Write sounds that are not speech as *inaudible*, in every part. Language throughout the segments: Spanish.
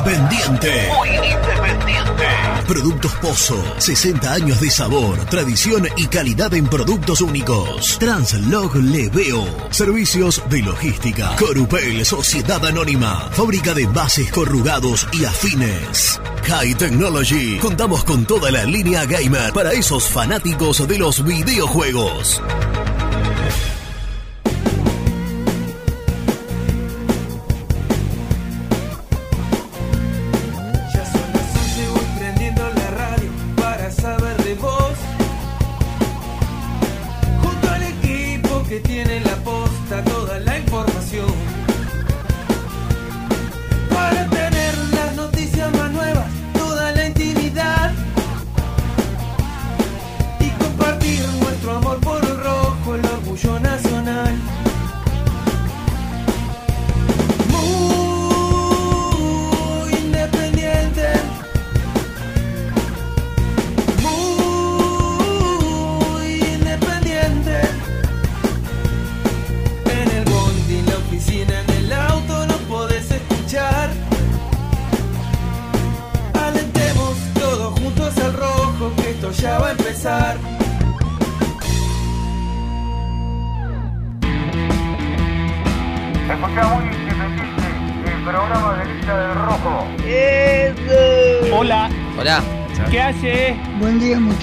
independiente. Muy independiente. Productos Pozo. 60 años de sabor, tradición y calidad en productos únicos. Translog Leveo. Servicios de logística. Corupel, Sociedad Anónima. Fábrica de bases corrugados y afines. High Technology. Contamos con toda la línea gamer para esos fanáticos de los videojuegos.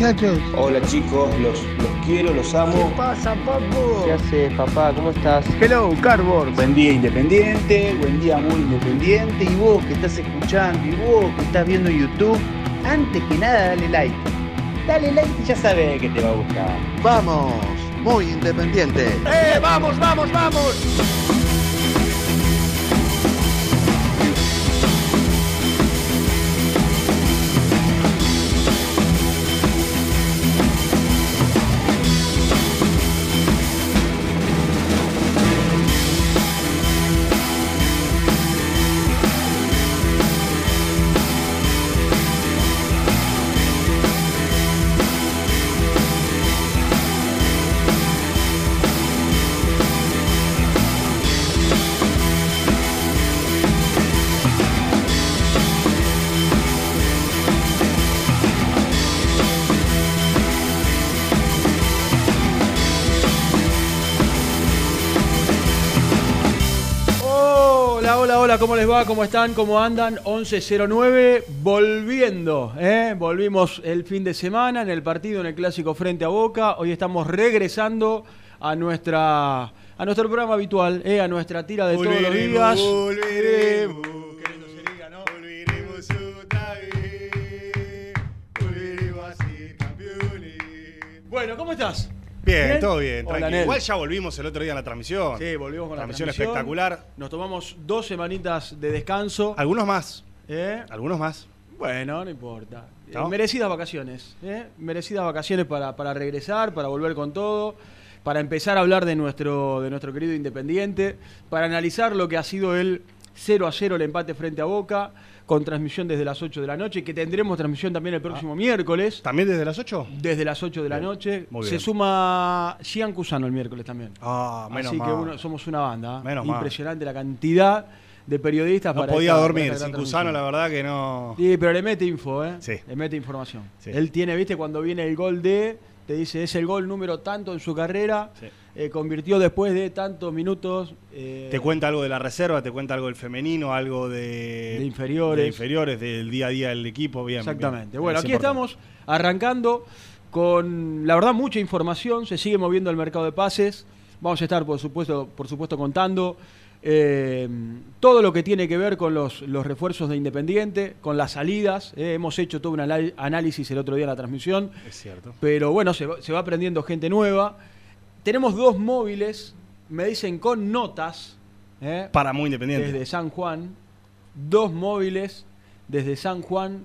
Muchachos. Hola chicos, los, los quiero, los amo. pasa, papo? ¿Qué haces, papá? ¿Cómo estás? Hello, Cardboard. Buen día independiente, buen día muy independiente. Y vos que estás escuchando, y vos que estás viendo YouTube, antes que nada dale like. Dale like y ya sabes que te va a gustar. Vamos, muy independiente. ¡Eh, vamos, vamos, vamos! Hola, ¿cómo les va? ¿Cómo están? ¿Cómo andan? 11.09, volviendo, ¿eh? Volvimos el fin de semana en el partido, en el clásico frente a Boca. Hoy estamos regresando a nuestra a nuestro programa habitual, ¿eh? a nuestra tira de todos los días. Volveremos, qué lindo sería, ¿no? Volveremos otra vez, volveremos a ser campeones. Bueno, ¿cómo estás? Bien, ¿Bien? todo bien, Hola, tranquilo. Igual ya volvimos el otro día en la transmisión. Sí, volvimos con la Transmisión transmisión. espectacular. Nos tomamos dos semanitas de descanso. Algunos más, ¿eh? algunos más. Bueno, no importa. ¿No? Eh, merecidas vacaciones. ¿eh? Merecidas vacaciones para, para regresar, para volver con todo, para empezar a hablar de nuestro, de nuestro querido Independiente, para analizar lo que ha sido el 0 a 0 el empate frente a Boca, con transmisión desde las 8 de la noche, que tendremos transmisión también el próximo miércoles, ¿También desde las 8? desde las 8 de la noche. muy Se suma Gian Cusano el miércoles también. Ah, menos Así mal. que uno- somos una banda. ¿eh? Menos mal. Impresionante la cantidad de periodistas No para podía esta- para dormir, esta sin Cusano la verdad que no... Sí, pero le mete info, ¿eh? Sí. Le mete información. Sí. Él tiene, viste, cuando viene el gol de, te dice, es el gol número tanto en su carrera, Sí. eh, convirtió después de tantos minutos. eh, Te cuenta algo de la reserva, te cuenta algo del femenino, algo de... De inferiores. de inferiores, del día a día del equipo, bien. Exactamente. bien. Bueno, Es aquí importante. estamos arrancando con, la verdad, mucha información. Se sigue moviendo el mercado de pases. Vamos a estar, por supuesto, por supuesto contando eh, todo lo que tiene que ver con los, los refuerzos de Independiente, con las salidas. eh, hemos hecho todo un análisis el otro día en la transmisión. Es cierto. Pero bueno, se va, se va aprendiendo gente nueva. Tenemos dos móviles, me dicen con notas, ¿eh? Para muy independiente. desde San Juan. Dos móviles desde San Juan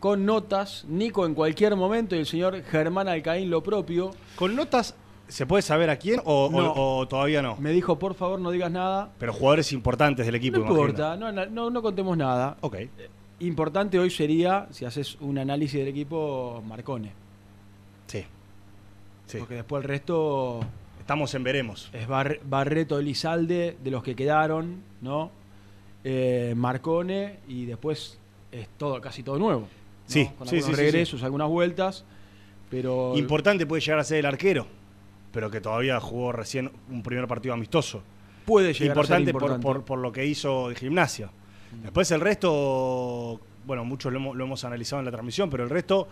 con notas. Nico en cualquier momento y el señor Germán Alcaín lo propio. ¿Con notas se puede saber a quién o, o- No. o todavía no? Me dijo, por favor, no digas nada. Pero jugadores importantes del equipo, No importa, no, no, no contemos nada. Ok. Importante hoy sería, si haces un análisis del equipo, Marcone. Sí. Sí. Porque después el resto Estamos en veremos. es Bar- Barreto Elizalde, de los que quedaron, ¿no? eh, Marcone y después es todo, casi todo nuevo. ¿no? Sí, Con sí, algunos sí, sí, regresos, algunas vueltas. Pero Importante puede llegar a ser el arquero, pero que todavía jugó recién un primer partido amistoso. puede llegar importante, a ser por- importante. Por, por lo que hizo de gimnasia. Después el resto, bueno, muchos lo hemos, lo hemos analizado en la transmisión, pero el resto,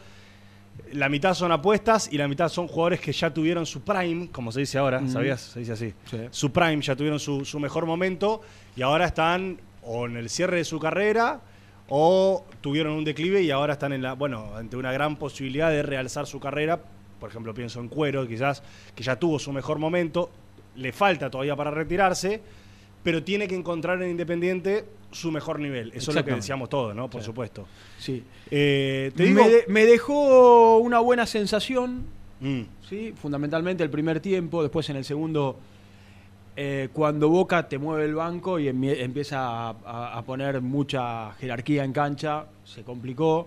la mitad son apuestas y la mitad son jugadores que ya tuvieron su prime, como se dice ahora, Ujú. ¿sabías? Se dice así. Sí. Su prime, ya tuvieron su, su mejor momento y ahora están o en el cierre de su carrera o tuvieron un declive y ahora están en la, bueno, ante una gran posibilidad de realzar su carrera. Por ejemplo, pienso en Cuero, quizás, que ya tuvo su mejor momento, le falta todavía para retirarse, pero tiene que encontrar en Independiente su mejor nivel. Eso es lo que decíamos todos, ¿no? Por Sí. supuesto. Sí. Eh, te digo... me, de- me dejó una buena sensación, Mm, ¿sí? fundamentalmente el primer tiempo, después en el segundo, eh, cuando Boca te mueve el banco y empieza a, a- a poner mucha jerarquía en cancha, se complicó.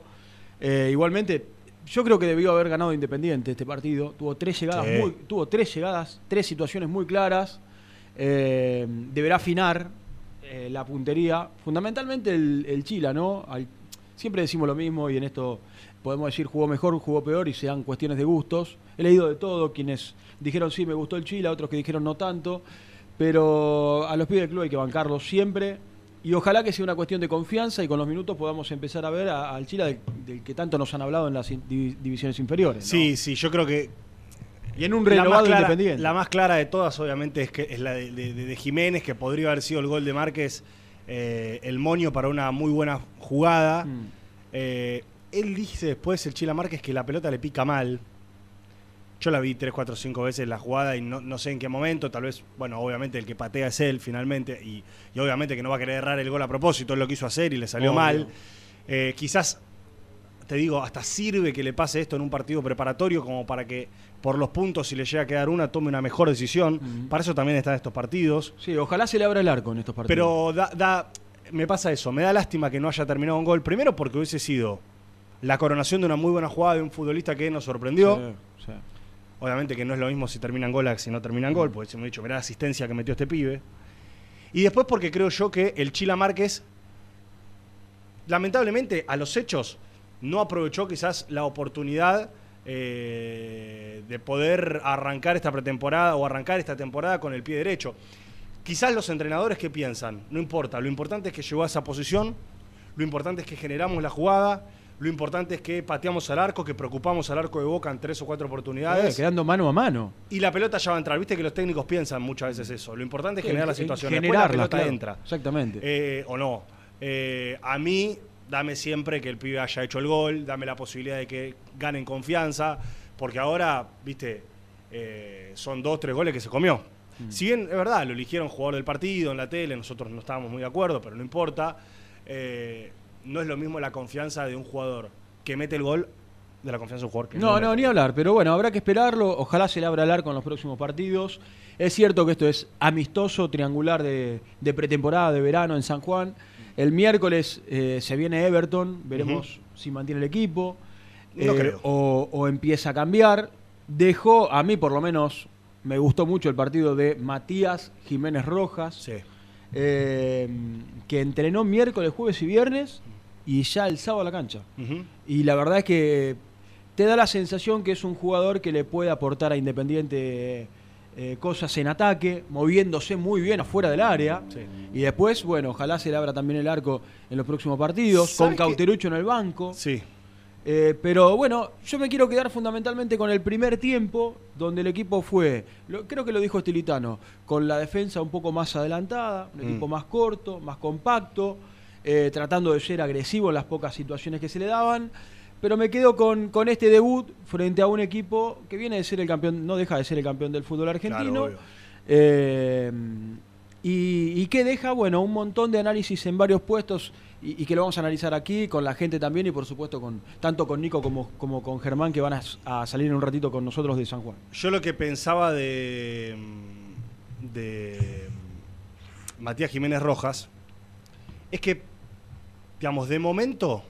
Eh, igualmente, yo creo que debió haber ganado Independiente este partido. Tuvo tres llegadas, Sí. muy, tuvo tres llegadas, tres situaciones muy claras. Eh, deberá afinar eh, la puntería. Fundamentalmente el, el Chila, ¿no? Al- siempre decimos lo mismo y en esto podemos decir jugó mejor, jugó peor y sean cuestiones de gustos. He leído de todo, quienes dijeron sí, me gustó el Chila, otros que dijeron no tanto. Pero a los pibes del club hay que bancarlos siempre. Y ojalá que sea una cuestión de confianza y con los minutos podamos empezar a ver al Chila del, del que tanto nos han hablado en las divisiones inferiores. ¿no? Sí, sí, yo creo que Y en un la renovado clara, independiente. la más clara de todas, obviamente, es que es la de, de- de Jiménez, que podría haber sido el gol de Márquez, eh, el moño para una muy buena jugada. Mm. Eh, él dice después, el Chila Márquez, que la pelota le pica mal. Yo la vi 3, 4, 5 veces la jugada y no, no sé en qué momento. Tal vez, bueno, obviamente el que patea es él finalmente. Y, y obviamente que no va a querer errar el gol a propósito. Él lo quiso hacer y le salió Obvio. mal. Eh, quizás, te digo, hasta sirve que le pase esto en un partido preparatorio como para que por los puntos, si le llega a quedar una, tome una mejor decisión. Para eso también están estos partidos. Sí, ojalá se le abra el arco en estos partidos. Pero da, da- me pasa eso, me da lástima que no haya terminado un gol. Primero porque hubiese sido la coronación de una muy buena jugada de un futbolista que nos sorprendió. Sí, sí. Obviamente que no es lo mismo si termina en gol a si no termina en gol, porque se me ha dicho, mirá la asistencia que metió este pibe. Y después porque creo yo que el Chila Márquez, lamentablemente, a los hechos, no aprovechó quizás la oportunidad eh, de poder arrancar esta pretemporada o arrancar esta temporada con el pie derecho. Quizás los entrenadores que piensan, no importa, lo importante es que llegó a esa posición, lo importante es que generamos la jugada, lo importante es que pateamos al arco, que preocupamos al arco de Boca en tres o cuatro Eh, oportunidades. quedando mano a mano. Y la pelota ya va a entrar. Viste que los técnicos piensan muchas veces eso. Lo importante es generar la Eh, situación. Después generarla, la pelota claro. entra. Exactamente. Eh, o no. Eh, a mí, dame siempre que el pibe haya hecho el gol, dame la posibilidad de que ganen confianza, porque ahora, viste, eh, son dos, tres goles que se comió. Mm. Si bien, es verdad, lo eligieron jugador del partido en la tele, nosotros no estábamos muy de acuerdo, pero no importa. No es lo mismo la confianza de un jugador que mete el gol de la confianza de un jugador que No, no, mete. ni hablar, pero bueno, habrá que esperarlo. Ojalá se le abra el arco en los próximos partidos. Es cierto que esto es amistoso, triangular de, de pretemporada, de verano en San Juan. El miércoles eh, se viene Everton, veremos si mantiene el equipo No eh, creo. O, o empieza a cambiar. Dejó, a mí por lo menos, me gustó mucho el partido de Matías Jiménez Rojas, Sí. eh, que entrenó miércoles, jueves y viernes y ya el sábado a la cancha. Y la verdad es que te da la sensación que es un jugador que le puede aportar a Independiente eh, cosas en ataque, moviéndose muy bien afuera del área. Sí. Y después, bueno, ojalá se le abra también el arco en los próximos partidos, con ¿Sabes qué? Cauterucho en el banco. Sí. Eh, pero bueno, yo me quiero quedar fundamentalmente con el primer tiempo, donde el equipo fue, lo- creo que lo dijo Estilitano, con la defensa un poco más adelantada, un Mm. equipo más corto, más compacto, eh, tratando de ser agresivo en las pocas situaciones que se le daban. Pero me quedo con, con este debut frente a un equipo que viene de ser el campeón, no deja de ser el campeón del fútbol argentino. Eh, y, y que deja, bueno, un montón de análisis en varios puestos y, y que lo vamos a analizar aquí con la gente también y por supuesto con tanto con Nico como, como con Germán que van a, a salir en un ratito con nosotros de San Juan. Yo lo que pensaba de, de Matías Jiménez Rojas es que, digamos, de momento,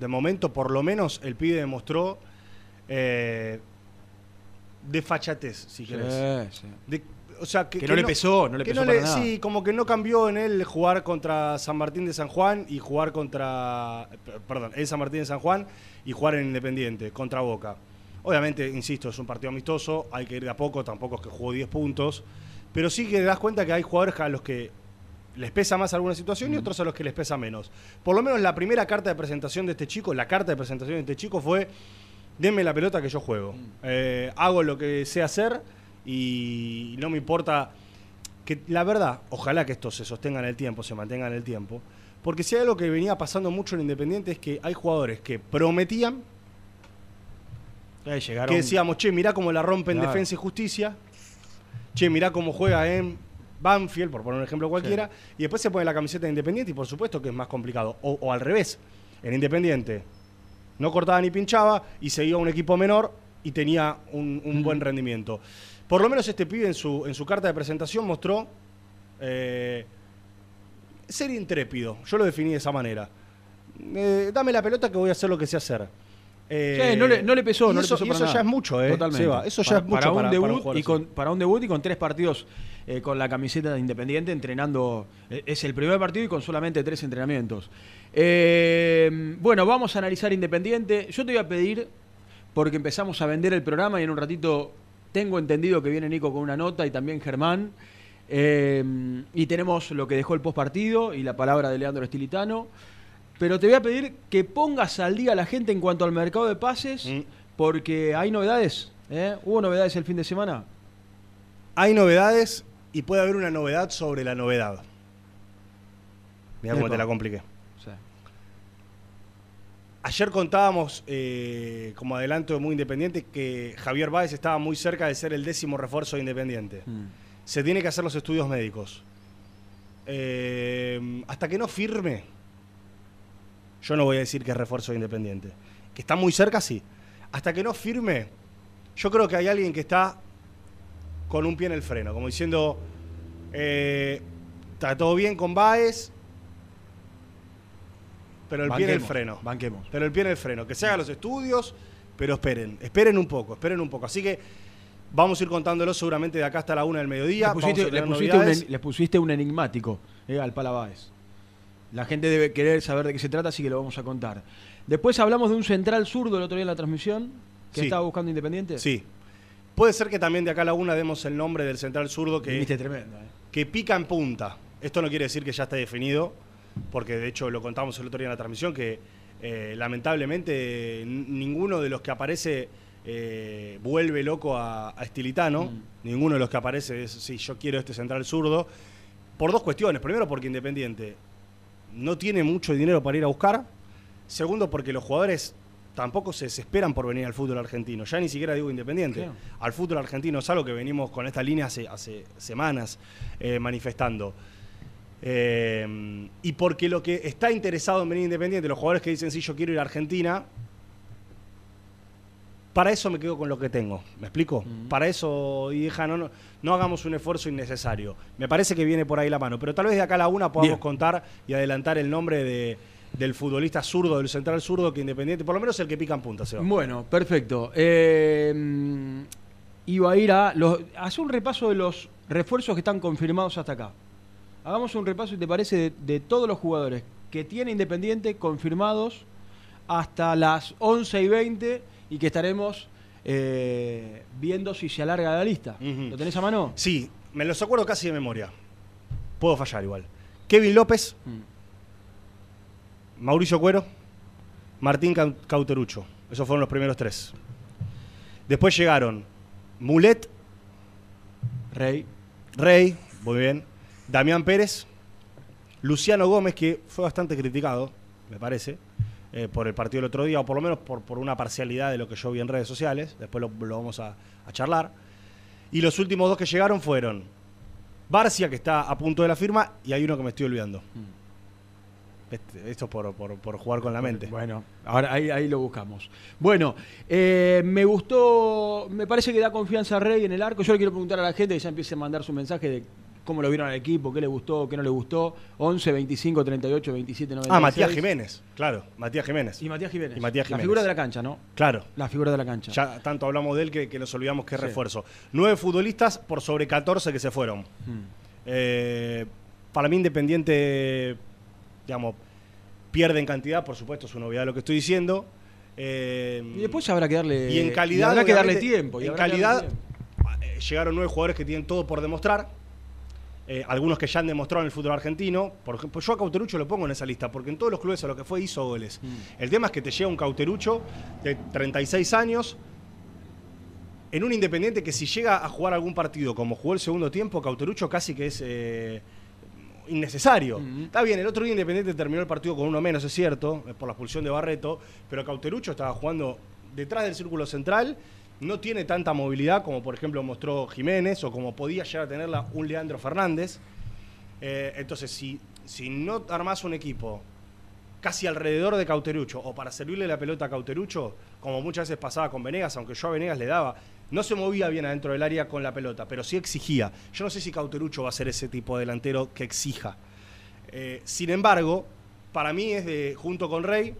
de momento por lo menos el pibe demostró eh, desfachatez, si querés. Sí. De- o sea, que, Que no le pesó, no le pesó para nada. Sí, como que no cambió en él jugar contra San Martín de San Juan y jugar contra. Perdón, en San Martín de San Juan y jugar en Independiente, contra Boca. Obviamente, insisto, es un partido amistoso, hay que ir de a poco, tampoco es que jugó 10 puntos. Pero sí que te das cuenta que hay jugadores a los que les pesa más alguna situación y otros a los que les pesa menos. Por lo menos la primera carta de presentación de este chico, la carta de presentación de este chico fue, denme la pelota que yo juego. Eh, hago lo que sé hacer y no me importa que la verdad, ojalá que esto se sostenga en el tiempo, se mantenga en el tiempo, porque si hay algo que venía pasando mucho en Independiente es que hay jugadores que prometían, Eh, llegaron. que decíamos, che, mirá cómo la rompe en Claro. defensa y justicia, che, mirá cómo juega en Banfield, por poner un ejemplo cualquiera, y después se pone la camiseta de Independiente y por supuesto que es más complicado. O, o al revés, en Independiente no cortaba ni pinchaba y seguía a un equipo menor y tenía un, un buen rendimiento. Por lo menos este pibe en su, en su carta de presentación mostró eh, ser intrépido. Yo lo definí de esa manera. Eh, dame la pelota que voy a hacer lo que sé hacer. Eh, Sí, no, le, no le pesó, no eso, le pesó para eso nada. ya es mucho, ¿eh? Totalmente. Seba, eso ya para, es mucho para un para, debut un y con, para un debut y con tres partidos eh, con la camiseta de Independiente entrenando. eh, Es el primer partido y con solamente tres entrenamientos. Bueno, vamos a analizar Independiente. Yo te voy a pedir, porque empezamos a vender el programa y en un ratito tengo entendido que viene Nico con una nota y también Germán. Y tenemos lo que dejó el postpartido y la palabra de Leandro Estilitano. Pero te voy a pedir que pongas al día a la gente en cuanto al mercado de pases, Mm. porque hay novedades. ¿eh? ¿Hubo novedades el fin de semana? Hay novedades y puede haber una novedad sobre la novedad. Mira cómo te la compliqué. Sí. Ayer contábamos, eh, como adelanto muy independiente, que Javier Báez estaba muy cerca de ser el décimo refuerzo de Independiente. Mm. Se tiene que hacer los estudios médicos. Eh, hasta que no firme, yo no voy a decir que es refuerzo de Independiente. Que está muy cerca, sí. Hasta que no firme, yo creo que hay alguien que está con un pie en el freno, como diciendo, eh, está todo bien con Báez, pero el pie en el freno. Banquemos. Pero el pie en el freno. Que se hagan los estudios, pero esperen. Esperen un poco, esperen un poco. Así que vamos a ir contándolo seguramente de acá hasta la una del mediodía. Pusiste, pusiste un, le pusiste un enigmático eh, al Palabáez. La gente debe querer saber de qué se trata, así que lo vamos a contar. Después hablamos de un central zurdo el otro día en la transmisión, que Sí. estaba buscando Independiente. Sí. Puede ser que también de acá a la una demos el nombre del central zurdo que, tremendo. eh. que pica en punta. Esto no quiere decir que ya está definido, porque de hecho lo contamos el otro día en la transmisión, que eh, lamentablemente ninguno de los que aparece eh, vuelve loco a, a Estilitano. Mm. Ninguno de los que aparece es, sí, yo quiero este central zurdo. Por dos cuestiones. Primero, porque Independiente no tiene mucho dinero para ir a buscar. Segundo, porque los jugadores tampoco se desesperan por venir al fútbol argentino. Ya ni siquiera digo Independiente. Claro. Al fútbol argentino es algo que venimos con esta línea hace, hace semanas eh, manifestando. Eh, y porque lo que está interesado en venir Independiente, los jugadores que dicen, sí, yo quiero ir a Argentina, para eso me quedo con lo que tengo. ¿Me explico? Para eso, y deja, no, no, no hagamos un esfuerzo innecesario. Me parece que viene por ahí la mano. Pero tal vez de acá a la una podamos Bien. contar y adelantar el nombre de, del futbolista zurdo, del central zurdo que Independiente, por lo menos el que pica en punta, Seba. Bueno, perfecto. Eh, mm, iba a ir a. Los, hacer un repaso de los refuerzos que están confirmados hasta acá. Hagamos un repaso, si te parece, de, de todos los jugadores que tiene Independiente confirmados hasta las 11 y 20 y que estaremos eh, viendo si se alarga la lista. ¿Lo tenés a mano? Sí, me los acuerdo casi de memoria. Puedo fallar igual. Kevin López, Mm. Mauricio Cuero, Martín Cau- Cauterucho. Esos fueron los primeros tres. Después llegaron Mulet, Rey. Rey, muy bien, Damián Pérez, Luciano Gómez, que fue bastante criticado, me parece, eh, por el partido del otro día, o por lo menos por, por una parcialidad de lo que yo vi en redes sociales, después lo, lo vamos a, a charlar. Y los últimos dos que llegaron fueron Barcia, que está a punto de la firma, y hay uno que me estoy olvidando. Este- esto es por, por- por jugar con la mente. Bueno, ahora ahí, ahí lo buscamos. Bueno, eh, me gustó, me parece que da confianza a Rey en el arco. Yo le quiero preguntar a la gente que ya empiece a mandar su mensaje de cómo lo vieron al equipo, qué le gustó, qué no le gustó. 11, 25, 38, 27, 96. Ah, Matías Jiménez, claro, Matías Jiménez. Y Matías Jiménez. Y Matías La Jiménez. figura de la cancha, ¿no? Claro. La figura de la cancha. Ya tanto hablamos de él que, que nos olvidamos que es Sí. refuerzo. Nueve futbolistas por sobre 14 que se fueron. Mm. Eh, para mí Independiente, digamos, pierde en cantidad, por supuesto, es una obviedad lo que estoy diciendo. Eh, Y después habrá que darle. y en calidad, habrá que darle tiempo. y en calidad, tiempo. eh, llegaron nueve jugadores que tienen todo por demostrar. Eh, algunos que ya han demostrado en el fútbol argentino. Por ejemplo, yo a Cauterucho lo pongo en esa lista, porque en todos los clubes a lo que fue hizo goles. Mm. El tema es que te llega un Cauterucho de 36 años, en un Independiente que si llega a jugar algún partido como jugó el segundo tiempo, Cauterucho casi que es eh, innecesario. Ujú. Está bien, el otro día Independiente terminó el partido con uno menos, es cierto, eh, por la expulsión de Barreto, pero Cauterucho estaba jugando detrás del círculo central, no tiene tanta movilidad como por ejemplo mostró Jiménez o como podía llegar a tenerla un Leandro Fernández. Eh, entonces, si, si no armás un equipo casi alrededor de Cauterucho o para servirle la pelota a Cauterucho, como muchas veces pasaba con Venegas, aunque yo a Venegas le daba, no se movía bien adentro del área con la pelota, pero sí exigía. Yo no sé si Cauterucho va a ser ese tipo de delantero que exija. Eh, sin embargo, para mí es de, junto con Rey,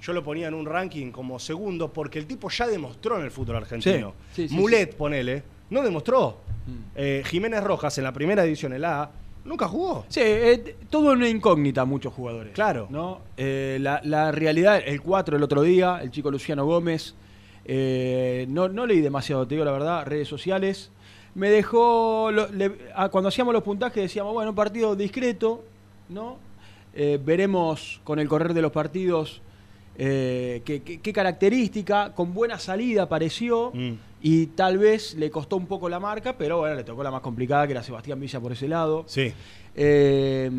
yo lo ponía en un ranking como segundo porque el tipo ya demostró en el fútbol argentino. Sí, sí, sí, Mulet, ponele, no demostró. Mm. Eh, Jiménez Rojas en la primera división, en la A, nunca jugó. Sí, eh, todo una incógnita muchos jugadores. Claro. ¿no? Eh, la, la realidad, el 4 el otro día, el chico Luciano Gómez, eh, no, no leí demasiado, te digo la verdad, redes sociales. Me dejó, lo- le- ah, cuando hacíamos los puntajes decíamos, bueno, un partido discreto, ¿no? Eh, veremos con el correr de los partidos eh, qué, característica, con buena salida pareció, Mm. y tal vez le costó un poco la marca, pero bueno, le tocó la más complicada, que era Sebastián Villa por ese lado. Sí. Eh,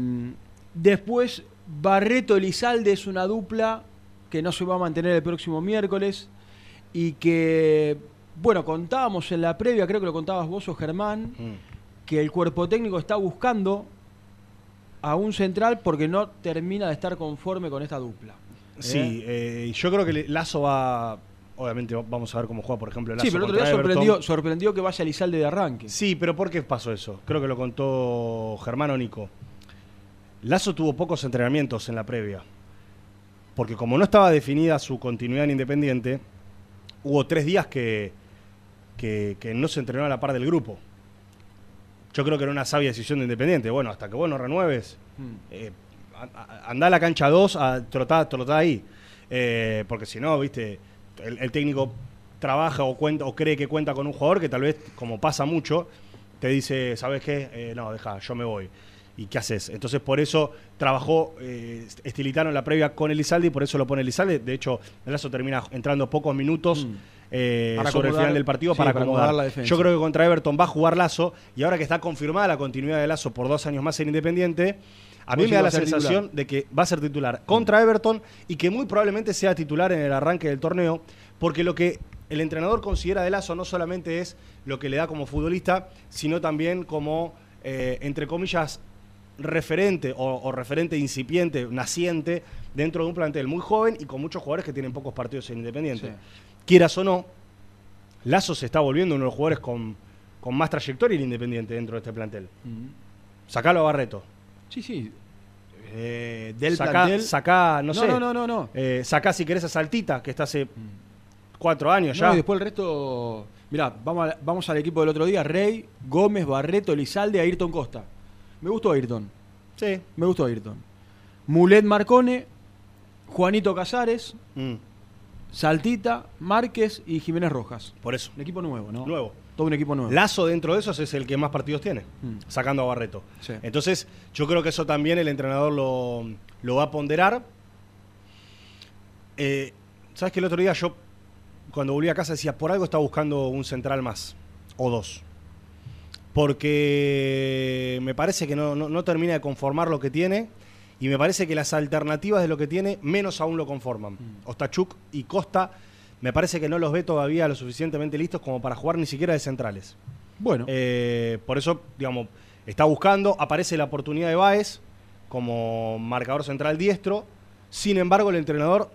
después, Barreto Elizalde es una dupla que no se va a mantener el próximo miércoles y que, bueno, contábamos en la previa, creo que lo contabas vos o Germán, Mm. que el cuerpo técnico está buscando a un central porque no termina de estar conforme con esta dupla. ¿Eh? Sí, eh, yo creo que Lazo va. Obviamente vamos a ver cómo juega, por ejemplo, Lazo. Sí, pero el otro día sorprendió, sorprendió que vaya Elizalde de arranque. Sí, pero ¿por qué pasó eso? Creo que lo contó Germán o Nico. Lazo tuvo pocos entrenamientos en la previa. Porque como no estaba definida su continuidad en Independiente, hubo tres días que, que, que no se entrenó a la par del grupo. Yo creo que era una sabia decisión de Independiente. Bueno, hasta que vos no renueves, Mm. eh, andá a la cancha 2 a trotar, trotar ahí. Eh, porque si no, viste, el, el técnico trabaja o cuenta o cree que cuenta con un jugador que tal vez, como pasa mucho, te dice, ¿sabes qué? Eh, no, deja, yo me voy. ¿Y qué haces? Entonces, por eso trabajó eh, Estilitano en la previa con Elizalde y por eso lo pone Elizalde. De hecho, el Lazo termina entrando pocos minutos Mm. eh, Para sobre el final del partido sí, para acomodar. acomodar la defensa. Yo creo que contra Everton va a jugar Lazo y ahora que está confirmada la continuidad de Lazo por dos años más en Independiente, a mí me da la sensación titular. de que va a ser titular contra Everton y que muy probablemente sea titular en el arranque del torneo, porque lo que el entrenador considera de Lazo no solamente es lo que le da como futbolista, sino también como, eh, entre comillas, referente o, o referente incipiente, naciente, dentro de un plantel muy joven y con muchos jugadores que tienen pocos partidos en Independiente. Sí. Quieras o no, Lazo se está volviendo uno de los jugadores con, con más trayectoria en Independiente dentro de este plantel. Sacalo a Barreto. Sí, sí. Eh, del Sacá, plantel. sacá, no, sé. no, no, no, no. Eh, sacá si querés a Saltita, que está hace cuatro años No, ya. y después el resto. Mirá, vamos, a- vamos al equipo del otro día: Rey, Gómez, Barreto, Elizalde, Ayrton Costa. Me gustó Ayrton. Sí. Me gustó Ayrton. Mulet Marcone, Juanito Casares, Mm, Saltita, Márquez y Jiménez Rojas. por eso. Un equipo nuevo, ¿no? Nuevo. Todo un equipo nuevo. Lazo dentro de esos es el que más partidos tiene, Mm. sacando a Barreto. Sí. Entonces, yo creo que eso también el entrenador lo, lo va a ponderar. Eh, ¿Sabes que el otro día yo, cuando volví a casa, decía, por algo está buscando un central más, o dos? Porque me parece que no, no- no termina de conformar lo que tiene, y me parece que las alternativas de lo que tiene, menos aún lo conforman. Ostachuk y Costa, me parece que no los ve todavía lo suficientemente listos como para jugar ni siquiera de centrales. Bueno, Eh, por eso, digamos, está buscando, aparece la oportunidad de Baez como marcador central diestro. Sin embargo, el entrenador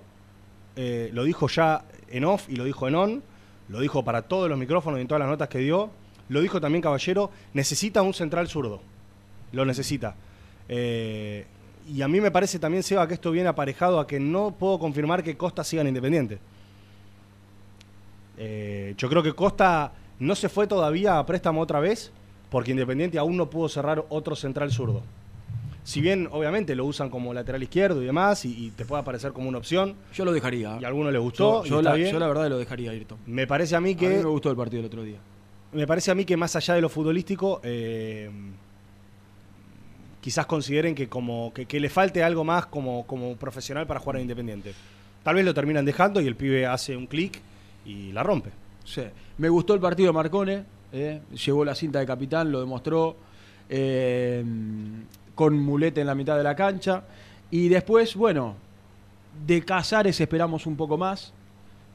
eh, lo dijo ya en off y lo dijo en on, lo dijo para todos los micrófonos y en todas las notas que dio. Lo dijo también Caballero, necesita un central zurdo. lo necesita. Eh, y a mí me parece también, Seba, que esto viene aparejado a que no puedo confirmar que Costa siga en Independiente. Eh, yo creo que Costa no se fue todavía a préstamo otra vez porque Independiente aún no pudo cerrar otro central zurdo. Si bien, obviamente, lo usan como lateral izquierdo y demás, y, y te puede aparecer como una opción, Yo lo dejaría. y a alguno le gustó, Yo, la, bien. yo la verdad lo dejaría, Ayrton. me parece a mí A mí que me gustó el partido del otro día. me parece a mí que más allá de lo futbolístico, eh, quizás consideren que como que, que le falte algo más como, como profesional para jugar en Independiente. Tal vez lo terminan dejando y el pibe hace un clic y la rompe. Sí. Me gustó el partido de Marcone, eh, llevó la cinta de capitán, lo demostró eh, con mulete en la mitad de la cancha. Y después, bueno, de Casares esperamos un poco más.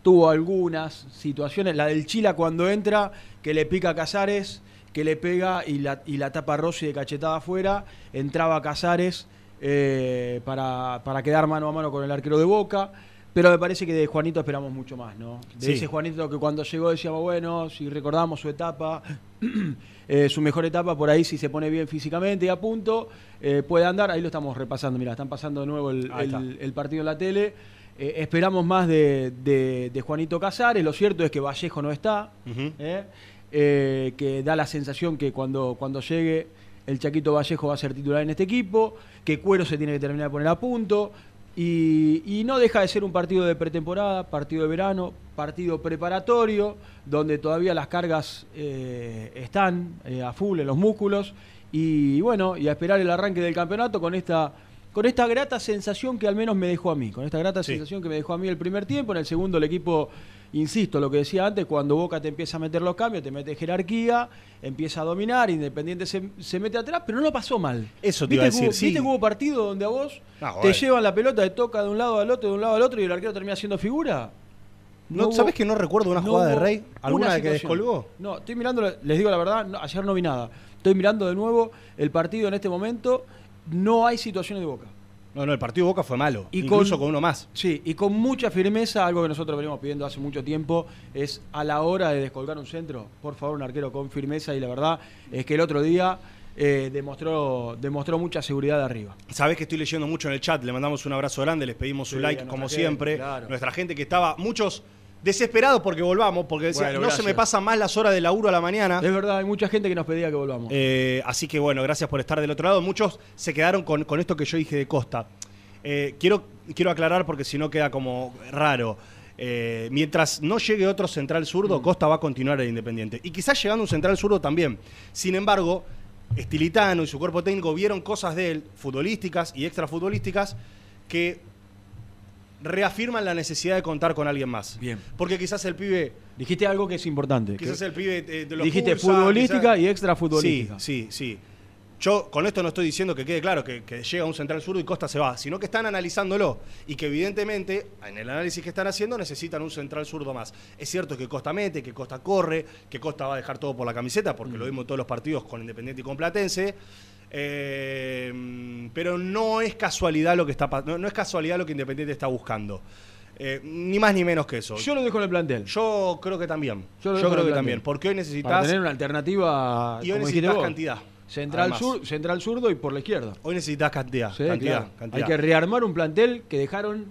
Tuvo algunas situaciones, la del Chila cuando entra, que le pica a Casares, que le pega y la, y la tapa Rossi de cachetada afuera. Entraba Casares eh, para, para quedar mano a mano con el arquero de Boca. Pero me parece que de Juanito esperamos mucho más, ¿no? De Sí. ese Juanito que cuando llegó decíamos, bueno, si recordamos su etapa, *clears throat* eh, su mejor etapa, por ahí si se pone bien físicamente y a punto, eh, puede andar. Ahí lo estamos repasando, mira, están pasando de nuevo el, partido en la tele. Eh, esperamos más de, de- de Juanito Casares. Lo cierto es que Vallejo no está, que da la sensación que cuando, cuando llegue el Chaquito Vallejo va a ser titular en este equipo, que Cuero se tiene que terminar de poner a punto. Y, y no deja de ser un partido de pretemporada, partido de verano, partido preparatorio, donde todavía las cargas eh, están eh, a full en los músculos. Y bueno, y a esperar el arranque del campeonato con esta, con esta grata sensación que al menos me dejó a mí, con esta grata Sí. sensación que me dejó a mí el primer tiempo. En el segundo el equipo, insisto, lo que decía antes, cuando Boca te empieza a meter los cambios, te mete jerarquía, empieza a dominar, Independiente se, se mete atrás, pero no lo pasó mal. Eso te ¿Viste iba a que hubo- decir, sí. ¿Viste que hubo partido donde a vos Ah, te llevan la pelota, te toca de un lado al otro, de un lado al otro y el arquero termina haciendo figura? ¿No, ¿Sabes que no recuerdo una no jugada de Rey? ¿Alguna una de que descolgó? No, estoy mirando, les digo la verdad, no, ayer no vi nada. Estoy mirando de nuevo el partido en este momento. No hay situaciones de boca. No, no, el partido de Boca fue malo. Y incluso con- con, uno más. Sí, y con mucha firmeza, algo que nosotros venimos pidiendo hace mucho tiempo, es a la hora de descolgar un centro, por favor, un arquero con firmeza. Y la verdad es que el otro día eh, demostró, demostró mucha seguridad de arriba. Sabés que estoy leyendo mucho en el chat, le mandamos un abrazo grande, les pedimos su Sí, like como gente, siempre. claro. Nuestra gente que estaba, muchos desesperados porque volvamos, porque Bueno, no se me pasan más las horas de laburo a la mañana. Es verdad, hay mucha gente que nos pedía que volvamos. Eh, así que bueno, gracias por estar del otro lado. Muchos se quedaron con, con esto que yo dije de Costa. Eh, quiero, quiero aclarar porque si no queda como raro. Eh, mientras no llegue otro central zurdo, Costa va a continuar en Independiente. Y quizás llegando un central zurdo también. Sin embargo, Estilitano y su cuerpo técnico vieron cosas de él, futbolísticas y extrafutbolísticas, que reafirman la necesidad de contar con alguien más. Bien. Porque quizás el pibe. Dijiste algo que es importante. Quizás que- el pibe eh, dijiste futbolística quizás- y extra futbolística. Sí, sí, sí. Yo con esto no estoy diciendo que quede claro que, que llega un central zurdo y Costa se va, sino que están analizándolo y que evidentemente en el análisis que están haciendo necesitan un central zurdo más. Es cierto que Costa mete, que Costa corre, que Costa va a dejar todo por la camiseta, porque Mm. lo vimos en todos los partidos con Independiente y con Platense. Eh, pero no es casualidad lo que está no, no es casualidad lo que Independiente está buscando. Eh, ni más ni menos que eso. Yo lo dejo en el plantel. Yo creo que también. Yo creo que plantel. también. Porque hoy para necesitas. tener una alternativa, Y hoy necesitas cantidad. Central, además. sur, central zurdo y por la izquierda. Hoy necesitas cantidad. Sí, cantidad, claro. cantidad. Hay que rearmar un plantel que dejaron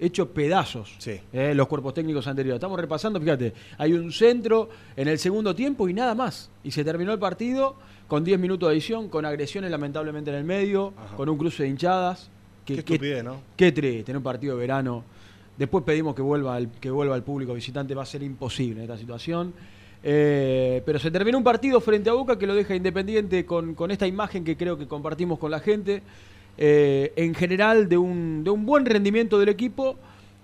hecho pedazos Sí. eh, los cuerpos técnicos anteriores. Estamos repasando, fíjate, hay un centro en el segundo tiempo y nada más. Y se terminó el partido con 10 minutos de edición, con agresiones lamentablemente en el medio, Ajá. con un cruce de hinchadas. Qué estupidez, ¿no? Qué triste, en un partido de verano. Después pedimos que vuelva el, que vuelva el público visitante, va a ser imposible en esta situación. Eh, pero se terminó un partido frente a Boca que lo deja independiente con, con esta imagen que creo que compartimos con la gente. Eh, en general, de un, de un buen rendimiento del equipo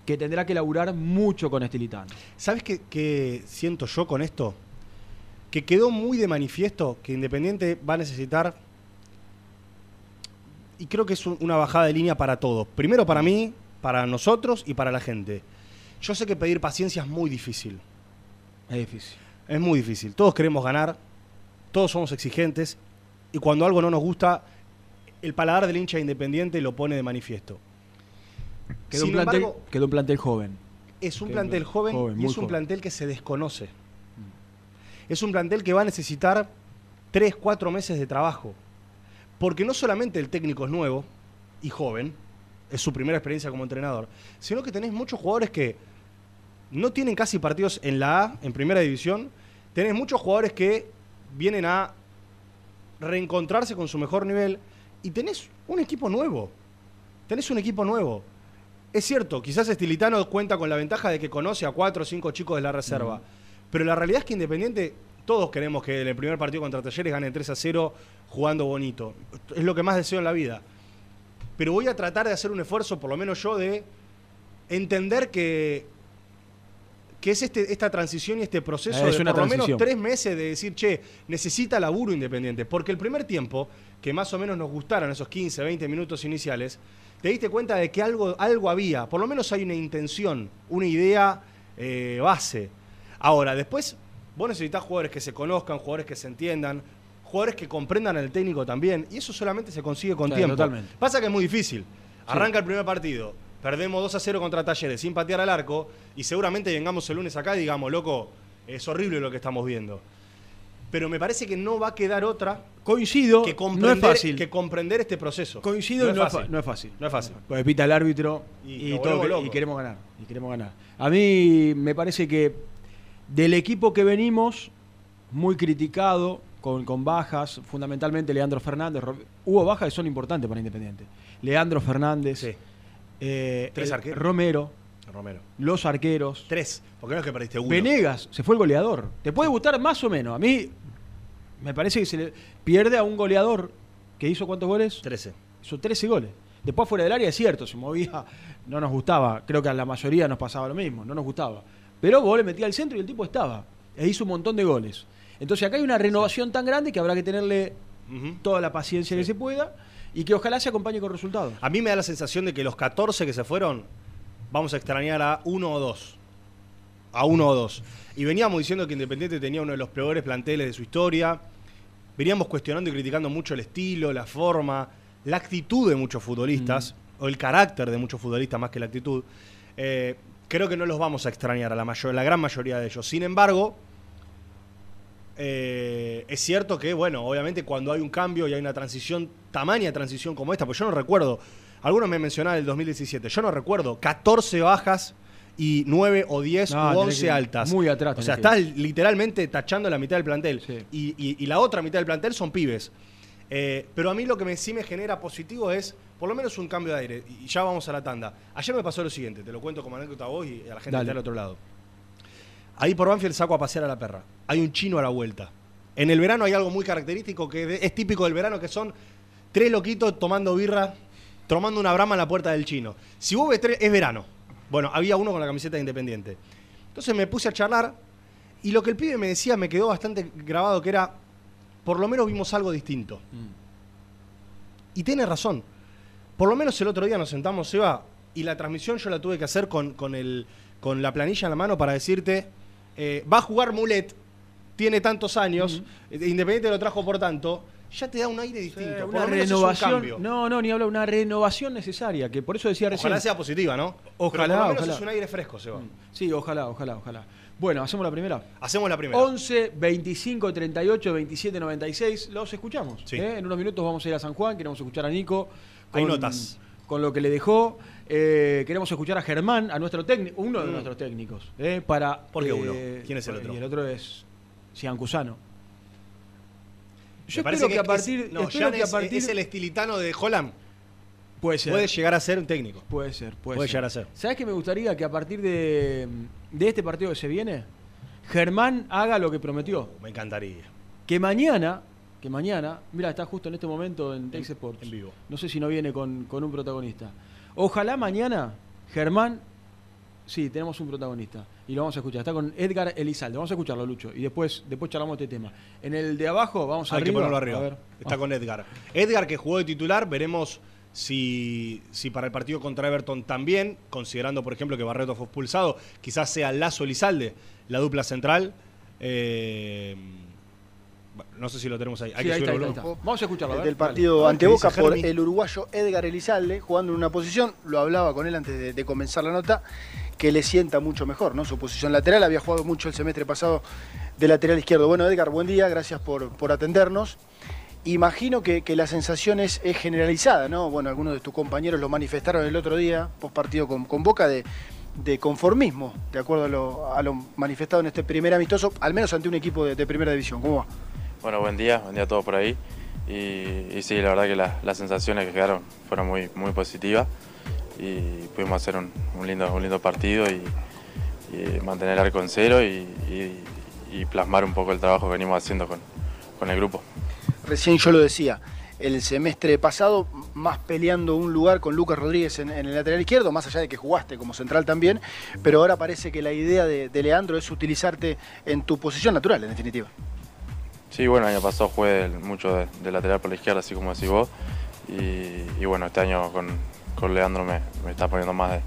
que tendrá que laburar mucho con Estilitano. ¿Sabes qué, qué siento yo con esto? Que quedó muy de manifiesto que Independiente va a necesitar. Y creo que es un- una bajada de línea para todos. Primero para mí, para nosotros y para la gente. Yo sé que pedir paciencia es muy difícil. Es difícil. Es muy difícil. Todos queremos ganar, todos somos exigentes y cuando algo no nos gusta, el paladar del hincha independiente lo pone de manifiesto. Quedó, Sin un plantel, embargo, quedó un plantel joven. es un plantel joven, joven, y es un joven. plantel que se desconoce. Es un plantel que va a necesitar 3, 4 meses de trabajo Porque no solamente el técnico es nuevo y joven, es su primera experiencia como entrenador, sino que tenés muchos jugadores que no tienen casi partidos en la A, en primera división. Tenés muchos jugadores que vienen a reencontrarse con su mejor nivel y tenés un equipo nuevo. Tenés un equipo nuevo. Es cierto, quizás Estilitano cuenta con la ventaja de que conoce a cuatro o cinco chicos de la reserva. Pero la realidad es que Independiente, todos queremos que en el primer partido contra Talleres gane 3 a 0 jugando bonito. Es lo que más deseo en la vida. Pero voy a tratar de hacer un esfuerzo, por lo menos yo, de entender que, que es este, esta transición y este proceso es de por lo menos tres meses de decir, che, necesita laburo Independiente. Porque el primer tiempo, que más o menos nos gustaron esos 15, 20 minutos iniciales, te diste cuenta de que algo, algo había. Por lo menos hay una intención, una idea eh, base. Ahora, después, vos necesitas jugadores que se conozcan, jugadores que se entiendan, jugadores que comprendan al técnico también. Y eso solamente se consigue con tiempo. totalmente. Pasa que es muy difícil. Arranca el primer partido, perdemos 2 a 0 contra Talleres sin patear al arco y seguramente vengamos el lunes acá y digamos, loco, es horrible lo que estamos viendo. Pero me parece que no va a quedar otra Coincido, que no comprender, es fácil. que comprender este proceso. Coincido no y no, es fácil. no es fácil. No es fácil. Porque pita el árbitro Y todo- y queremos ganar. Y queremos ganar. A mí me parece que del equipo que venimos, muy criticado, con, con bajas, fundamentalmente Leandro Fernández. Hubo bajas que son importantes para Independiente. Leandro Fernández, Sí, eh, Tres arqueros. Romero, Romero. los arqueros. Tres, porque no es que perdiste uno. Venegas, se fue el goleador. Te puede gustar más o menos. A mí me parece que se le pierde a un goleador que hizo cuántos goles? Trece. Hizo 13 goles. Después fuera del área es cierto, se movía, no nos gustaba. Creo que a la mayoría nos pasaba lo mismo, no nos gustaba. Pero vos le metías al centro y el tipo estaba. E hizo un montón de goles. Entonces acá hay una renovación tan grande que habrá que tenerle toda la paciencia que se pueda y que ojalá se acompañe con resultados. A mí me da la sensación de que los 14 que se fueron, vamos a extrañar a uno o dos. A uno o dos. Y veníamos diciendo que Independiente tenía uno de los peores planteles de su historia. Veníamos cuestionando y criticando mucho el estilo, la forma, la actitud de muchos futbolistas, o el carácter de muchos futbolistas más que la actitud. Eh, creo que no los vamos a extrañar a la, mayor, la gran mayoría de ellos. Sin embargo, eh, es cierto que, bueno, obviamente cuando hay un cambio y hay una transición, tamaña transición como esta, pues yo no recuerdo, algunos me mencionaban el 2017, yo no recuerdo 14 bajas y 9 o 10 No, u tenés 11 que- altas. muy atrás O sea, estás literalmente tachando la mitad del plantel. Sí. Y, y- y la otra mitad del plantel son pibes. Eh, pero a mí lo que me, sí me genera positivo es por lo menos un cambio de aire. Y ya vamos a la tanda. Ayer me pasó lo siguiente, te lo cuento como anécdota a vos y a la gente que está al otro lado. Ahí por Banfield saco a pasear a la perra. Hay un chino a la vuelta. En el verano hay algo muy característico que es típico del verano, que son tres loquitos tomando birra, tomando una brama en la puerta del chino. Si vos ves tres, es verano. Bueno, había uno con la camiseta de Independiente. Entonces me puse a charlar y lo que el pibe me decía me quedó bastante grabado, que era, por lo menos vimos algo distinto. Y tiene razón. Por lo menos el otro día nos sentamos, Seba, y la transmisión yo la tuve que hacer con, con, el, con la planilla en la mano para decirte, eh, va a jugar Mulet, tiene tantos años, eh, Independiente lo trajo por tanto, ya te da un aire distinto. por una un renovación. cambio. No, no, ni habla, una renovación necesaria, que por eso decía recién. Ojalá sea positiva, ¿no? Pero Ojalá, por lo menos ojalá. es un aire fresco, Seba. Sí, ojalá, ojalá, ojalá. Bueno, hacemos la primera. Hacemos la primera. 11 25 38 27 96. Los escuchamos. Sí. ¿eh? En unos minutos vamos a ir a San Juan. Queremos escuchar a Nico. Hay notas. Con lo que le dejó. Eh, queremos escuchar a Germán, a nuestro técnico, uno de Mm. nuestros técnicos. ¿eh? Para, ¿Por qué eh, uno? ¿Quién es el otro? Y el otro es Cian Cusano. Yo espero que, a es- partir. no, espero que a partir es el estilitano de Holland. puede ser. Puede llegar a ser un técnico. Puede ser, puede, Puede ser. llegar a ser. ¿Sabes qué me gustaría? Que a partir de, de este partido que se viene, Germán haga lo que prometió. Me encantaría. Que mañana, que mañana, mira, está justo en este momento en Tex Sports. en vivo. No sé si no viene con, con un protagonista. Ojalá mañana, Germán, sí, tenemos un protagonista. Y lo vamos a escuchar. Está con Edgar Elizalde. Vamos a escucharlo, Lucho. Y después, después charlamos de este tema. En el de abajo, vamos Hay arriba. que ponerlo A arriba. ver. Está Ah. con Edgar. Edgar que jugó de titular, veremos si, si para el partido contra Everton también, considerando por ejemplo que Barreto fue expulsado, quizás sea Lazo Elizalde, la dupla central. Eh, no sé si lo tenemos ahí. Hay Sí, que ahí está, ahí. Vamos a escucharlo. a ver. del partido A ver ante Boca por Jeremy. el uruguayo Edgar Elizalde, jugando en una posición, lo hablaba con él antes de, de comenzar la nota, que le sienta mucho mejor, ¿no? Su posición lateral, había jugado mucho el semestre pasado de lateral izquierdo. Bueno, Edgar, buen día, gracias por, por atendernos. Imagino que, que la sensación es, generalizada, ¿no? Bueno, algunos de tus compañeros lo manifestaron el otro día, post partido con, con Boca, de, de conformismo, de acuerdo a lo, manifestado en este primer amistoso, al menos ante un equipo de, primera división. ¿Cómo va? Bueno, buen día, buen día a todos por ahí. Y, y sí, la verdad que la- las sensaciones que quedaron fueron muy, muy positivas y pudimos hacer un, un lindo, un lindo partido y, y mantener el arco en cero y, y- y plasmar un poco el trabajo que venimos haciendo con, con el grupo. Recién yo lo decía, el semestre pasado, más peleando un lugar con Lucas Rodríguez en, en el lateral izquierdo, más allá de que jugaste como central también, pero ahora parece que la idea de, de Leandro es utilizarte en tu posición natural, en definitiva. Sí, bueno, el año pasado jugué mucho de, de lateral por la izquierda, así como decís vos. Y, y bueno, este año con, con Leandro me, me está poniendo más de,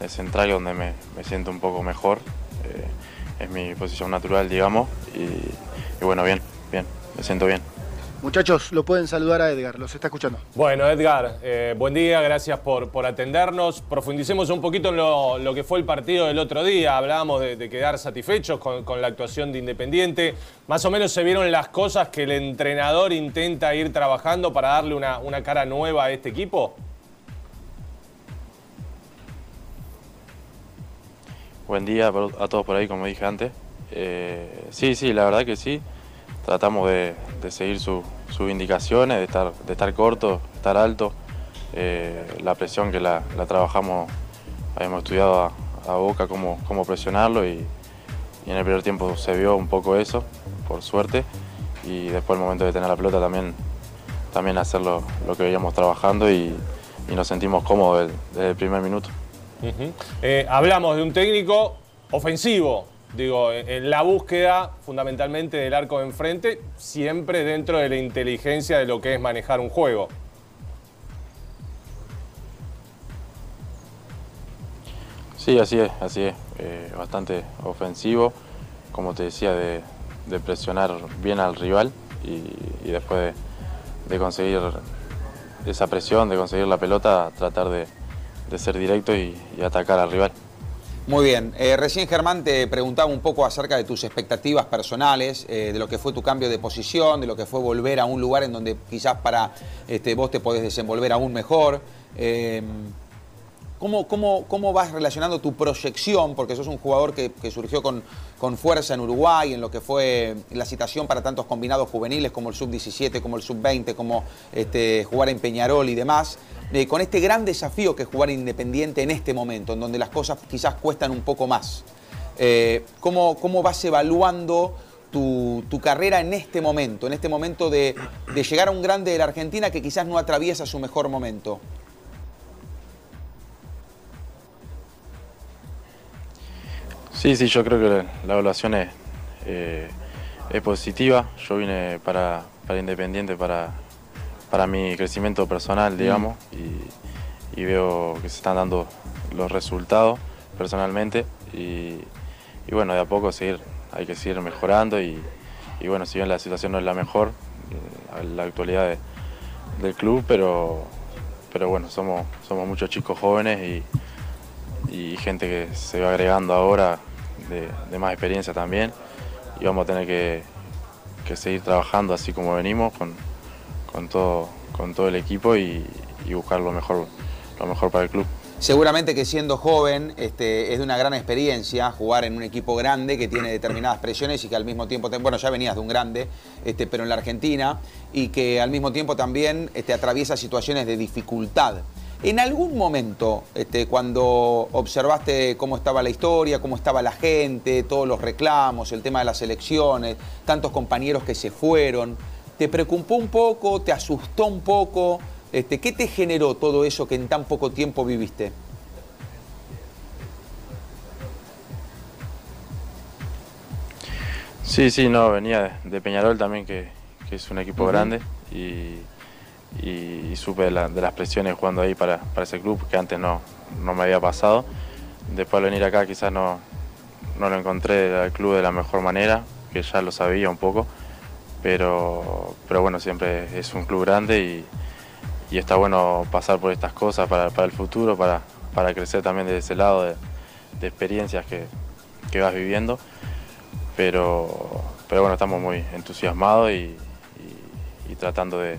de central, donde me, me siento un poco mejor. Eh, es mi posición natural, digamos. Y, y bueno, bien, bien, me siento bien. Muchachos, lo pueden saludar a Edgar, los está escuchando. Bueno, Edgar, eh, buen día, gracias por, por atendernos. Profundicemos un poquito en lo, lo que fue el partido del otro día. Hablábamos de, de quedar satisfechos con, con la actuación de Independiente. Más o menos se vieron las cosas que el entrenador intenta ir trabajando para darle una, una cara nueva a este equipo. Buen día a todos por ahí, como dije antes. Eh, sí, sí, la verdad que sí. Tratamos de, seguir su- sus indicaciones, de estar, de estar corto, estar alto. Eh, la presión que la, trabajamos, habíamos estudiado a, Boca cómo, cómo presionarlo y, en el primer tiempo se vio un poco eso, por suerte. Y después el momento de tener la pelota también, también hacer lo, que veíamos trabajando y, nos sentimos cómodos desde el primer minuto. Eh, hablamos de un técnico ofensivo, digo, en la búsqueda fundamentalmente del arco de enfrente, siempre dentro de la inteligencia de lo que es manejar un juego. Sí, así es, así es. Eh, bastante ofensivo, como te decía, de, presionar bien al rival y, después de, de conseguir esa presión, de conseguir la pelota, tratar de, de ser directo y, atacar al rival. Muy bien. Eh, recién Germán te preguntaba un poco acerca de tus expectativas personales, eh, de lo que fue tu cambio de posición, de lo que fue volver a un lugar en donde quizás para este, vos te podés desenvolver aún mejor. Eh, ¿Cómo, cómo, cómo vas relacionando tu proyección? Porque sos un jugador que, surgió con, con fuerza en Uruguay, en lo que fue la citación para tantos combinados juveniles como el sub-17, como el sub-20, como este, jugar en Peñarol y demás. Eh, con este gran desafío que es jugar independiente en este momento, en donde las cosas quizás cuestan un poco más. Eh, ¿cómo, ¿Cómo vas evaluando tu, tu carrera en este momento? En este momento de, de llegar a un grande de la Argentina que quizás no atraviesa su mejor momento. Sí, sí, yo creo que la, la evaluación es, eh, es positiva. Yo vine para, para Independiente para, para mi crecimiento personal, digamos, y, y veo que se están dando los resultados personalmente. Y, y bueno, de a poco seguir, hay que seguir mejorando. Y, y bueno, si bien la situación no es la mejor, eh, la actualidad de- del club, pero, pero bueno, somos, somos muchos chicos jóvenes y, y gente que se va agregando ahora de, más experiencia también y vamos a tener que, que seguir trabajando así como venimos con, con todo, con todo el equipo y, buscar lo mejor, lo mejor para el club. Seguramente que siendo joven este, es de una gran experiencia jugar en un equipo grande que tiene determinadas presiones y que al mismo tiempo, bueno, ya venías de un grande, este, pero en la Argentina, y que al mismo tiempo también este, atraviesa situaciones de dificultad. En algún momento, este, cuando observaste cómo estaba la historia, cómo estaba la gente, todos los reclamos, el tema de las elecciones, tantos compañeros que se fueron, ¿te preocupó un poco, te asustó un poco? Este, ¿Qué te generó todo eso que en tan poco tiempo viviste? Sí, sí, no, venía de, Peñarol también, que, que es un equipo grande y, y- supe de, la- de las presiones jugando ahí para, para ese club, que antes no, no me había pasado. Después al venir acá quizás no, no lo encontré al club de la mejor manera, que ya lo sabía un poco, pero, pero bueno, siempre es un club grande y, y está bueno pasar por estas cosas para, el futuro, para, para crecer también de ese lado de, de experiencias que, que vas viviendo pero, pero bueno, estamos muy entusiasmados y tratando de,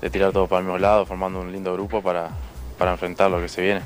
de tirar todo para el mismo lado, formando un lindo grupo para, para enfrentar lo que se viene.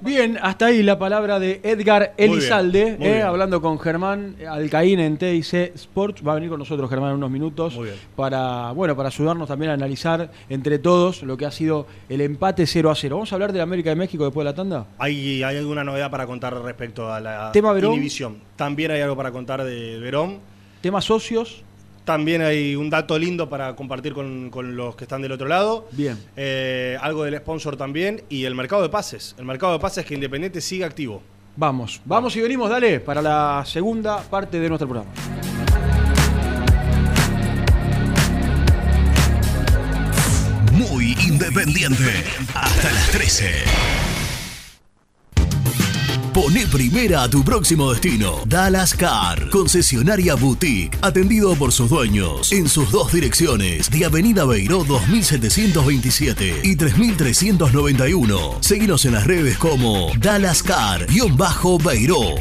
Bien, hasta ahí la palabra de Edgar Elizalde, muy eh, hablando con Germán Alcaín en TIC Sports. Va a venir con nosotros Germán en unos minutos para, bueno, para ayudarnos también a analizar entre todos lo que ha sido el empate 0 a 0. Vamos a hablar de la América de México después de la tanda. ¿Hay, ¿Hay alguna novedad para contar respecto a la Tema Verón. inhibición? También hay algo para contar de Verón. Tema socios. También hay un dato lindo para compartir con, con los que están del otro lado. Bien. Eh, algo del sponsor también. Y el mercado de pases. El mercado de pases que Independiente sigue activo. Vamos, vamos y venimos, dale, para la segunda parte de nuestro programa. Muy independiente. Hasta las 13. Pone primera a tu próximo destino. Dallas Car, concesionaria boutique, atendido por sus dueños en sus dos direcciones, de Avenida Beiró 2727 y 3391. Seguinos en las redes como Dallas Car-Beiró.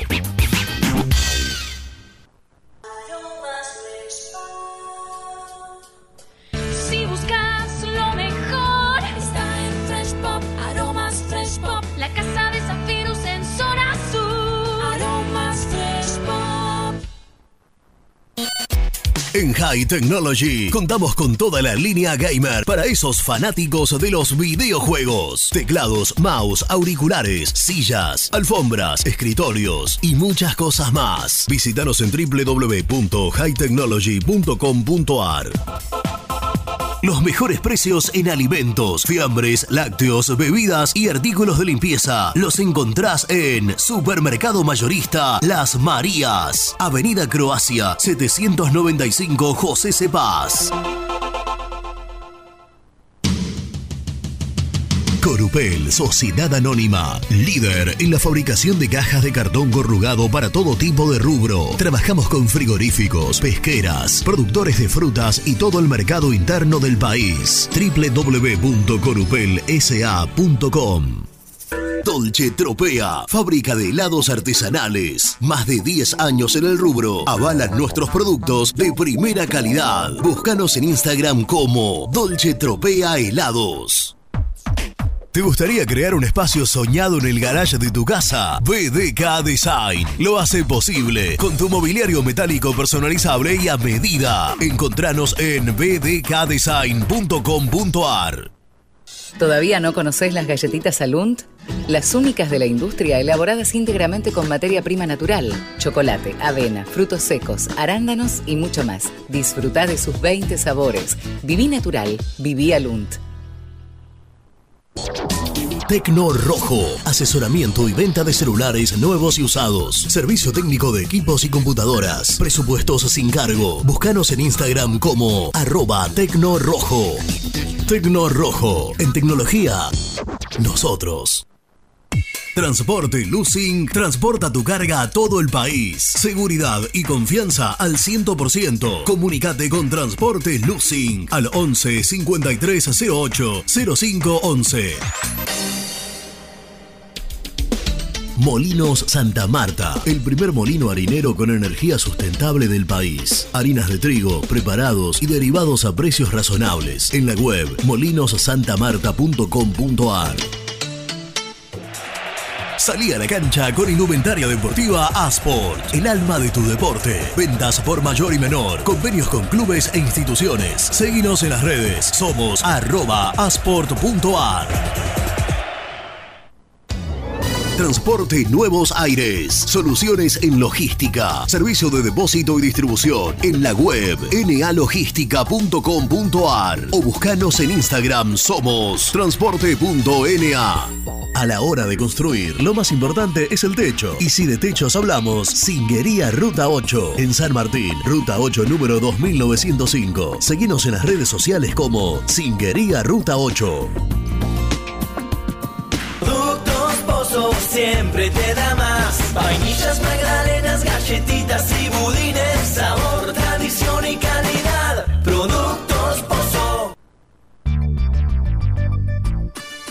High Technology contamos con toda la línea gamer para esos fanáticos de los videojuegos. Teclados, mouse, auriculares, sillas, alfombras, escritorios y muchas cosas más. Visítanos en www.hightechnology.com.ar. Los mejores precios en alimentos, fiambres, lácteos, bebidas y artículos de limpieza los encontrás en Supermercado Mayorista Las Marías, Avenida Croacia 795 José Cepaz. Corupel, Sociedad Anónima, líder en la fabricación de cajas de cartón corrugado para todo tipo de rubro. Trabajamos con frigoríficos, pesqueras, productores de frutas y todo el mercado interno del país. www.corupelsa.com Dolce Tropea, fábrica de helados artesanales. Más de 10 años en el rubro. Avalan nuestros productos de primera calidad. Búscanos en Instagram como Dolce Tropea Helados. ¿Te gustaría crear un espacio soñado en el garage de tu casa? BDK Design lo hace posible con tu mobiliario metálico personalizable y a medida. Encontranos en bdkdesign.com.ar. ¿Todavía no conocés las galletitas Alunt? Las únicas de la industria elaboradas íntegramente con materia prima natural, chocolate, avena, frutos secos, arándanos y mucho más. Disfruta de sus 20 sabores. Viví natural, viví Alunt. Tecno Rojo, asesoramiento y venta de celulares nuevos y usados. Servicio técnico de equipos y computadoras. Presupuestos sin cargo. Búscanos en Instagram como arroba Tecno Rojo. Tecno Rojo, en tecnología, nosotros. Transporte Lucing transporta tu carga a todo el país. Seguridad y confianza al 100%. Comunicate con Transporte Lucing al 11 5308 0511. Molinos Santa Marta, el primer molino harinero con energía sustentable del país. Harinas de trigo, preparados y derivados a precios razonables. En la web molinosantamarta.com.ar. Salí a la cancha con indumentaria deportiva Asport, el alma de tu deporte. Ventas por mayor y menor, convenios con clubes e instituciones. Seguinos en las redes, somos arroba asport.ar. Transporte Nuevos Aires. Soluciones en logística. Servicio de depósito y distribución. En la web nalogística.com.ar o buscanos en Instagram somos transporte.na. A la hora de construir, lo más importante es el techo. Y si de techos hablamos, Singuería Ruta 8. En San Martín, Ruta 8 número 2905. Seguinos en las redes sociales como Singuería Ruta 8. Siempre te da más. Vainillas, magdalenas, galletitas y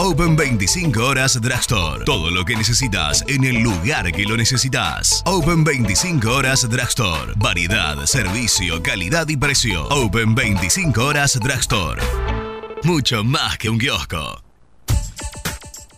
Open 25 horas Drugstore. Todo lo que necesitas en el lugar que lo necesitas. Open 25 horas Drugstore. Variedad, servicio, calidad y precio. Open 25 horas Drugstore. Mucho más que un kiosco.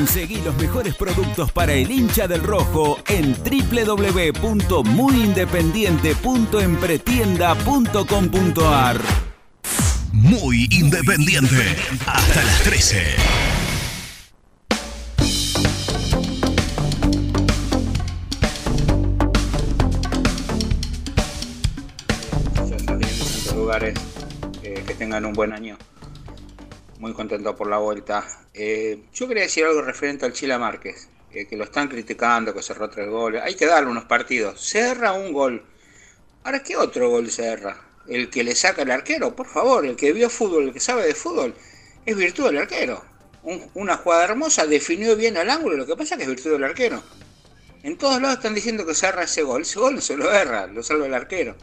Conseguí los mejores productos para el hincha del rojo en www.muyindependiente.empretienda.com.ar. Muy independiente. Hasta las 13. en distintos lugares eh, que tengan un buen año. Muy contento por la vuelta. Eh, yo quería decir algo referente al Chila Márquez, eh, que lo están criticando, que cerró tres goles. Hay que darle unos partidos. Cerra un gol. Ahora, ¿qué otro gol cerra? El que le saca el arquero, por favor, el que vio fútbol, el que sabe de fútbol, es virtud del arquero. Un- una jugada hermosa, definió bien al ángulo, lo que pasa es que es virtud del arquero. En todos lados están diciendo que cerra ese gol. Ese gol se lo erra, lo salva el arquero.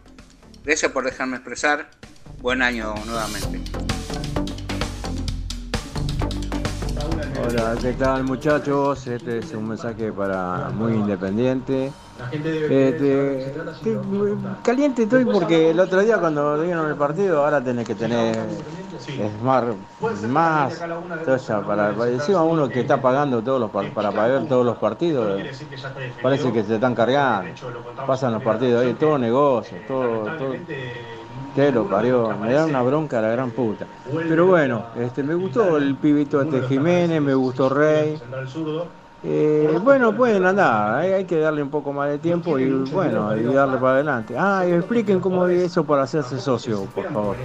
Gracias por dejarme expresar. Buen año nuevamente. Hola, ¿qué tal muchachos? Este es un mensaje para muy independiente. Este, estoy caliente estoy porque el otro día cuando dieron el partido, ahora tenés que tener más, para, encima uno que está pagando todos los par- para pagar todos los partidos, parece que se están cargando, pasan los partidos ahí, todo negocio, todo, todo que lo parió, me da una bronca la gran puta. Pero bueno, este, me gustó el pibito este Jiménez, me gustó Rey. Eh, bueno, pueden andar, hay, hay que darle un poco más de tiempo y bueno, y darle para adelante. Ah, y expliquen cómo es eso para hacerse socio, por favor.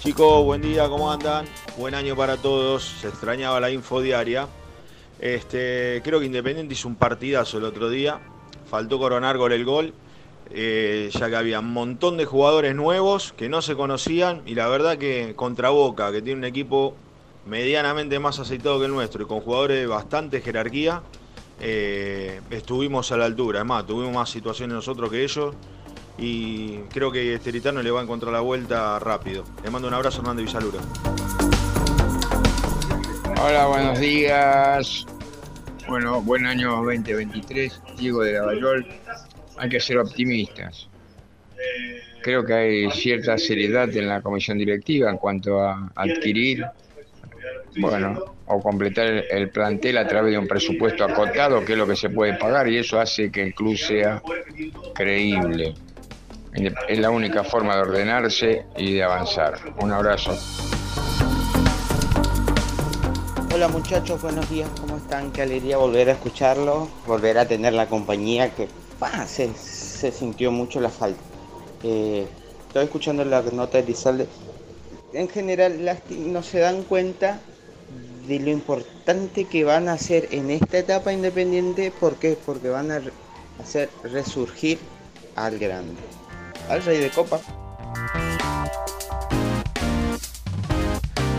Chicos, buen día, ¿cómo andan? buen año para todos. Se extrañaba la info diaria. Este, creo que Independiente hizo un partidazo el otro día. Faltó coronar gol el gol, eh, ya que había un montón de jugadores nuevos que no se conocían y la verdad que contra Boca, que tiene un equipo medianamente más aceitado que el nuestro y con jugadores de bastante jerarquía, eh, estuvimos a la altura. Es más, tuvimos más situaciones nosotros que ellos y creo que Esteritano le va a encontrar la vuelta rápido. Le mando un abrazo a Hernández Villaluro. Hola, buenos días. Bueno, buen año 2023. Diego de Lavallol. Hay que ser optimistas. Creo que hay cierta seriedad en la comisión directiva en cuanto a adquirir, bueno, o completar el, el plantel a través de un presupuesto acotado, que es lo que se puede pagar, y eso hace que el club sea creíble. Es la única forma de ordenarse y de avanzar. Un abrazo. Hola muchachos, buenos días, ¿cómo están? Qué alegría volver a escucharlo, volver a tener la compañía que se, sintió mucho la falta. Eh, estoy escuchando la nota de Lizalde. En general las- no se dan cuenta de lo importante que van a hacer en esta etapa independiente. ¿Por qué? Porque van a hacer resurgir al grande, al rey de copa.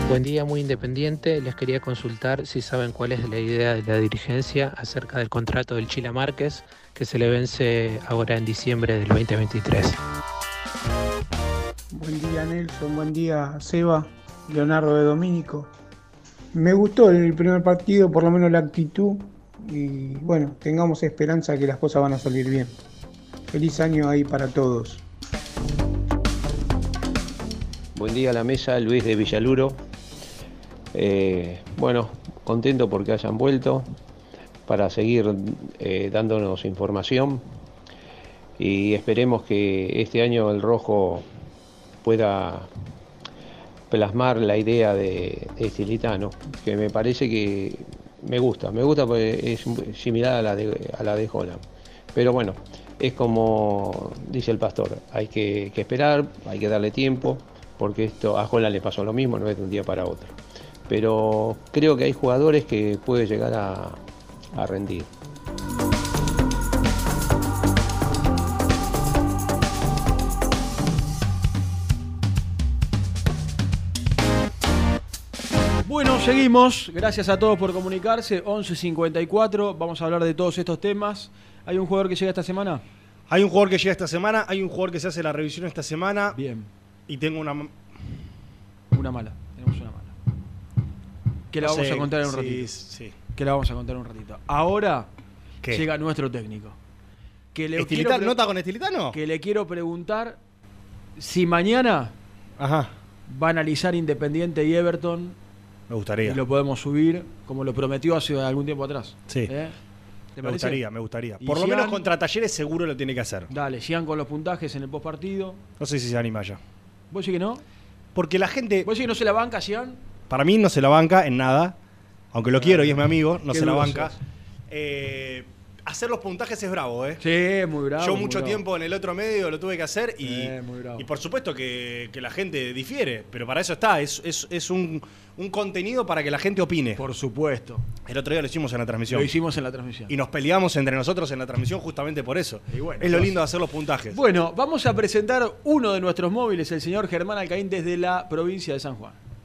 Buen día, muy independiente. Les quería consultar si saben cuál es la idea de la dirigencia acerca del contrato del Chila Márquez que se le vence ahora en diciembre del 2023. Buen día Nelson, buen día Seba, Leonardo de Domínico. Me gustó el primer partido, por lo menos la actitud, y bueno, tengamos esperanza que las cosas van a salir bien. Feliz año ahí para todos. Buen día a la mesa, Luis de Villaluro. Eh, bueno, contento porque hayan vuelto para seguir eh, dándonos información y esperemos que este año el rojo pueda plasmar la idea de, Estilitano, que me parece que me gusta, me gusta porque es similar a la de, a la de Holland. Pero bueno, es como dice el pastor, hay que, que esperar, hay que darle tiempo, porque esto a Holland le pasó lo mismo, no es de un día para otro. Pero creo que hay jugadores que puede llegar a, a rendir. Bueno, seguimos. Gracias a todos por comunicarse. 11.54. Vamos a hablar de todos estos temas. ¿Hay un jugador que llega esta semana? Hay un jugador que llega esta semana, hay un jugador que se hace la revisión esta semana. Bien. Y tengo una. Una mala. Tenemos una mala. Que la No vamos sé, a contar en un sí, ratito. sí. Que la vamos a contar en un ratito. Ahora ¿Qué? llega nuestro técnico. Que le ¿Estilita- quiero pre- ¿Nota con Estilitano? Que le quiero preguntar si mañana Ajá. va a analizar Independiente y Everton. Me gustaría. Y lo podemos subir, como lo prometió hace algún tiempo atrás. Sí. ¿Eh? ¿Te Me parece? gustaría, me gustaría. Por lo Gian- menos contra Talleres seguro lo tiene que hacer. Dale, sigan con los puntajes en el postpartido. No sé si se anima ya. ¿Vos decís que no? Porque la gente. ¿Vos decís que no se la banca, Sian? Para mí no se la banca en nada. Aunque lo quiero y es mi amigo, no Qué se la banca. Eh, hacer los puntajes es bravo, ¿eh? Sí, muy bravo. Yo muy mucho bravo. tiempo en el otro medio lo tuve que hacer y, Eh, por supuesto que, que la gente difiere, pero para eso está, es, es- es un, un contenido para que la gente opine. Por supuesto. El otro día lo hicimos en la transmisión. Lo hicimos en la transmisión. Y nos peleamos entre nosotros en la transmisión justamente por eso. Y bueno, es lo lindo de hacer los puntajes. Bueno, vamos a presentar uno de nuestros móviles, el señor Germán Alcaín, desde la provincia de San Juan.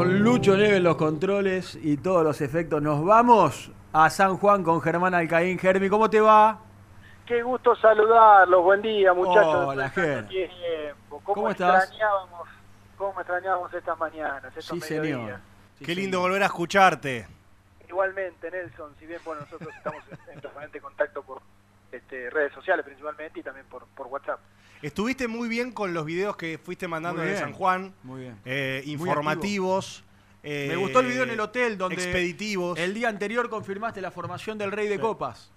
Con Lucho Neve en los controles y todos los efectos, nos vamos a San Juan con Germán Alcaín. Germi, ¿cómo te va? Qué gusto saludarlos, buen día muchachos. Hola, Después de Ger. tanto tiempo. ¿Cómo, ¿Cómo estás? extrañábamos, cómo extrañábamos estas mañanas, estos Sí, señor. Qué lindo volver a escucharte. Igualmente, Nelson, si bien bueno, nosotros estamos en, en *laughs* permanente contacto por, este, redes sociales principalmente y también por, por WhatsApp. Estuviste muy bien con los videos que fuiste mandando de San Juan. muy bien. eh, Muy informativos. eh, Me gustó el video en el hotel donde Expeditivos. el día anterior confirmaste la formación del Rey de Copas.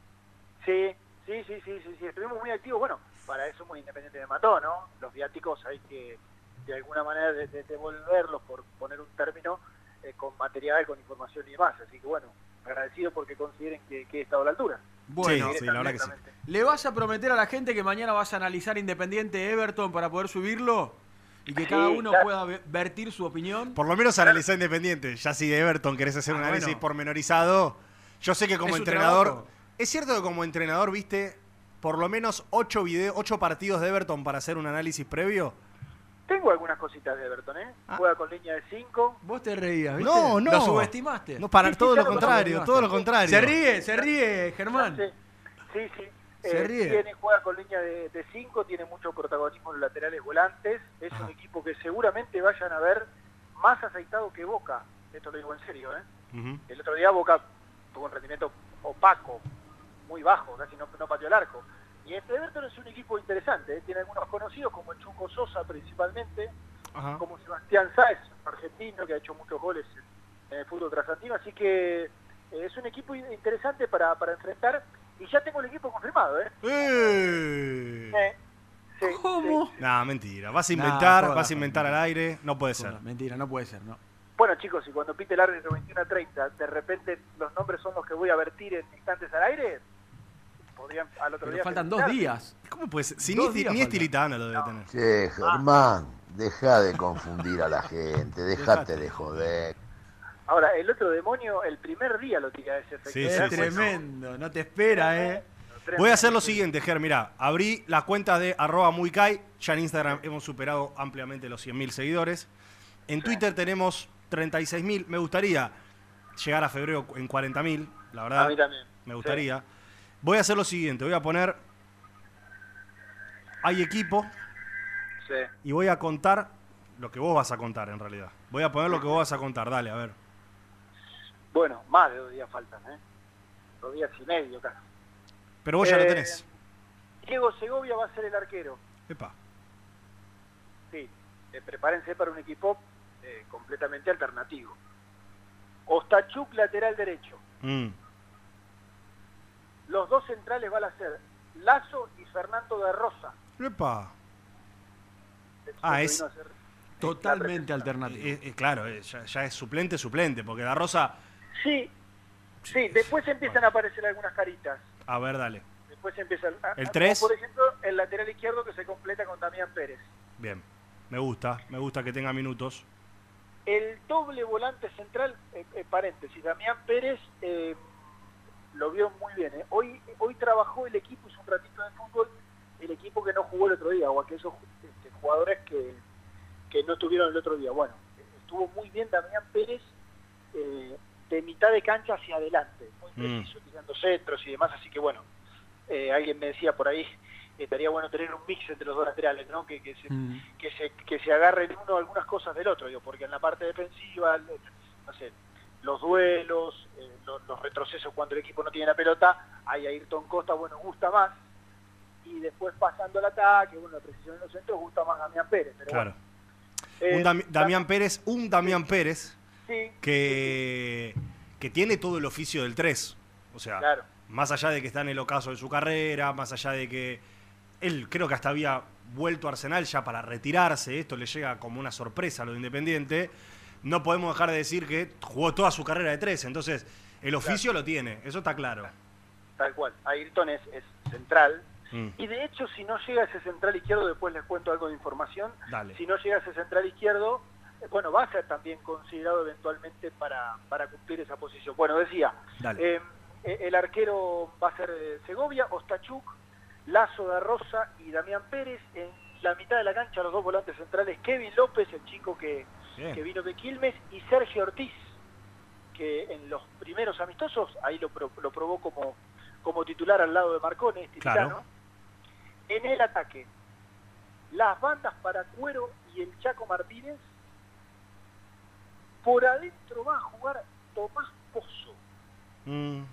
Sí, sí, sí, sí, sí, sí, estuvimos muy activos. Bueno, para eso muy independiente de Mató, ¿no? Los viáticos hay que, de alguna manera, de- de- devolverlos, por poner un término, eh, con material, con información y demás. Así que bueno, agradecido porque consideren que, que he estado a la altura. Bueno, Sí, sí, la verdad que sí. ¿le vas a prometer a la gente que mañana vas a analizar Independiente Everton para poder subirlo? Y que Sí, cada uno claro. pueda ve- vertir su opinión. Por lo menos analizar Independiente. Ya si de Everton querés hacer un Ah, análisis bueno. pormenorizado, yo sé que como Es entrenador. trabajo. Es cierto que como entrenador viste por lo menos ocho videos, ocho partidos de Everton para hacer un análisis previo. Tengo algunas cositas de Everton, ¿eh? Juega con línea de 5. Vos te reías, ¿viste? No, no. ¿Lo subestimaste? No, para Sí, todo lo contrario, todo lo contrario. Se ríe, se ríe, Germán. Sí, sí. sí. Se Eh, ríe. Tiene, juega con línea de 5, tiene mucho protagonismo en los laterales volantes. Es un equipo que seguramente vayan a ver más aceitado que Boca. Esto lo digo en serio, ¿eh? El otro día Boca tuvo un rendimiento opaco, muy bajo, casi no, no pateó el arco. Y este Everton es un equipo interesante, ¿eh? tiene algunos conocidos como el Chuco Sosa principalmente, Ajá. como Sebastián Sáez, argentino que ha hecho muchos goles en, en el fútbol trasandino, así que eh, es un equipo in- interesante para, para enfrentar y ya tengo el equipo confirmado, ¿eh? Eh. Eh, sí, ¿Cómo? sí. Nah, mentira. Vas a Nah, inventar, joda, vas a inventar al aire. No puede ser. Mentira, no puede ser, ¿no? Bueno chicos, y cuando pite el árbitro 21 a 30, de repente los nombres son los que voy a vertir en instantes al aire, podrían al otro Pero día... faltan dos días. ¿Cómo puede ser? Si Dos ni, días ni. Estilitano lo debe tener. Che, Germán, deja de confundir a la gente, dejate de joder. Ahora, el otro demonio, el primer día lo tira ese efecto. Sí, sí, Es tremendo, no te espera, ¿eh? Voy a hacer lo siguiente, Ger. Mirá, abrí la cuenta de arroba muicay. Ya en Instagram hemos superado ampliamente los 100.000 seguidores. En Twitter tenemos 36.000. Me gustaría llegar a febrero en 40.000, la verdad. A mí también. Me gustaría. Voy a hacer lo siguiente. Voy a poner... Hay equipo Sí. y voy a contar lo que vos vas a contar en realidad. Voy a poner lo que vos vas a contar. Dale, a ver. Bueno, más de dos días faltan, ¿eh? Dos días y medio casi. Pero vos ya lo Eh, tenés. Diego Segovia va a ser el arquero. Epa. Sí, eh, prepárense para un equipo eh, completamente alternativo. Ostachuk, lateral derecho. Mm. Los dos centrales van a ser Lazo y Fernando de Rosa. Epa. Ah, es- Totalmente alternativo. Eh, eh, claro, eh, ya, ya es suplente, suplente, porque la Rosa... Sí, sí, después empiezan a aparecer algunas caritas. A ver, dale. Después empiezan... a- ¿El a- tres? como Por ejemplo, el lateral izquierdo que se completa con Damián Pérez. Bien. Me gusta, me gusta que tenga minutos. El doble volante central, eh, eh, paréntesis, Damián Pérez eh, lo vio muy bien. eh. Hoy, hoy trabajó el equipo, hizo un ratito de fútbol, el equipo que no jugó el otro día, o aquellos este, jugadores que, que no estuvieron el otro día. Bueno, estuvo muy bien Damián Pérez eh, de mitad de cancha hacia adelante, muy Mm. preciso, tirando centros y demás, así que bueno, eh, alguien me decía por ahí, estaría bueno tener un mix entre los dos laterales, ¿no? Que, que se, Mm. que se, que se agarren uno algunas cosas del otro, digo, porque en la parte defensiva, no sé, los duelos, eh, los, los retrocesos cuando el equipo no tiene la pelota, ahí Ayrton Costa, bueno, gusta más, y después pasando al ataque, bueno, la precisión en los centros, gusta más Damián Pérez, pero Claro. bueno. un Eh, Dami- Damián Pérez, un Damián Pérez Sí, que, que tiene todo el oficio del 3. O sea, Claro. más allá de que está en el ocaso de su carrera, más allá de que él creo que hasta había vuelto a Arsenal ya para retirarse, esto le llega como una sorpresa a lo de Independiente, no podemos dejar de decir que jugó toda su carrera de 3. Entonces, el oficio lo tiene, eso está claro. tal cual. Ayrton es, es central, Mm, y de hecho, si no llega ese central izquierdo, después les cuento algo de información, dale. si no llega ese central izquierdo, eh, bueno, va a ser también considerado eventualmente para, para cumplir esa posición. Bueno, decía, eh, eh, el arquero va a ser eh, Segovia, Ostachuk, Lazo da Rosa y Damián Pérez. En la mitad de la cancha, los dos volantes centrales, Kevin López, el chico que, vino de Quilmes, y Sergio Ortiz, que en los primeros amistosos, ahí lo, pro- lo probó como, como titular al lado de Marcone, este Claro. titano. En el ataque, las bandas para Cuero y el Chaco Martínez. Por adentro va a jugar Tomás Pozo. Mm,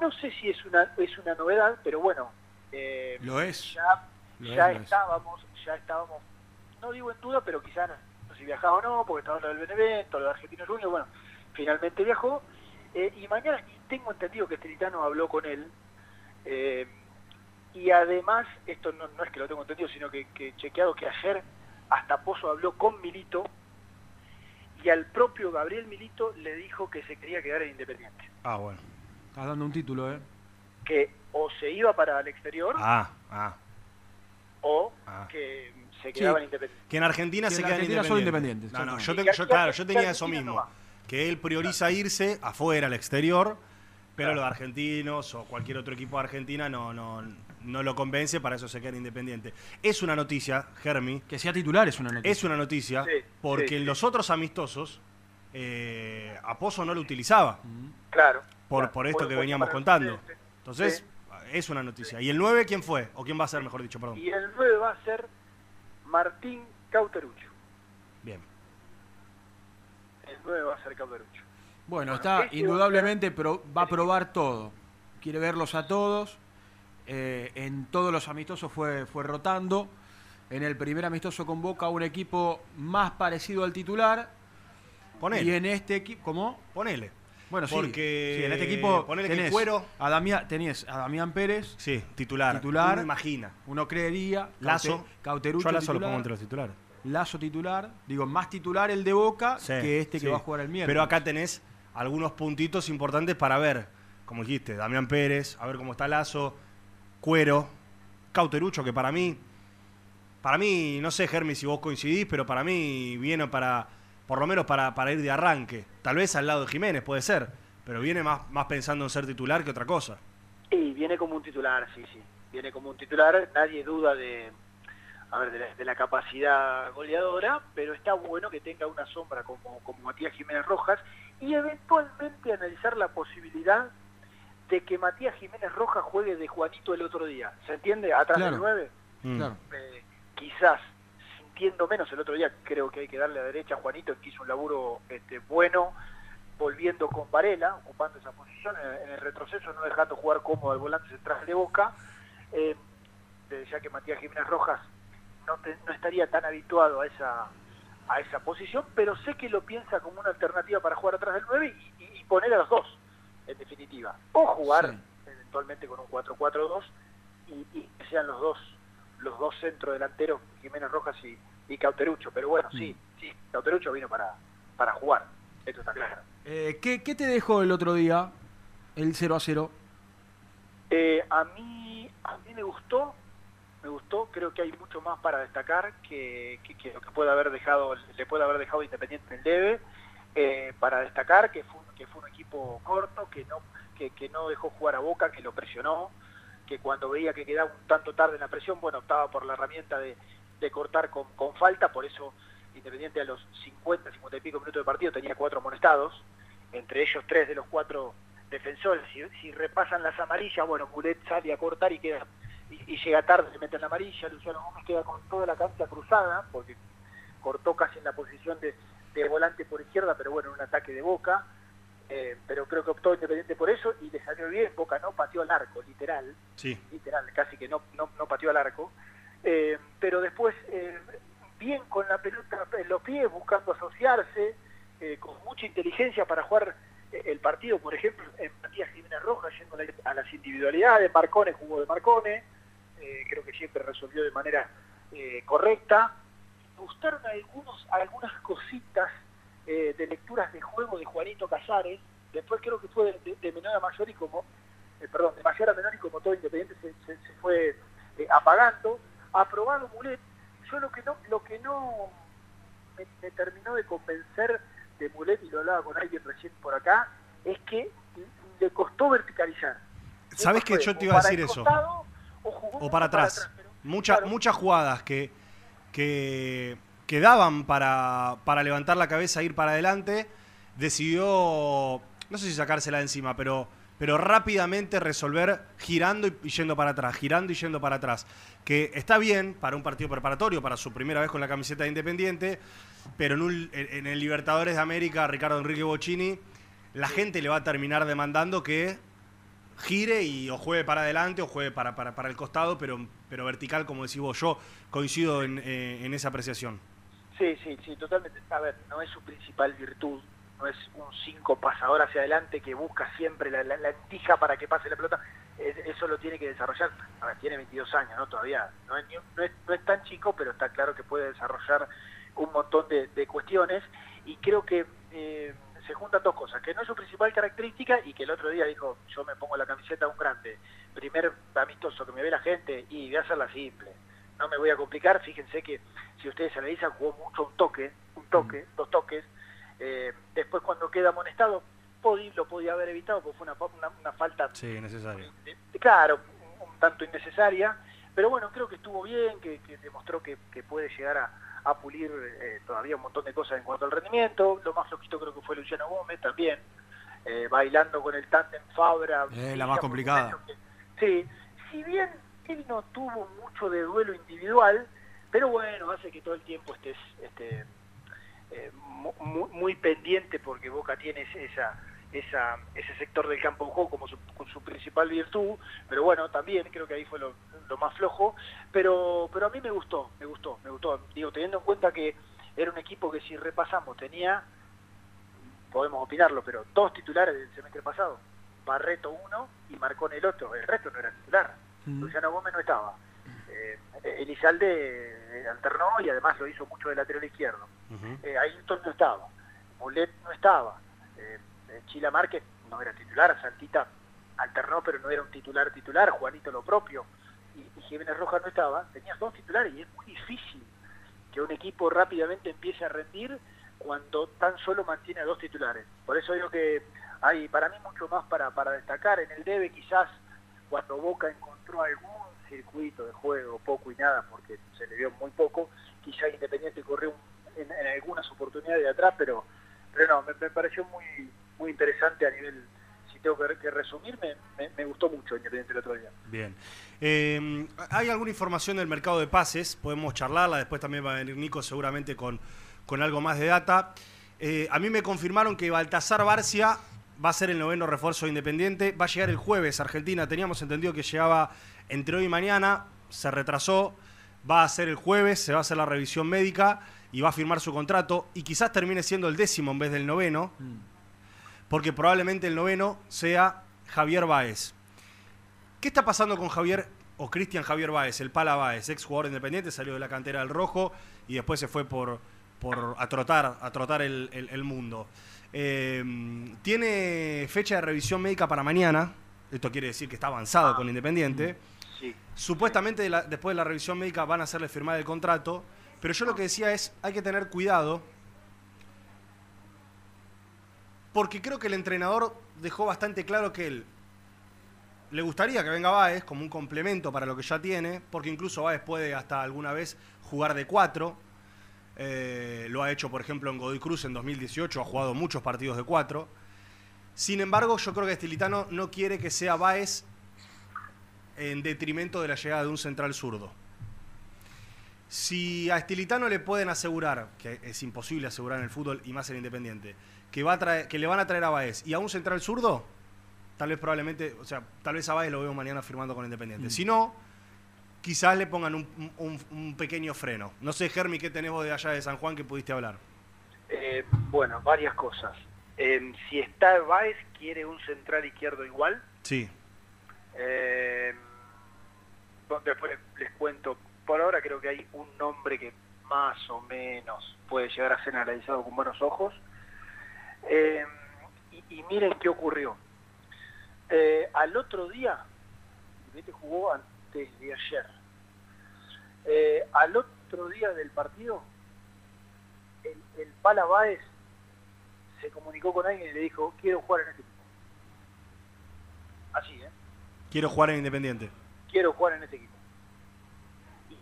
no sé si es una, es una novedad, pero bueno, eh, Lo es. ya, Ya es. estábamos, ya estábamos, no digo en duda, pero quizás no, no sé si viajaba o no, porque estaba lo del Benevento, lo de Argentino Junior, bueno, finalmente viajó, eh, y mañana, y tengo entendido que Tritano habló con él, eh, y además, esto no, no es que lo tengo entendido, sino que, que chequeado que ayer hasta Pozo habló con Milito, y al propio Gabriel Milito le dijo que se quería quedar en Independiente, Ah, bueno. Estás dando un título, ¿eh? que o se iba para el exterior, Ah, ah. O Ah. que se quedaba Sí. en Independiente. Que en Argentina Que se en quedan Argentina son independientes. independientes, No, no, yo, que yo- claro, yo tenía eso no mismo. Que él prioriza irse afuera, al exterior, pero los argentinos o cualquier otro equipo de Argentina no, no, no lo convence, para eso se queda independiente. Es una noticia, Germi. Que sea titular es una noticia. Es una noticia, Sí, porque sí, en sí. los otros amistosos, eh, a Pozo no lo utilizaba, Claro. por, claro. por esto Por- que veníamos contando. Entonces, Sí. Es una noticia. ¿Y el 9 quién fue? ¿O quién va a ser, mejor dicho, perdón? Y el 9 va a ser Martín Cauterucho. Bien. El 9 va a ser Cauterucho. Bueno, está este indudablemente, pero va a probar todo. Quiere verlos a todos. Eh, en todos los amistosos fue, fue rotando. En el primer amistoso convoca a un equipo más parecido al titular. Ponele. Y en este equipo, ¿cómo? Ponele. Bueno, sí. Porque sí, en este equipo ponele que tenés Cuero- a Damián, tenés a Damián Pérez, Sí, titular. Titular. Uno imagina. uno creería, Lazo. Caute- Cauterucho Yo a Lazo lo pongo entre los titulares. Lazo titular, digo, más titular el de Boca Sí, que este sí. que va a jugar el miércoles. Pero acá tenés algunos puntitos importantes para ver, como dijiste, Damián Pérez, a ver cómo está Lazo, Cuero, Cauterucho, que para mí, para mí, no sé, Germi, si vos coincidís, pero para mí viene para, por lo menos para, para ir de arranque. Tal vez al lado de Jiménez, puede ser, pero viene más, más pensando en ser titular que otra cosa. Y viene como un titular, sí, sí. Viene como un titular, nadie duda de, a ver, de, la, de la capacidad goleadora, pero está bueno que tenga una sombra como, como Matías Jiménez Rojas y eventualmente analizar la posibilidad de que Matías Jiménez Rojas juegue de Juanito el otro día. ¿Se entiende? Atrás Claro. del 9. Mm. Claro. Eh, quizás sintiendo menos el otro día, creo que hay que darle a derecha a Juanito, que hizo un laburo este, bueno, volviendo con Varela, ocupando esa posición en, el retroceso, no dejando jugar cómodo al volante central de Boca, eh, eh, ya que Matías Jiménez Rojas no, te- no estaría tan habituado a esa a esa posición, pero sé que lo piensa como una alternativa para jugar atrás del 9 y, y- y poner a los dos, en definitiva. O jugar Sí. eventualmente con un 4-4-2 y, y que sean los dos los dos centrodelanteros, Jiménez Rojas y, y Cauterucho. Pero bueno, sí, sí, Cauterucho vino para, para jugar, esto está claro. Eh, ¿qué, qué te dejó el otro día el 0 a 0? Eh, a mí a mí me gustó, me gustó, creo que hay mucho más para destacar que, que, que lo que puede haber dejado, le puede haber dejado Independiente en el debe, eh, para destacar que fue, un- que fue un equipo corto, que no, que, que no dejó jugar a Boca, que lo presionó, que cuando veía que quedaba un tanto tarde en la presión, bueno, optaba por la herramienta de, de cortar con, con falta, por eso Independiente a los 50, 50 y pico minutos de partido tenía cuatro amonestados, entre ellos tres de los cuatro defensores. Si, repasan las amarillas, bueno, Mulet sale a cortar y queda y, llega tarde, se mete en la amarilla, Luciano Gómez queda con toda la cancha cruzada, porque cortó casi en la posición de, de volante por izquierda, pero bueno, en un ataque de Boca. Eh, pero creo que optó Independiente por eso y le salió bien, Boca no pateó al arco, literal Sí. literal, casi que no, no, no pateó al arco. Eh, pero después, eh, bien con la pelota en los pies, buscando asociarse, con mucha inteligencia para jugar el partido, por ejemplo, en Matías Jiménez Rojas, yendo a la- a las individualidades, Marcone jugó de Marcone, creo que siempre resolvió de manera correcta. Me gustaron algunos, algunas cositas eh, de lecturas de juego de Juanito Casares, después creo que fue de, de- de menor a mayor y como eh, perdón, de mayor a menor y como todo Independiente se, se- se fue eh, apagando. Aprobado Mulet, yo lo que no, lo que no me, me terminó de convencer de Mulet, y lo hablaba con alguien recién por acá, es que le costó verticalizar. ¿Sabes que fue yo te iba a para decir eso? costado o jugó O mucho para atrás. pero- Mucha- claro. Muchas jugadas que, que, que daban para, para levantar la cabeza e ir para adelante, decidió, no sé si sacársela de encima, pero, pero rápidamente resolver girando y, yendo para atrás, girando y yendo para atrás. Que está bien para un partido preparatorio, para su primera vez con la camiseta de Independiente, pero en, un- en el Libertadores de América, Ricardo Enrique Bocini, la gente le va a terminar demandando que gire y o juegue para adelante o juegue para, para, para el costado, pero, pero vertical, como decís vos. Yo coincido en, eh, en esa apreciación. Sí, sí, sí, totalmente. A ver, no es su principal virtud, no es un cinco pasador hacia adelante que busca siempre la, la, tija para que pase la pelota. Es- Eso lo tiene que desarrollar. A ver, tiene 22 años, ¿no? Todavía no es, no es, no es tan chico, pero está claro que puede desarrollar un montón de, de cuestiones. Y creo que eh, se juntan dos cosas, que no es su principal característica y que el otro día dijo, yo me pongo la camiseta de un grande. Primer amistoso que me ve la gente y voy a hacerla simple. No me voy a complicar, fíjense que si ustedes analizan, jugó mucho un toque, un toque, dos toques. Eh, después cuando queda amonestado, podí- lo podía haber evitado porque fue una, una, una falta Sí, necesario. de- claro, un, un tanto innecesaria, pero bueno, creo que estuvo bien, que, que demostró que, que puede llegar a, a pulir eh, todavía un montón de cosas en cuanto al rendimiento. Lo más flojito creo que fue Luciano Gómez también, eh, bailando con el tándem Fabra. Eh, la más complicada. Sí, si bien él no tuvo mucho de duelo individual, pero bueno, hace que todo el tiempo estés este, eh, mu- mu- muy, pendiente porque Boca tiene ese- sector del campo de juego como su, su principal virtud, pero bueno, también creo que ahí fue lo, lo más flojo, pero, pero a mí me gustó, me gustó, me gustó, digo, teniendo en cuenta que era un equipo que si repasamos tenía, podemos opinarlo, pero dos titulares del semestre pasado, Barreto uno y Marcón el otro, el resto no era titular, Luciano Gómez no estaba. Eh, Elizalde eh, alternó y además lo hizo mucho de lateral izquierdo. Eh, Ailton no estaba, Mulet no estaba, eh, Chila Márquez no era titular, Santita alternó pero no era un titular titular, Juanito lo propio, y, y Jiménez Rojas no estaba, tenías dos titulares y es muy difícil que un equipo rápidamente empiece a rendir cuando tan solo mantiene a dos titulares. Por eso digo que hay para mí mucho más para, para destacar. En el debe quizás cuando Boca encontró algún circuito de juego, poco y nada, porque se le vio muy poco, quizá Independiente corrió en, algunas oportunidades de atrás, pero, pero no, me, pareció muy, muy interesante a nivel, si tengo que, que resumirme, me, gustó mucho Independiente el otro día. Bien. Eh, ¿Hay alguna información del mercado de pases? Podemos charlarla, después también va a venir Nico seguramente con, con algo más de data. Eh, a mí me confirmaron que Baltasar Barcia va a ser el noveno refuerzo de Independiente, va a llegar el jueves Argentina, teníamos entendido que llegaba entre hoy y mañana, se retrasó, va a ser el jueves, se va a hacer la revisión médica y va a firmar su contrato. Y quizás termine siendo el décimo en vez del noveno, porque probablemente el noveno sea Javier Báez. ¿Qué está pasando con Javier o Cristian Javier Báez, el Pala Báez, ex jugador independiente, salió de la cantera del Rojo y después se fue por, por a trotar, a trotar el, el- el mundo? Eh, tiene fecha de revisión médica para mañana, esto quiere decir que está avanzado con Independiente. Sí. Supuestamente la- después de la revisión médica van a hacerle firmar el contrato, pero yo lo que decía es, hay que tener cuidado, porque creo que el entrenador dejó bastante claro que él le gustaría que venga Baez como un complemento para lo que ya tiene, porque incluso Baez puede hasta alguna vez jugar de cuatro. Eh, lo ha hecho, por ejemplo, en Godoy Cruz en 2018, ha jugado muchos partidos de cuatro. Sin embargo, yo creo que Estilitano no quiere que sea Baez en detrimento de la llegada de un central zurdo. Si a Estilitano le pueden asegurar, que es imposible asegurar en el fútbol y más en Independiente, que, va a traer, que le van a traer a Baez y a un central zurdo, tal vez probablemente, o sea, tal vez a Baez lo veo mañana firmando con Independiente. Mm. Si no, quizás le pongan un, un- un pequeño freno. No sé, Germi, ¿qué tenés vos de allá de San Juan que pudiste hablar? Eh, bueno, varias cosas. Eh, si está Baez, quiere un central izquierdo igual. Sí. Eh, después les cuento. Por ahora creo que hay un nombre que más o menos puede llegar a ser analizado con buenos ojos. Eh, y, y miren qué ocurrió. Eh, al otro día, jugó antes de ayer. Eh, al otro día del partido, el, el Pala Báez se comunicó con alguien y le dijo, quiero jugar en este equipo. Así, ¿eh? Quiero jugar en Independiente. quiero jugar en este equipo.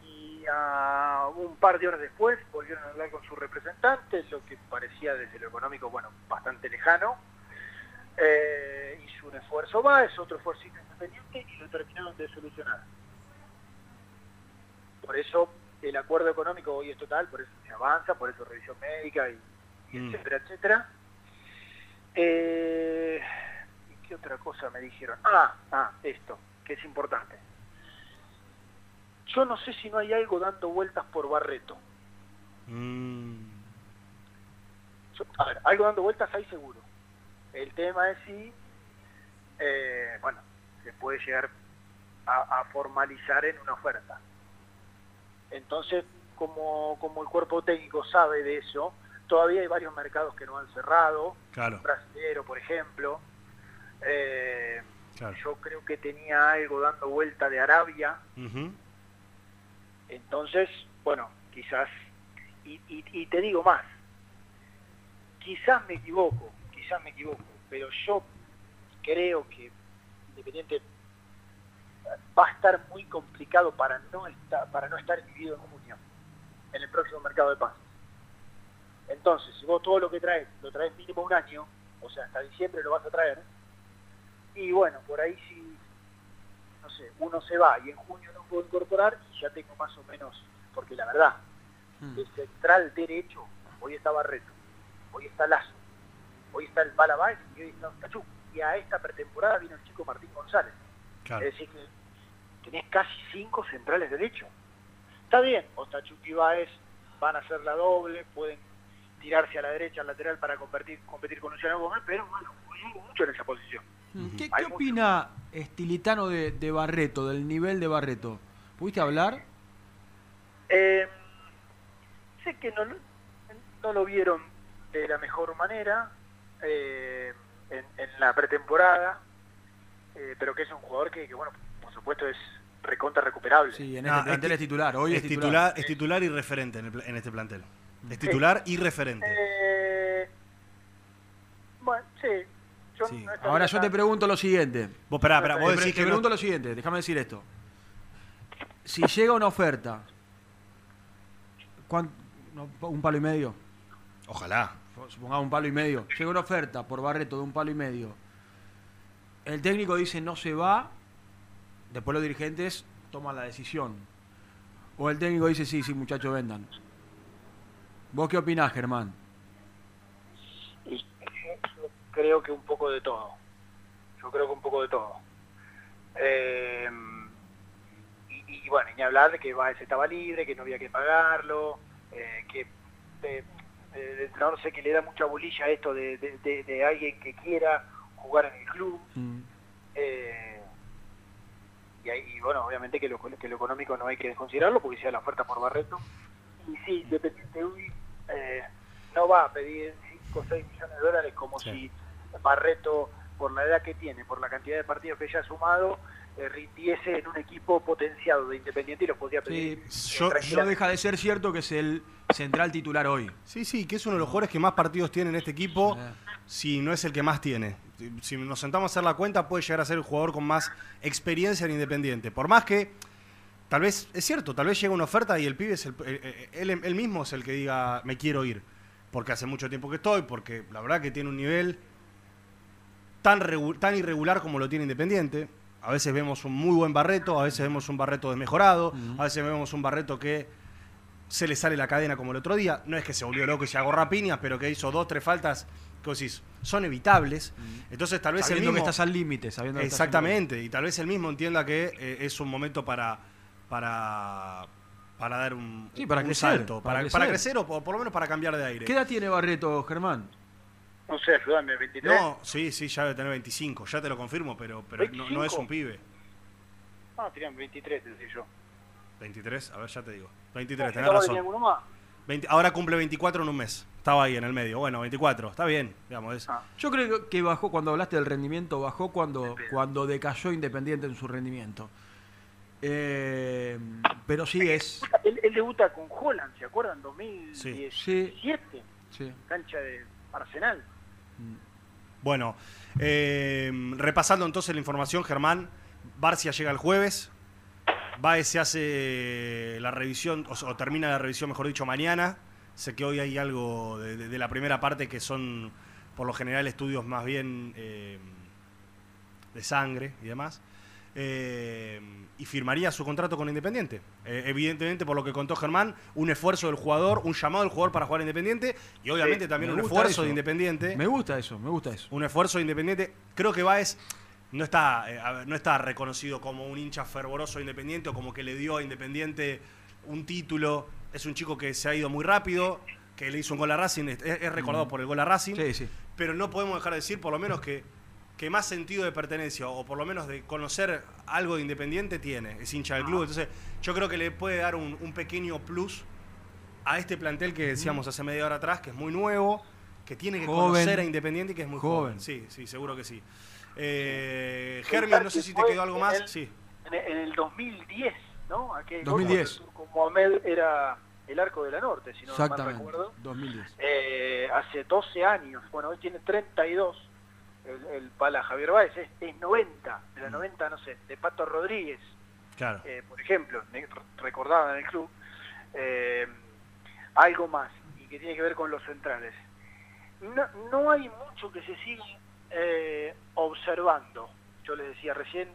Y ah, un par de horas después volvieron a hablar con su representante, lo que parecía desde lo económico, bueno, bastante lejano. Eh, hizo un esfuerzo más, otro esfuerzo independiente y lo terminaron de solucionar. Por eso el acuerdo económico hoy es total, por eso se avanza, por eso revisión médica y, y Mm. etcétera, etcétera. Eh, ¿y qué ¿qué otra cosa me dijeron? Ah, ah, esto, que es importante. Yo no sé si no hay algo dando vueltas por Barreto. Mm, Yo- a ver, algo dando vueltas hay seguro. El tema es si, eh, bueno, se puede llegar a, a formalizar en una oferta. Entonces, como, como el cuerpo técnico sabe de eso, todavía hay varios mercados que no han cerrado, Claro. brasilero, por ejemplo. Eh, Claro. Yo creo que tenía algo dando vuelta de Arabia. Entonces, bueno, quizás, y, y- y te digo más, quizás me equivoco, quizás me equivoco, pero yo creo que Independiente va a estar muy complicado para no estar, para no estar dividido en junio, en el próximo mercado de pases. Entonces, si vos todo lo que traes, lo traes mínimo un año, o sea, hasta diciembre lo vas a traer, y bueno, por ahí si, no sé, uno se va y en junio no puedo incorporar, y ya tengo más o menos, porque la verdad, de central derecho, hoy está Barreto, hoy está Lazo, hoy está el Balabáez y hoy está Cachú. Y a esta pretemporada vino el chico Martín González. Claro. Es decir, que tenés casi cinco centrales derechos. Está bien, Ostachuk y Baez van a hacer la doble, pueden tirarse a la derecha, al lateral para competir, competir con Luciano Gómez, pero bueno, hay mucho en esa posición. ¿Qué, qué opina Estilitano de, de Barreto, del nivel de Barreto? ¿Pudiste hablar? Eh, sé que no, no lo vieron de la mejor manera eh, en, en la pretemporada, eh, pero que es un jugador que, que, bueno, por supuesto es recontra recuperable. Sí, en Ah, este plantel es titular. Hoy es, titular, es titular y referente en, el en este plantel. Es titular y referente. Eh, bueno, sí. Yo Sí. no estaría Ahora yo te pregunto lo siguiente. Vos, esperá, esperá, vos te, decís te que no- pregunto lo siguiente, déjame decir esto. Si llega una oferta, ¿cuán- no, ¿un palo y medio? Ojalá. Supongamos un palo y medio. Llega una oferta por Barreto de un palo y medio. El técnico dice no se va, después los dirigentes toman la decisión. O el técnico dice sí, sí, muchachos, vendan. ¿Vos qué opinás, Germán? Y creo que un poco de todo. Yo creo que un poco de todo. Eh, y, y bueno, ni hablar de que Baez estaba libre, que no había que pagarlo, eh, que eh, sé que le da mucha bolilla esto de- de alguien que quiera jugar en el club. Eh, y, ahí- y bueno, obviamente que lo, que lo económico no hay que desconsiderarlo porque sea la oferta por Barreto. Y sí, Independiente hoy eh, no va a pedir 5 o 6 millones de dólares como si Barreto, por la edad que tiene, por la cantidad de partidos que ya ha sumado, eh, rindiese en un equipo potenciado de Independiente y lo podría pedir. Sí, eh, no tranquilamente. deja de ser cierto que es el central titular hoy. Sí, sí, que es uno de los jugadores que más partidos tiene en este equipo, si no es el que más tiene. Si nos sentamos a hacer la cuenta, puede llegar a ser el jugador con más experiencia en Independiente. Por más que, tal vez, es cierto, tal vez llega una oferta y el pibe, es el, eh, eh, él, él mismo es el que diga, me quiero ir. Porque hace mucho tiempo que estoy, porque la verdad que tiene un nivel tan, tan irregular como lo tiene Independiente. A veces vemos un muy buen Barreto, a veces vemos un Barreto desmejorado, a veces vemos un Barreto que se le sale la cadena como el otro día. No es que se volvió loco y se agarró piñas, pero que hizo dos, tres faltas que vos decís, son evitables. Entonces tal vez Sabiendo el mismo... que estás al límite, sabiendo que estás Exactamente, y tal vez el mismo entienda que eh, es un momento para, para, para dar un, Sí, para un crecer, salto, para para, para crecer. crecer o por, por lo menos para cambiar de aire. ¿Qué edad tiene Barreto, Germán? No sé, ayúdame, 23. No, sí, sí, ya debe tener 25, ya te lo confirmo, pero, pero no, no es un pibe. Ah, tenían 23, te decía yo. 23, a ver, ya te digo. Ah, 23, ¿yo tenés no razón. tenía alguno más? 20 ahora cumple 24 en un mes. Estaba ahí en el medio. Bueno, 24, está bien, digamos. Es, Yo creo que bajó, cuando hablaste del rendimiento, bajó cuando, cuando decayó Independiente en su rendimiento. Eh, pero sí es... Él, él debuta con Holland, ¿se acuerdan? 2017, Sí. cancha de Arsenal. Bueno, eh, repasando entonces la información, Germán, Barcia llega el jueves, Baez se hace la revisión, o, o termina la revisión, mejor dicho, mañana. Sé que hoy hay algo de, de- de la primera parte que son, por lo general, estudios más bien eh, de sangre y demás. eh, y firmaría su contrato con Independiente. Eh, evidentemente, por lo que contó Germán, un esfuerzo del jugador, un llamado del jugador para jugar Independiente y obviamente Sí, también un esfuerzo eso. de Independiente. Me gusta eso, me gusta eso. Un esfuerzo de Independiente. Creo que Baez no está, eh, no está reconocido como un hincha fervoroso de Independiente o como que le dio a Independiente un título. Es un chico que se ha ido muy rápido, que le hizo un gol a Racing, es, es recordado Mm. por el gol a Racing. Sí, sí. Pero no podemos dejar de decir, por lo menos, que, que más sentido de pertenencia o por lo menos de conocer algo de Independiente tiene. Es hincha del club. Entonces, yo creo que le puede dar un, un pequeño plus a este plantel que decíamos hace media hora atrás, que es muy nuevo, que tiene que Joven. conocer a Independiente y que es muy joven. Joven. Sí, sí, seguro que sí. Eh, Germán, no sé si te quedó algo más. Sí. En el 2010, ¿no? Aquel 2010. gol Turco Mohamed era el arco de la norte, si no mal recuerdo. 2010. Eh, hace 12 años, bueno, hoy tiene 32, el, el pala Javier Báez, es, es 90, de la 90, no sé, de Pato Rodríguez, Claro. eh, por ejemplo, recordaba en el club, eh, algo más, y que tiene que ver con los centrales. No, no hay mucho que se siga observando, yo les decía recién,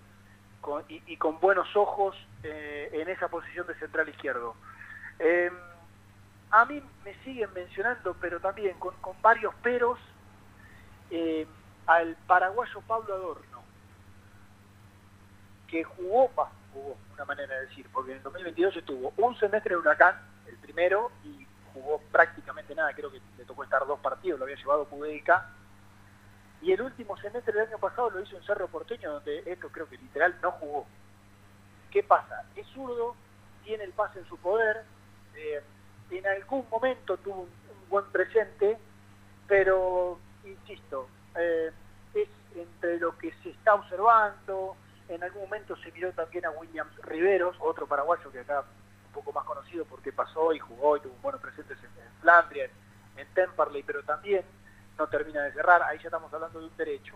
con- y, y con buenos ojos eh, en esa posición de central izquierdo. Eh, a mí me siguen mencionando, pero también con, varios peros, eh, al paraguayo Pablo Adorno, que jugó, bah, jugó, una manera de decir, porque en el 2022 estuvo un semestre en Huracán, el primero, y jugó prácticamente nada, creo que le tocó estar dos partidos, lo había llevado Pudeica, y el último semestre del año pasado lo hizo en Cerro Porteño, donde esto creo que literal no jugó. ¿Qué pasa? Es zurdo, tiene el pase en su poder, eh, en algún momento tuvo un, buen presente, pero, insisto, eh, es entre lo que se está observando, en algún momento se miró también a Williams Riveros, otro paraguayo que acá un poco más conocido porque pasó y jugó y tuvo buenos presentes en, en Flandria, en Temperley, pero también no termina de cerrar, ahí ya estamos hablando de un derecho.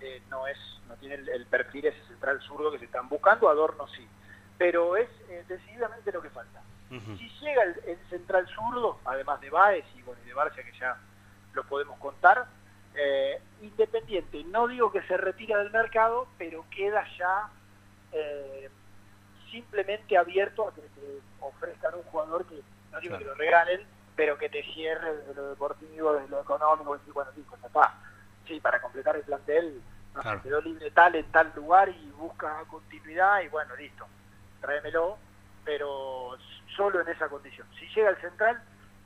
Eh, no es no tiene el, el perfil ese central zurdo que se están buscando, Adorno sí, pero es eh, decididamente lo que falta. Si llega el, el central zurdo, además de Baez y, bueno, y de Barcia, que ya lo podemos contar, eh, Independiente, no digo que se retira del mercado, pero queda ya eh, simplemente abierto a que te ofrezcan un jugador que, no digo que lo regalen, pero que te cierre desde lo deportivo, desde lo económico, y bueno, pues ya está. Sí, para completar el plantel, no sé, Claro. quedó libre tal en tal lugar y busca continuidad y bueno, listo, tráemelo, pero solo en esa condición. Si llega el central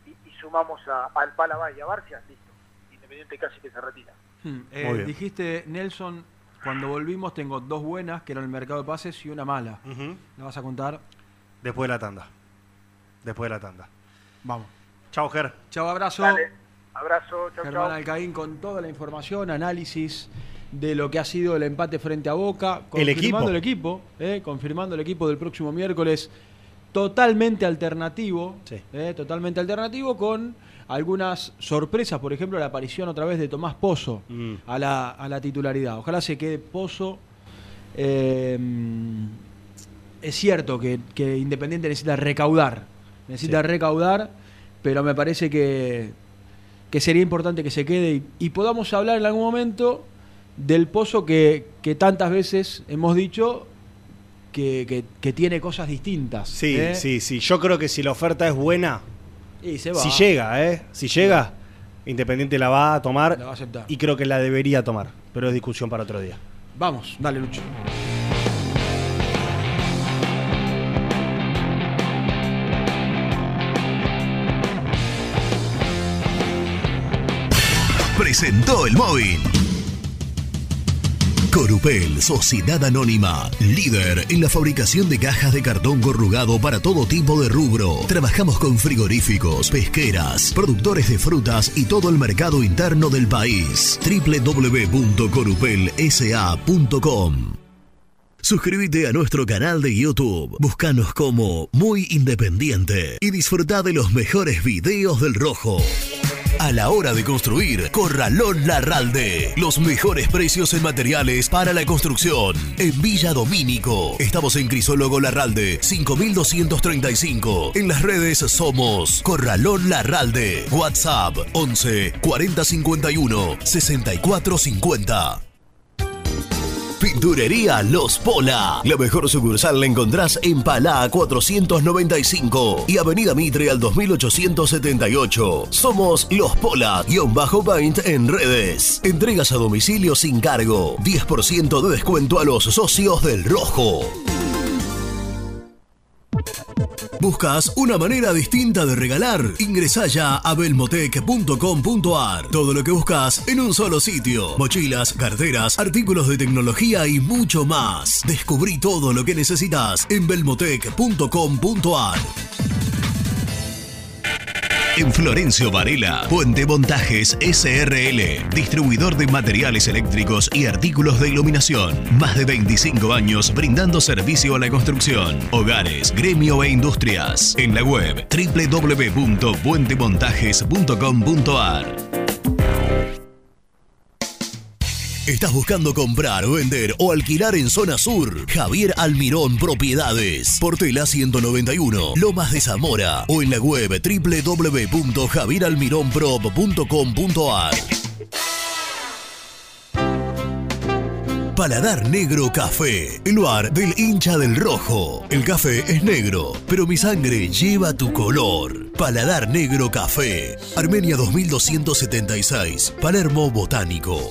y, y sumamos a, al Palabá y a Barcia, listo. Independiente casi que se retira. Hmm, eh, dijiste, Nelson, cuando volvimos tengo dos buenas, que eran el mercado de pases, y una mala. ¿La vas a contar? Después de la tanda. Después de la tanda. Vamos. Chao, Ger. Chao, abrazo. Dale, abrazo, chau, Germán chau. Alcaín con toda la información, análisis de lo que ha sido el empate frente a Boca, El equipo. confirmando el equipo, eh, confirmando el equipo del próximo miércoles, totalmente alternativo, eh, totalmente alternativo con algunas sorpresas, por ejemplo la aparición otra vez de Tomás Pozo Mm. a, la, a la titularidad. Ojalá se quede Pozo. Eh, es cierto que, que Independiente necesita recaudar, necesita recaudar, pero me parece que, que sería importante que se quede y, y podamos hablar en algún momento del pozo que, que tantas veces hemos dicho que, que- que tiene cosas distintas. Sí, ¿eh? sí, sí. Yo creo que si la oferta es buena, Y se va. si llega, ¿eh? Si llega, Independiente la va a tomar La va a aceptar. y creo que la debería tomar. Pero es discusión para otro día. Vamos, dale, Lucho. Presentó el móvil. Corupel, Sociedad Anónima, líder en la fabricación de cajas de cartón corrugado para todo tipo de rubro. Trabajamos con frigoríficos, pesqueras, productores de frutas y todo el mercado interno del país. www.corupelsa.com Suscríbete a nuestro canal de YouTube, búscanos como Muy Independiente y disfruta de los mejores videos del Rojo. A la hora de construir, Corralón Larralde. Los mejores precios en materiales para la construcción. En Villa Domínico. Estamos en Crisólogo Larralde, 5235. En las redes somos Corralón Larralde. WhatsApp 11 4051 6450. Pinturería Los Pola. La mejor sucursal la encontrás en Palá 495 y Avenida Mitre al 2878. Somos Los Pola-Paint en redes. Entregas a domicilio sin cargo. 10% de descuento a los socios del Rojo. ¿Buscas una manera distinta de regalar? Ingresa ya a belmotec.com.ar. Todo lo que buscas en un solo sitio. Mochilas, carteras, artículos de tecnología y mucho más. Descubrí todo lo que necesitas en belmotec.com.ar. En Florencio Varela, Puente Montajes SRL, distribuidor de materiales eléctricos y artículos de iluminación. Más de 25 años brindando servicio a la construcción, hogares, gremio e industrias. En la web www.puentemontajes.com.ar. ¿Estás buscando comprar, vender o alquilar en zona sur? Javier Almirón Propiedades. Portela 191, Lomas de Zamora o en la web www.javieralmironprop.com.ar. Paladar Negro Café, el lugar del hincha del rojo. El café es negro, pero mi sangre lleva tu color. Paladar Negro Café, Armenia 2276, Palermo Botánico.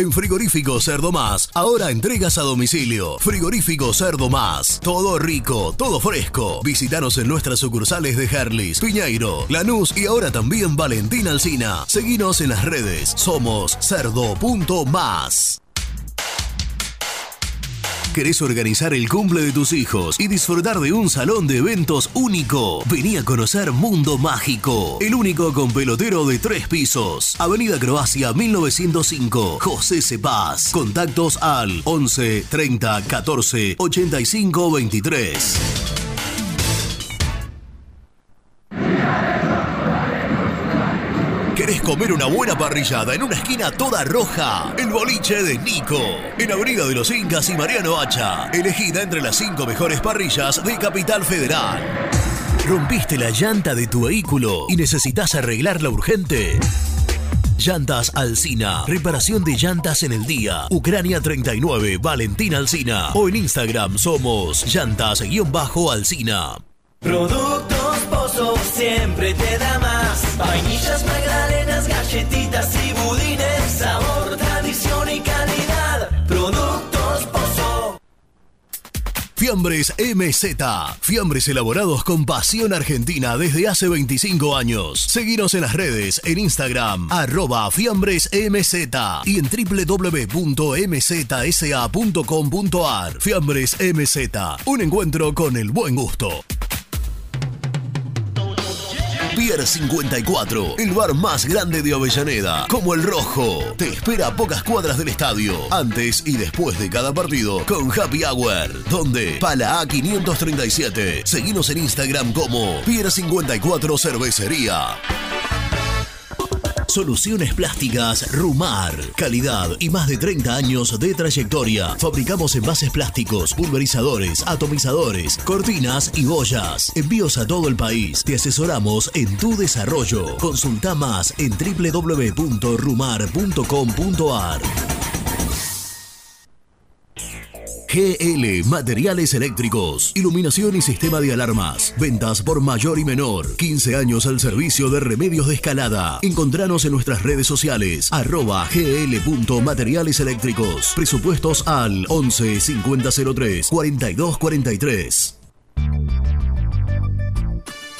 En Frigorífico Cerdo Más, ahora entregas a domicilio. Frigorífico Cerdo Más, todo rico, todo fresco. Visítanos en nuestras sucursales de Herlis, Piñeiro, Lanús y ahora también Valentín Alcina. Seguinos en las redes, somos cerdo.más. ¿Querés organizar el cumple de tus hijos y disfrutar de un salón de eventos único? Vení a conocer Mundo Mágico, el único con pelotero de tres pisos. Avenida Croacia 1905, José Cepaz. Contactos al 11 30 14 85 23. Comer una buena parrillada en una esquina toda roja? El boliche de Nico. En Avenida de los Incas y Mariano Hacha. Elegida entre las cinco mejores parrillas de Capital Federal. ¿Rompiste la llanta de tu vehículo y necesitas arreglarla urgente? Llantas Alcina. Reparación de llantas en el día. Ucrania 39, Valentín Alcina. O en Instagram somos llantas-alcina. Productos Siempre te da más. Vainillas, magdalenas, galletitas y budines. Sabor, tradición y calidad. Productos Pozo. Fiambres MZ. Fiambres elaborados con pasión argentina desde hace 25 años. Seguinos en las redes, en Instagram, arroba fiambresmz y en www.mzsa.com.ar. Fiambres MZ. Un encuentro con el buen gusto. Pier 54, el bar más grande de Avellaneda, como el Rojo. Te espera a pocas cuadras del estadio, antes y después de cada partido, con Happy Hour, donde Pala A537. Seguimos en Instagram como Pier 54 Cervecería. Soluciones Plásticas Rumar. Calidad y más de 30 años de trayectoria. Fabricamos envases plásticos, pulverizadores, atomizadores, cortinas y boyas. Envíos a todo el país. Te asesoramos en tu desarrollo. Consulta más en www.rumar.com.ar. GL Materiales Eléctricos, Iluminación y Sistema de Alarmas. Ventas por mayor y menor. 15 años al servicio de remedios de escalada. Encontranos en nuestras redes sociales. Arroba gl.materiales eléctricos. Presupuestos al 11 5003 4243.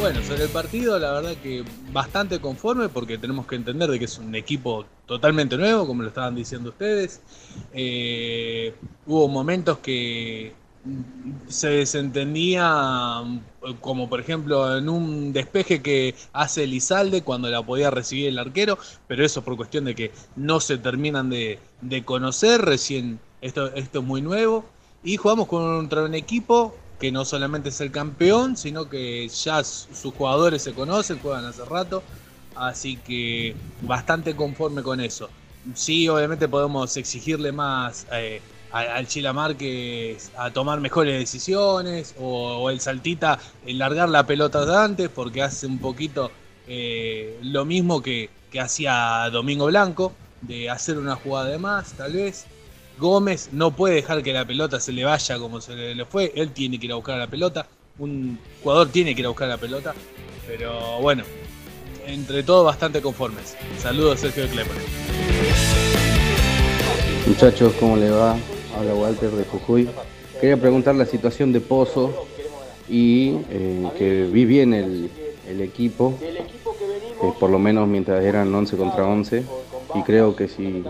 Bueno, sobre el partido, la verdad que bastante conforme porque tenemos que entender de que es un equipo totalmente nuevo, como lo estaban diciendo ustedes. Eh, hubo momentos que se desentendía, como por ejemplo en un despeje que hace Lizalde cuando la podía recibir el arquero, pero eso por cuestión de que no se terminan de, de conocer, recién esto, esto es muy nuevo. Y jugamos contra un equipo que no solamente es el campeón, sino que ya sus jugadores se conocen, juegan hace rato, así que bastante conforme con eso. Sí, obviamente podemos exigirle más eh, al Chila Márquez a tomar mejores decisiones, o, el Saltita en largar la pelota de antes, porque hace un poquito eh, lo mismo que, que hacía Domingo Blanco, de hacer una jugada de más, tal vez. Gómez no puede dejar que la pelota se le vaya como se le fue. Él tiene que ir a buscar la pelota. Un jugador tiene que ir a buscar la pelota. Pero bueno, entre todo bastante conformes. Saludos, Sergio Klepper. Muchachos, ¿cómo le va? Habla Walter de Jujuy. Quería preguntar la situación de Pozo y eh, que vi bien el, el equipo, eh, por lo menos mientras eran 11 contra 11 y creo que si,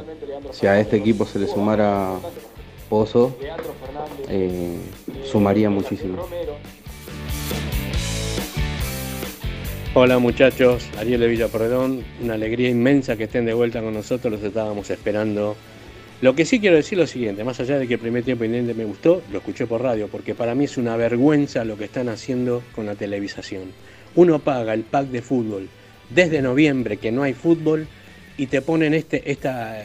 si a este equipo se le sumara Pozo, eh, sumaría muchísimo. Hola muchachos, Ariel de Villaporredón, una alegría inmensa que estén de vuelta con nosotros, los estábamos esperando. Lo que sí quiero decir es lo siguiente, más allá de que el primer tiempo independiente me gustó, lo escuché por radio, porque para mí es una vergüenza lo que están haciendo con la televisación. Uno paga el pack de fútbol desde noviembre que no hay fútbol y te ponen este, esta,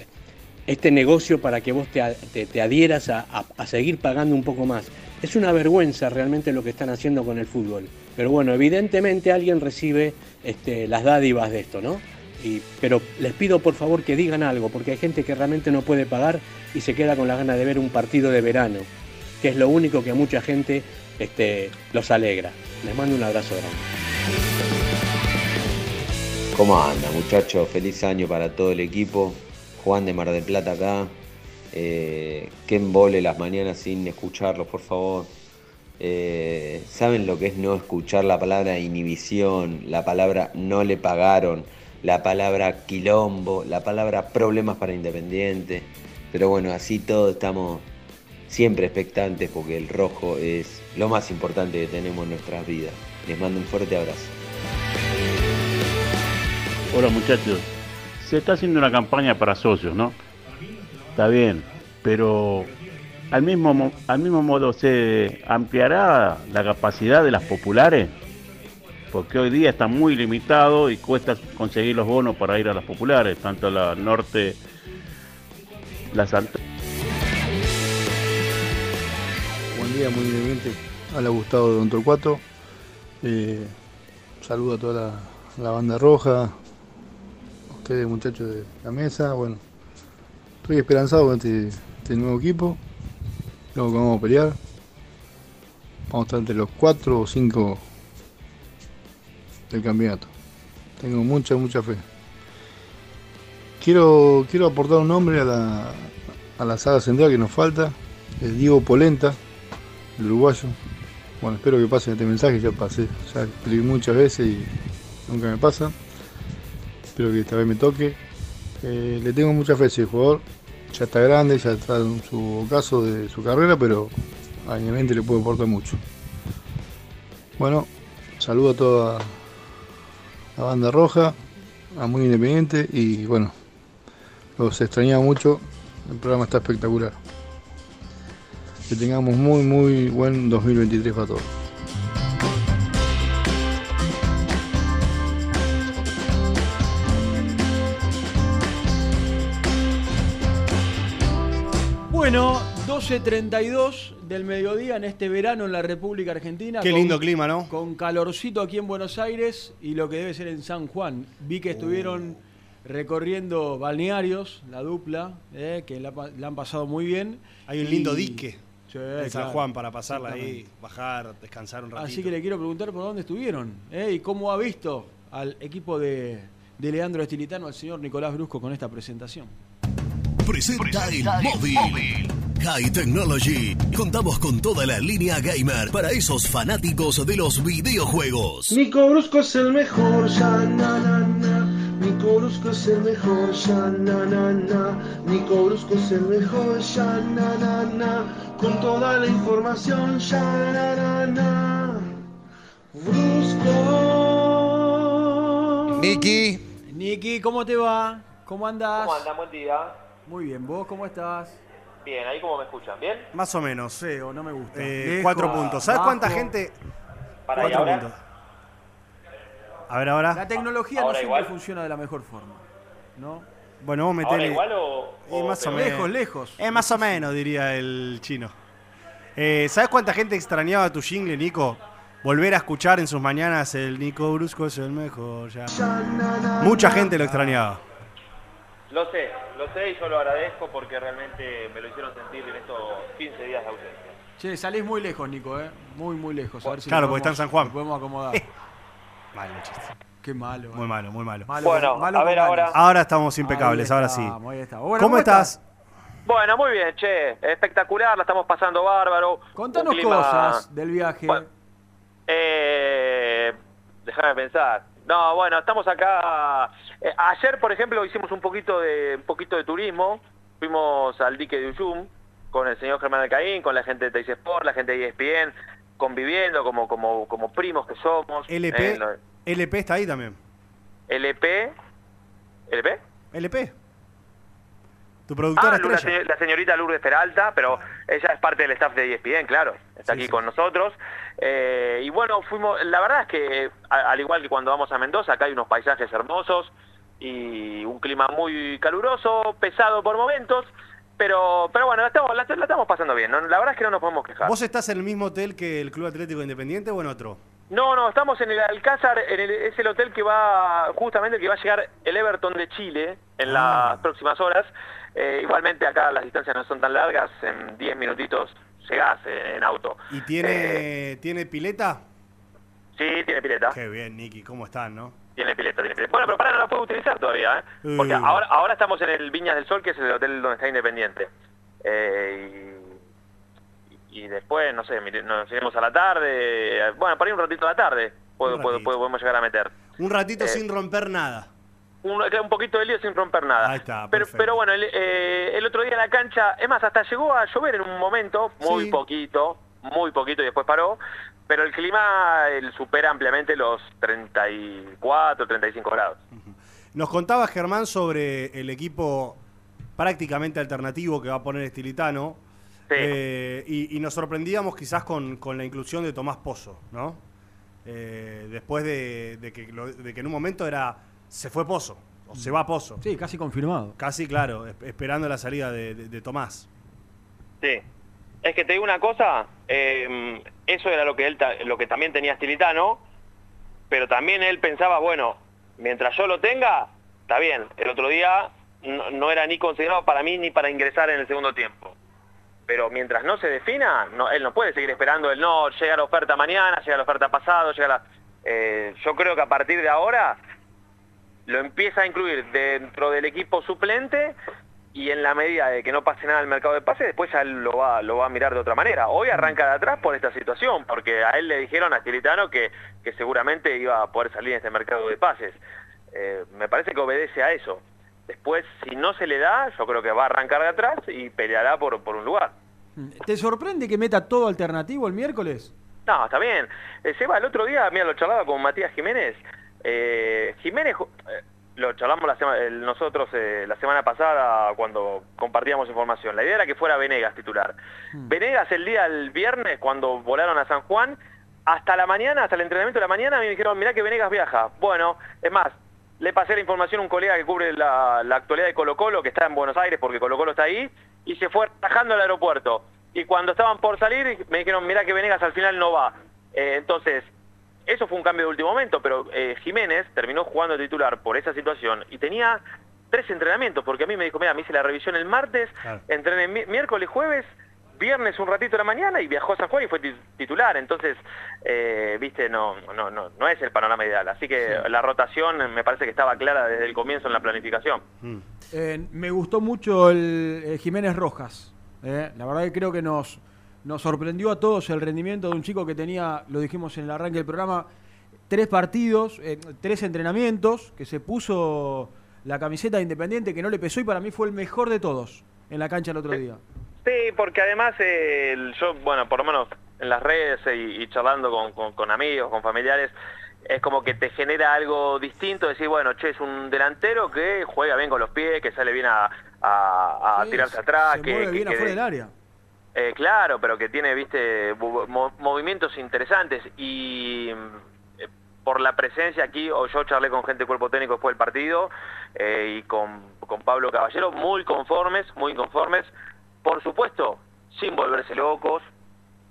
este negocio para que vos te, te, adhieras a, a, seguir pagando un poco más. Es una vergüenza realmente lo que están haciendo con el fútbol. Pero bueno, evidentemente alguien recibe este, las dádivas de esto, ¿no? Y, pero les pido por favor que digan algo, porque hay gente que realmente no puede pagar y se queda con la gana de ver un partido de verano, que es lo único que a mucha gente este, los alegra. Les mando un abrazo grande. ¿Cómo anda muchachos? Feliz año para todo el equipo. Juan de Mar del Plata acá. Eh, que las mañanas sin escucharlos, por favor. Eh, ¿Saben lo que es no escuchar la palabra inhibición, la palabra no le pagaron, la palabra quilombo, la palabra problemas para Independiente? Pero bueno, así todos estamos siempre expectantes porque el rojo es lo más importante que tenemos en nuestras vidas. Les mando un fuerte abrazo. Hola muchachos, se está haciendo una campaña para socios, ¿no? Está bien, pero al mismo, mo- al mismo modo se ampliará la capacidad de las populares, porque hoy día está muy limitado y cuesta conseguir los bonos para ir a las populares, tanto la norte, la Santa. Buen día, muy brevemente. Habla Gustavo de Don Torcuato. Eh, saludo a toda la, banda roja, ustedes muchachos de la mesa. Bueno, estoy esperanzado con este, este nuevo equipo. Creo que vamos a pelear. Vamos a estar entre los cuatro o cinco del campeonato. Tengo mucha, mucha fe. Quiero, quiero aportar un nombre a la, a la saga central que nos falta. Es Diego Polenta, el uruguayo. Bueno, espero que pasen este mensaje, ya pasé, ya escribí muchas veces y nunca me pasa. Espero que esta vez me toque. Eh, le tengo mucha fe a ese jugador. Ya está grande, ya está en su ocaso de su carrera, pero a Independiente le puede aportar mucho. Bueno, saludo a toda la banda roja, a Muy Independiente y bueno, los extrañaba mucho. El programa está espectacular. Que tengamos muy, muy buen 2023 para todos. 12.32 del mediodía en este verano en la República Argentina. Qué lindo clima, ¿no? Con calorcito aquí en Buenos Aires y lo que debe ser en San Juan. Vi que estuvieron recorriendo balnearios, la dupla, eh, que la, han pasado muy bien. Hay un lindo dique Sí, en San claro. Juan para pasarla ahí, bajar, descansar un ratito. Así que le quiero preguntar por dónde estuvieron eh, y cómo ha visto al equipo de, de Leandro Estilitano, al señor Nicolás Brusco, con esta presentación. Presenta el móvil. High Technology. Contamos con toda la línea gamer para esos fanáticos de los videojuegos. Nico Brusco es el mejor, ya na na na. Nico Brusco es el mejor, ya na na na. Nico Brusco es el mejor, ya na na na. Con toda la información, ya na na na. Brusco. Niki. Niki, ¿cómo te va? ¿Cómo andás? ¿Cómo andan? Buen día. Muy bien, ¿vos cómo estás? Bien, ahí como me escuchan, ¿bien? Más o menos. Feo, no me gusta. Eh, cuatro puntos. ¿Sabes cuánta gente? Para cuatro ahora. puntos. A ver ahora. La tecnología no Ahora siempre igual. funciona de la mejor forma. ¿No? Bueno, vos metele. ¿Ahora igual o- o más o menos. Lejos, lejos. Eh, más o menos, diría el chino. Eh, ¿Sabes cuánta gente extrañaba tu jingle, Nico? Volver a escuchar en sus mañanas el Nico Brusco es el mejor. Ya. Mucha gente lo extrañaba. Lo sé, lo sé y yo lo agradezco porque realmente me lo hicieron sentir en estos 15 días de ausencia. Che, salís muy lejos, Nico, ¿eh? Muy, muy lejos. A ver si Claro, porque está en San Juan. lo podemos acomodar. *laughs* Malo chiste. Qué malo. Muy malo, muy malo. Malo Bueno, malo a ver ahora. Ahora estamos impecables, ahora sí. Bueno, ¿Cómo, estás? Bueno, muy bien, che. Espectacular, la estamos pasando bárbaro. Contanos clima- cosas del viaje. Eh, déjame pensar. No, bueno, estamos acá. Eh, ayer, por ejemplo, hicimos un poquito de un poquito de turismo. Fuimos al dique de Uyum con el señor Germán Alcaín, con la gente de Teis Sport, la gente de ESPN, conviviendo como como como primos que somos. LP, Eh, LP está ahí también. LP. ¿LP? LP. Tu productora Ah, la, señorita Lourdes Peralta, pero ella es parte del staff de ESPN, claro, está aquí con nosotros. Eh, y bueno, fuimos, la verdad es que al igual que cuando vamos a Mendoza, acá hay unos paisajes hermosos y un clima muy caluroso, pesado por momentos, pero pero bueno, la estamos, la, la estamos pasando bien, ¿no? la verdad es que no nos podemos quejar. ¿Vos estás en el mismo hotel que el Club Atlético Independiente o en otro? No, no, estamos en el Alcázar, en el- es el hotel que va, justamente que va a llegar el Everton de Chile en Ah. las próximas horas. Eh, igualmente acá las distancias no son tan largas, en 10 minutitos llegás eh, en auto. ¿Y tiene, ¿tiene pileta? Sí, tiene pileta. Qué bien, Nicky, ¿cómo están, no? Tiene pileta, tiene pileta. Bueno, pero para no la puedo utilizar todavía, ¿eh? Porque ahora, ahora estamos en el Viñas del Sol, que es el hotel donde está Independiente. Eh, y, y después, no sé, nos iremos a la tarde. Bueno, para ir un ratito a la tarde, puedo- puedo- podemos llegar a meter. Un ratito Eh, sin romper nada. un, un poquito de lío sin romper nada. Ahí está, pero, pero bueno, el, eh, el otro día en la cancha, es más, hasta llegó a llover en un momento, muy Sí. poquito, muy poquito y después paró. Pero el clima él supera ampliamente los 34, 35 grados. Nos contaba Germán sobre el equipo prácticamente alternativo que va a poner Estilitano. Eh, y, y nos sorprendíamos quizás con, con la inclusión de Tomás Pozo, ¿no? Eh, después de, de que lo- de que en un momento era se fue Pozo, o se va Pozo. Sí, casi confirmado. Casi, claro, es- esperando la salida de, de- de Tomás. Sí. Es que te digo una cosa, eh, eso era lo que él lo que también tenía Stilitano, pero también él pensaba, bueno, mientras yo lo tenga, está bien. El otro día no, no era ni considerado para mí ni para ingresar en el segundo tiempo. Pero mientras no se defina, no, él no puede seguir esperando el no, llega la oferta mañana, llega la oferta pasado, llega la... Eh, yo creo que a partir de ahora lo empieza a incluir dentro del equipo suplente y en la medida de que no pase nada el mercado de pases, después ya él lo va, lo va a mirar de otra manera. Hoy arranca de atrás por esta situación, porque a él le dijeron a Stilitano que, que seguramente iba a poder salir en este mercado de pases. Eh, me parece que obedece a eso. Después, si no se le da, yo creo que va a arrancar de atrás y peleará por, por un lugar. ¿Te sorprende que meta todo alternativo el miércoles? No, está bien. Eh, Seba, el otro día, mira, lo charlaba con Matías Jiménez. Eh, Jiménez, lo charlamos la sema- el- nosotros eh, la semana pasada cuando compartíamos información. La idea era que fuera Venegas titular. Venegas el día del viernes, cuando volaron a San Juan, hasta la mañana, hasta el entrenamiento de la mañana, a mí me dijeron, mirá que Venegas viaja. Bueno, es más, le pasé la información a un colega que cubre la, la actualidad de Colo Colo, que está en Buenos Aires porque Colo Colo está ahí, y se fue rajando al aeropuerto. Y cuando estaban por salir, me dijeron, mirá que Venegas al final no va. Eh, entonces, eso fue un cambio de último momento, pero eh, Jiménez terminó jugando de titular por esa situación y tenía tres entrenamientos, porque a mí me dijo, mira, me hice la revisión el martes, entrené mi- miércoles, jueves, viernes un ratito de la mañana y viajó a San Juan y fue ti- titular. Entonces, eh, viste, no, no, no, no es el panorama ideal. Así que la rotación me parece que estaba clara desde el comienzo en la planificación. Eh, me gustó mucho el, Jiménez Rojas. eh. La verdad que creo que nos, nos sorprendió a todos el rendimiento de un chico que tenía, lo dijimos en el arranque del programa, tres partidos, eh, tres entrenamientos, que se puso la camiseta de Independiente, que no le pesó y para mí fue el mejor de todos en la cancha el otro día. Sí, porque además eh, el- yo, bueno, por lo menos en las redes y, y charlando con, con- con amigos, con familiares, es como que te genera algo distinto, decir, bueno, che, es un delantero que juega bien con los pies, que sale bien a, a- a Sí, tirarse se- atrás, se que, mueve que- bien que- afuera del área. Eh, claro, pero que tiene, viste, mo- mo- movimientos interesantes. Y eh, por la presencia aquí, o yo charlé con gente de cuerpo técnico después del partido eh, y con, con Pablo Caballero, muy conformes, muy conformes, por supuesto, sin volverse locos,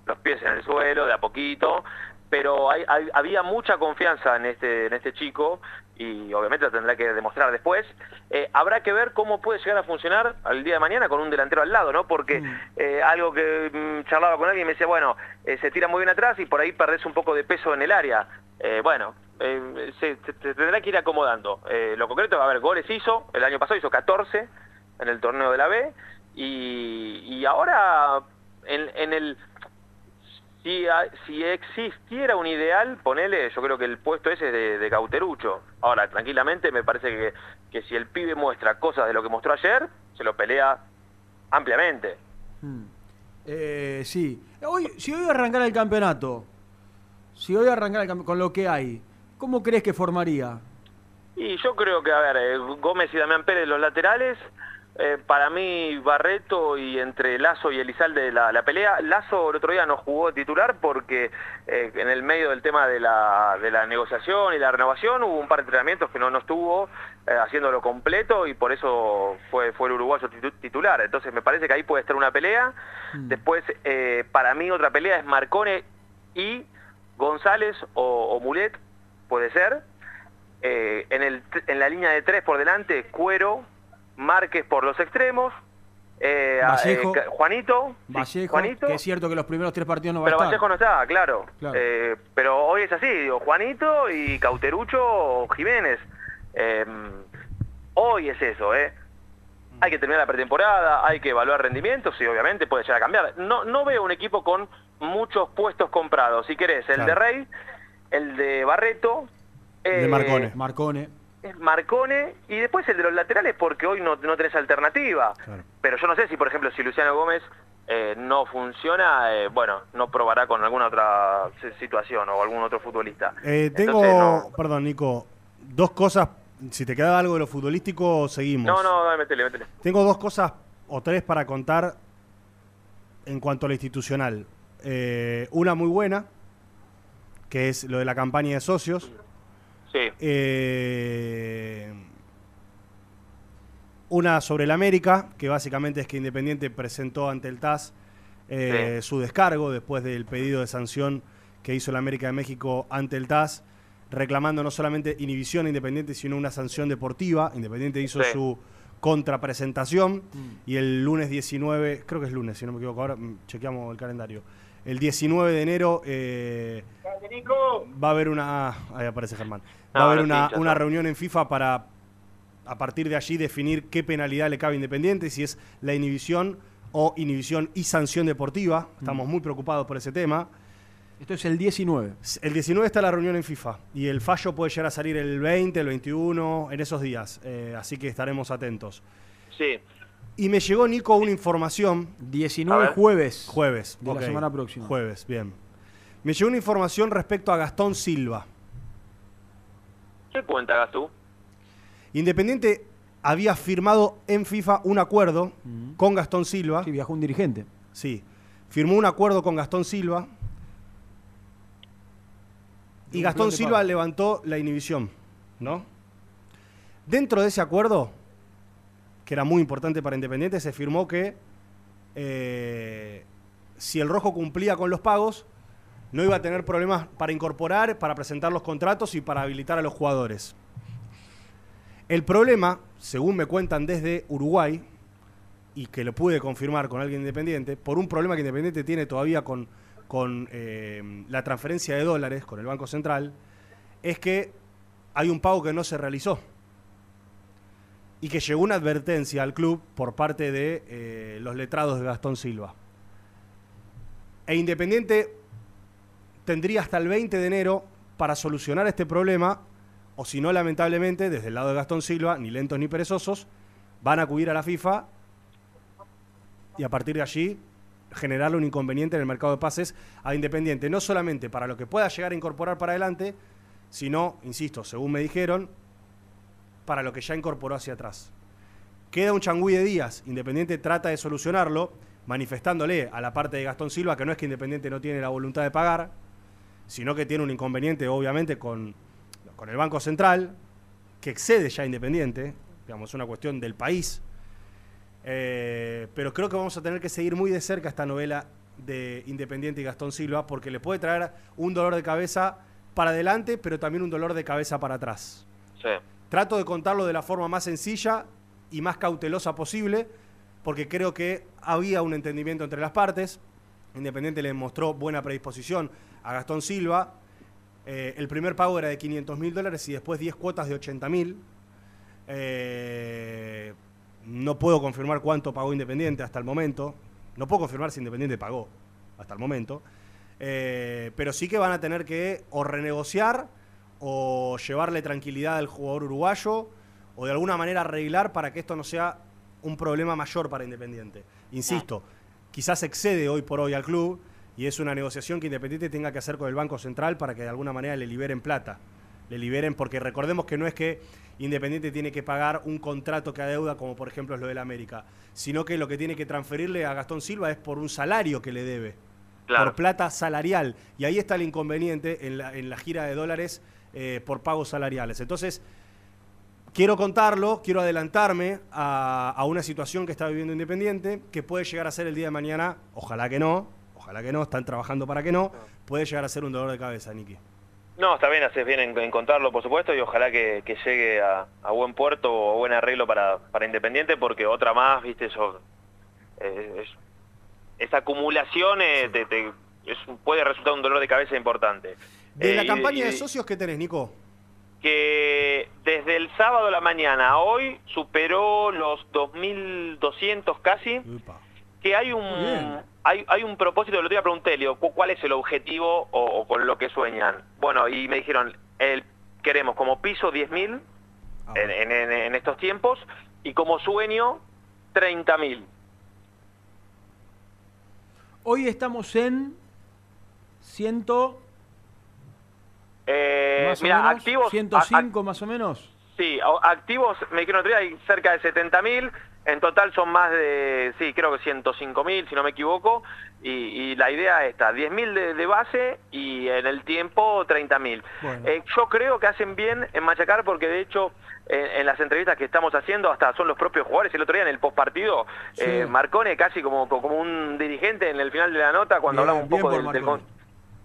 los pies en el suelo, de a poquito, pero había mucha confianza en este, en este chico y obviamente lo tendrá que demostrar después. Eh, habrá que ver cómo puede llegar a funcionar al día de mañana con un delantero al lado, ¿no? Porque eh, algo que mm, charlaba con alguien me decía, bueno, eh, se tira muy bien atrás y por ahí perdés un poco de peso en el área. Bueno, se, se- se tendrá que ir acomodando. Lo concreto, a ver, goles hizo, el año pasado hizo 14 en el torneo de la B y, y ahora en, en el si, a- si existiera un ideal, ponele, yo creo que el puesto ese es de, de Cauterucho. Ahora, tranquilamente, me parece que, que si el pibe muestra cosas de lo que mostró ayer, se lo pelea ampliamente. Eh, sí. Hoy, si hoy arrancara el campeonato, si hoy arrancara el con lo que hay, ¿cómo crees que formaría? Y yo creo que, a ver, eh, Gómez y Damián Pérez los laterales, eh, para mí Barreto y entre Lazo y Elizalde la, la pelea. Lazo el otro día no jugó titular porque eh, en el medio del tema de la, de la negociación y la renovación hubo un par de entrenamientos que no, no estuvo eh, haciéndolo completo y por eso fue, fue el uruguayo titu- titular. Entonces me parece que ahí puede estar una pelea. Después, eh, para mí otra pelea es Marcone y González o, o Mulet, puede ser. En, el, en la línea de tres por delante, Cuero, Márquez por los extremos, eh, Vallejo. eh, Juanito, Vallejo, Juanito, que es cierto que los primeros tres partidos no va pero a estar. Vallejo no está, claro. Claro. Eh, pero hoy es así, digo, Juanito y Cauterucho o Jiménez. Eh, hoy es eso, ¿eh? Hay que terminar la pretemporada, hay que evaluar rendimientos y obviamente puede llegar a cambiar. No, no veo un equipo con muchos puestos comprados. Si querés, el Claro. de Rey, el de Barreto, de eh, Marcone. Marcone. Es Marcone y después el de los laterales porque hoy no, no tenés alternativa. Pero yo no sé si, por ejemplo, si Luciano Gómez eh, no funciona, eh, bueno, no probará con alguna otra si- situación o algún otro futbolista. Eh, tengo, Entonces, no- perdón, Nico, dos cosas. Si te queda algo de lo futbolístico, seguimos. No, no, dale, métele, métele. Tengo dos cosas o tres para contar en cuanto a lo institucional. Eh, una muy buena, que es lo de la campaña de socios. Sí. Eh, una sobre el América, que básicamente es que Independiente presentó ante el TAS eh, su descargo después del pedido de sanción que hizo la América de México ante el TAS, reclamando no solamente inhibición a Independiente, sino una sanción deportiva. Independiente hizo Sí. su contrapresentación y el lunes 19, creo que es lunes, si no me equivoco, ahora mm, chequeamos el calendario. El 19 de enero eh, va a haber una. Ahí aparece Germán. Va a Ah, haber una, una reunión en FIFA para a partir de allí definir qué penalidad le cabe a Independiente, si es la inhibición o inhibición y sanción deportiva. Estamos muy preocupados por ese tema. Esto es el 19. El 19 está la reunión en FIFA y el fallo puede llegar a salir el 20, el 21, en esos días. Eh, así que estaremos atentos. Sí. Y me llegó, Nico, una información. 19 A ver. jueves. Jueves. De la semana próxima. Jueves, bien. Me llegó una información respecto a Gastón Silva. ¿Qué cuenta, Gastú? Independiente había firmado en FIFA un acuerdo con Gastón Silva. Sí, viajó un dirigente. Sí. Firmó un acuerdo con Gastón Silva. Y Gastón Silva pago. levantó la inhibición, ¿no? Dentro de ese acuerdo, que era muy importante para Independiente, se firmó que eh, si el Rojo cumplía con los pagos, no iba a tener problemas para incorporar, para presentar los contratos y para habilitar a los jugadores. El problema, según me cuentan desde Uruguay, y que lo pude confirmar con alguien independiente, por un problema que Independiente tiene todavía con, con eh, la transferencia de dólares con el Banco Central, es que hay un pago que no se realizó y que llegó una advertencia al club por parte de eh, los letrados de Gastón Silva. E Independiente tendría hasta el 20 de enero para solucionar este problema, o si no, lamentablemente, desde el lado de Gastón Silva, ni lentos ni perezosos, van a acudir a la FIFA y a partir de allí generarle un inconveniente en el mercado de pases a Independiente, no solamente para lo que pueda llegar a incorporar para adelante, sino, insisto, según me dijeron, para lo que ya incorporó hacia atrás. Queda un changüí de días, Independiente trata de solucionarlo, manifestándole a la parte de Gastón Silva que no es que Independiente no tiene la voluntad de pagar, sino que tiene un inconveniente, obviamente, con, con el Banco Central, que excede ya a Independiente, digamos, es una cuestión del país. Eh, pero creo que vamos a tener que seguir muy de cerca esta novela de Independiente y Gastón Silva, porque le puede traer un dolor de cabeza para adelante, pero también un dolor de cabeza para atrás. Sí. Trato de contarlo de la forma más sencilla y más cautelosa posible, porque creo que había un entendimiento entre las partes. Independiente le mostró buena predisposición a Gastón Silva. Eh, el primer pago era de 500 mil dólares y después 10 cuotas de 80 mil. Eh, no puedo confirmar cuánto pagó Independiente hasta el momento. No puedo confirmar si Independiente pagó hasta el momento. Eh, pero sí que van a tener que o renegociar o llevarle tranquilidad al jugador uruguayo o de alguna manera arreglar para que esto no sea un problema mayor para Independiente. Insisto, quizás excede hoy por hoy al club y es una negociación que Independiente tenga que hacer con el Banco Central para que de alguna manera le liberen plata. Le liberen, porque recordemos que no es que Independiente tiene que pagar un contrato que adeuda, como por ejemplo es lo del América, sino que lo que tiene que transferirle a Gastón Silva es por un salario que le debe Claro. por plata salarial. Y ahí está el inconveniente en la, en la gira de dólares eh, por pagos salariales. Entonces, quiero contarlo, quiero adelantarme a, a una situación que está viviendo Independiente, que puede llegar a ser el día de mañana, ojalá que no, ojalá que no, están trabajando para que no, puede llegar a ser un dolor de cabeza, Niki. No, está bien, haces bien en, en contarlo, por supuesto, y ojalá que, que llegue a, a buen puerto o buen arreglo para, para Independiente, porque otra más, viste, eso, eh, es- esa acumulación eh, te- te- es- puede resultar un dolor de cabeza importante. De Eh, la y- campaña y- de socios que tenés, Nico. Que desde el sábado a la mañana a hoy superó los 2.200 casi, que hay un hay, hay un propósito, el otro día pregunté, le digo, ¿cu- ¿cuál es el objetivo o, o con lo que sueñan? Bueno, y me dijeron, el, queremos como piso 10.000 en, en, en- en estos tiempos y como sueño 30.000. Hoy estamos en 100, Eh, mira, activos. 105 más o menos. Sí, activos, me dijeron otro día, hay cerca de 70.000, en total son más de, sí, creo que 105.000, si no me equivoco, y, y la idea es esta, 10.000 de, de base y en el tiempo 30.000. Eh, yo creo que hacen bien en machacar porque de hecho en, en las entrevistas que estamos haciendo hasta son los propios jugadores, el otro día en el postpartido, Sí. eh, Marcone casi como, como un dirigente en el final de la nota cuando Bien, hablaba un poco del,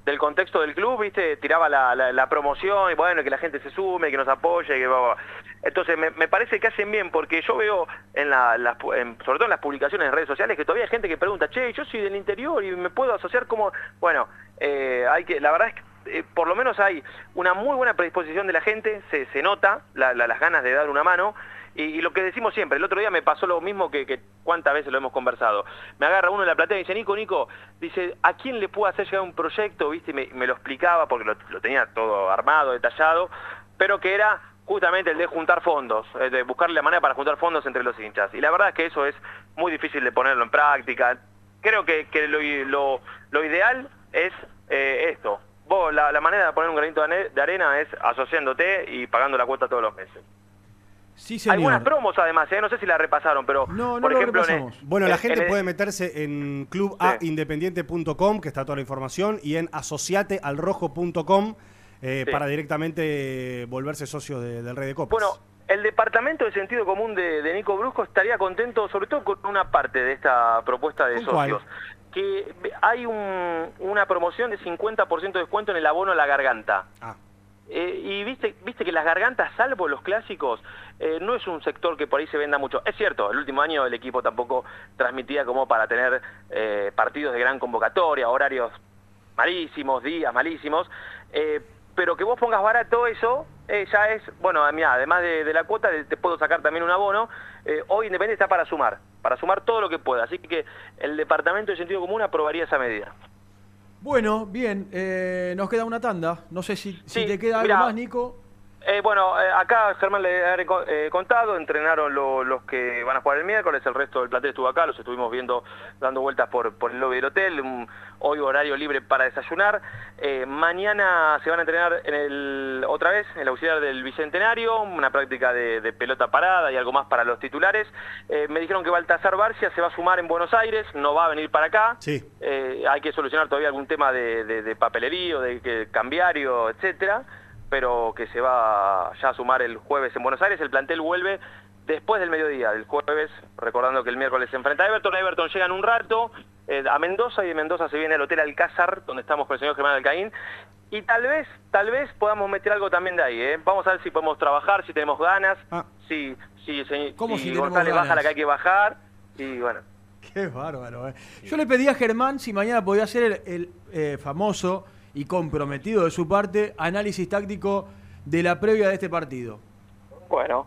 del contexto del club, viste, tiraba la, la- promoción y bueno, que la gente se sume, que nos apoye, que bla. Entonces me, parece que hacen bien porque yo veo en la, sobre todo en las publicaciones en redes sociales que todavía hay gente que pregunta, che, yo soy del interior y me puedo asociar como, bueno, eh, hay que, la verdad es que eh, por lo menos hay una muy buena predisposición de la gente, se, se nota la- la- las ganas de dar una mano. Y, lo que decimos siempre, el otro día me pasó lo mismo que, cuántas veces lo hemos conversado. Me agarra uno en la platea y dice, Nico, Nico, dice, ¿a quién le puedo hacer llegar un proyecto? ¿Viste? Y me, lo explicaba porque lo, tenía todo armado, detallado, pero que era justamente el de juntar fondos, de buscarle la manera para juntar fondos entre los hinchas. Y la verdad es que eso es muy difícil de ponerlo en práctica. Creo que, lo, ideal es eh, esto. Vos, la, la manera de poner un granito de arena es asociándote y pagando la cuota todos los meses. Sí, Hay señor. buenas promos además, ¿eh? no sé si la repasaron, pero No, no por lo ejemplo, en. Bueno, la en- gente en puede meterse en clubaindependiente.com, que está toda la información, y en asociatealrojo.com eh, Sí. para directamente volverse socios de- del Rey de Copas. Bueno, el departamento de sentido común de, de Nico Brusco estaría contento, sobre todo con una parte de esta propuesta de socios. Que hay un- una promoción de 50% de descuento en el abono a la garganta. Ah. Eh, y viste, viste que las gargantas, salvo los clásicos, eh, no es un sector que por ahí se venda mucho. Es cierto, el último año el equipo tampoco transmitía como para tener eh, partidos de gran convocatoria, horarios malísimos, días malísimos, pero que vos pongas barato eso, ya es, bueno, mira, además de, de la cuota, te puedo sacar también un abono, hoy Independiente está para sumar, para sumar todo lo que pueda, así que el Departamento de Sentido Común aprobaría esa medida. Bueno, bien, eh, nos queda una tanda. No sé si, te queda algo más, Nico. Eh, bueno, eh, acá Germán le ha eh, contado, entrenaron lo- los que van a jugar el miércoles, el resto del plantel estuvo acá, los estuvimos viendo dando vueltas por, por el lobby del hotel, un- hoy horario libre para desayunar. Mañana se van a entrenar en el, otra vez en el auxiliar del Bicentenario, una práctica de, de pelota parada y algo más para los titulares. Me dijeron que Baltasar Barcia se va a sumar en Buenos Aires, no va a venir para acá. Sí. Hay que solucionar todavía algún tema de, de, de papelerío, de que- cambiario, etcétera, pero que se va ya a sumar el jueves en Buenos Aires. El plantel vuelve después del mediodía, del jueves, recordando que el miércoles se enfrenta a Everton. Everton llega en un rato eh, a Mendoza y de Mendoza se viene al Hotel Alcázar, donde estamos con el señor Germán Alcaín. Y tal vez, tal vez podamos meter algo también de ahí. ¿eh? Vamos a ver si podemos trabajar, si tenemos ganas, si, si, si, ¿Cómo si González baja la que hay que bajar. Y bueno, Qué bárbaro, eh. Yo le pedí a Germán si mañana podía hacer el, el, eh, famoso y comprometido de su parte análisis táctico de la previa de este partido. bueno,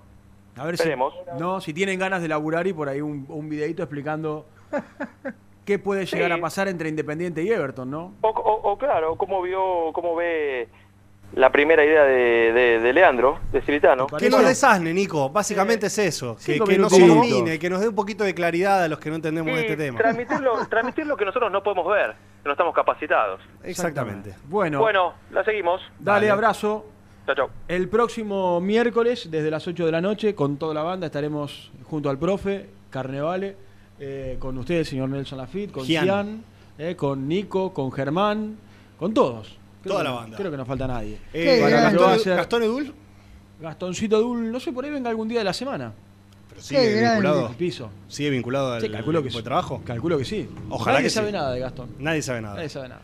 A ver Veremos. si no, si tienen ganas de laburar y por ahí un, un videito explicando qué puede llegar Sí. a pasar entre Independiente y Everton, ¿no? O, o- o claro, cómo vio, cómo ve la primera idea de, de- de Leandro, de Ciritano. Que nos desasne, Nico. Básicamente es eso. Que, nos ilumine, que nos dé un poquito de claridad a los que no entendemos Y este tema. transmitirlo, transmitir lo que nosotros no podemos ver, que no estamos capacitados. Exactamente. Bueno, Bueno, la seguimos. dale, abrazo. Chao, chao. El próximo miércoles, desde las 8 de la noche, con toda la banda, estaremos junto al profe, Carnevale, eh, con ustedes, señor Nelson Lafitte, con Gian. Cian, eh, con Nico, con Germán, con todos. Creo Toda que la no- banda. Creo que no falta nadie. Eh, Para Gastón, Gastón Edul. Gastoncito Dul, no sé, por ahí venga algún día de la semana. Pero sigue Qué grande. vinculado. Piso. Sigue vinculado al Sí, calculo que sí. trabajo. Calculo que sí. Ojalá Nadie que sabe sí. nada de Gastón. Nadie sabe nada. Nadie sabe nada.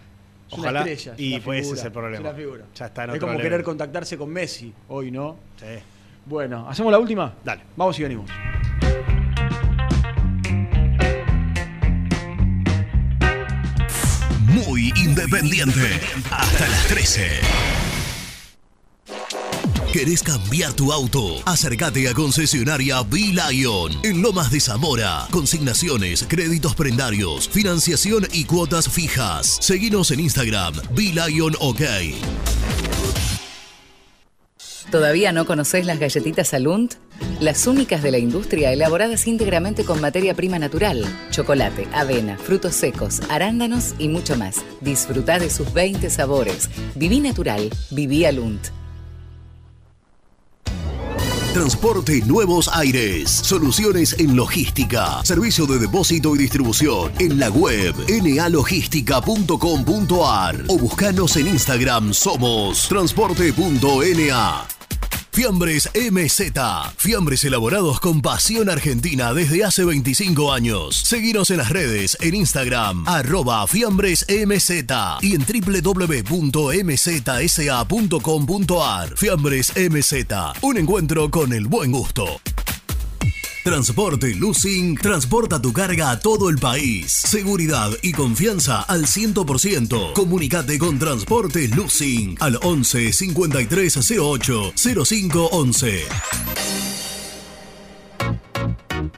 Es Ojalá. una estrella. es y una pues ese es el problema. Es figura. Ya está en es otro como level. querer contactarse con Messi hoy, ¿no? Sí. Bueno, ¿hacemos la última? Dale. Vamos y venimos. Independiente. Hasta las 13. ¿Querés cambiar tu auto? Acércate a concesionaria B-Lion en Lomas de Zamora. Consignaciones, créditos prendarios, financiación y cuotas fijas. Seguinos en Instagram, B-Lion OK. ¿Todavía no conocés las galletitas Alunt? las únicas de la industria elaboradas íntegramente con materia prima natural, chocolate, avena, frutos secos, arándanos y mucho más. Disfruta de sus 20 sabores. Viví natural, viví Alunt. Transporte Nuevos Aires. Soluciones en logística. Servicio de depósito y distribución. En la web nalogística.com.ar o buscanos en Instagram. Somos transporte.na. Fiambres MZ. Fiambres elaborados con pasión argentina desde hace 25 años. Seguinos en las redes, en Instagram, arroba fiambres MZ y en www.mzsa.com.ar. Fiambres MZ. Un encuentro con el buen gusto. Transporte Lucing transporta tu carga a todo el país. Seguridad y confianza al 100%. Comunicate con Transporte Lucing al 11 5308 0511.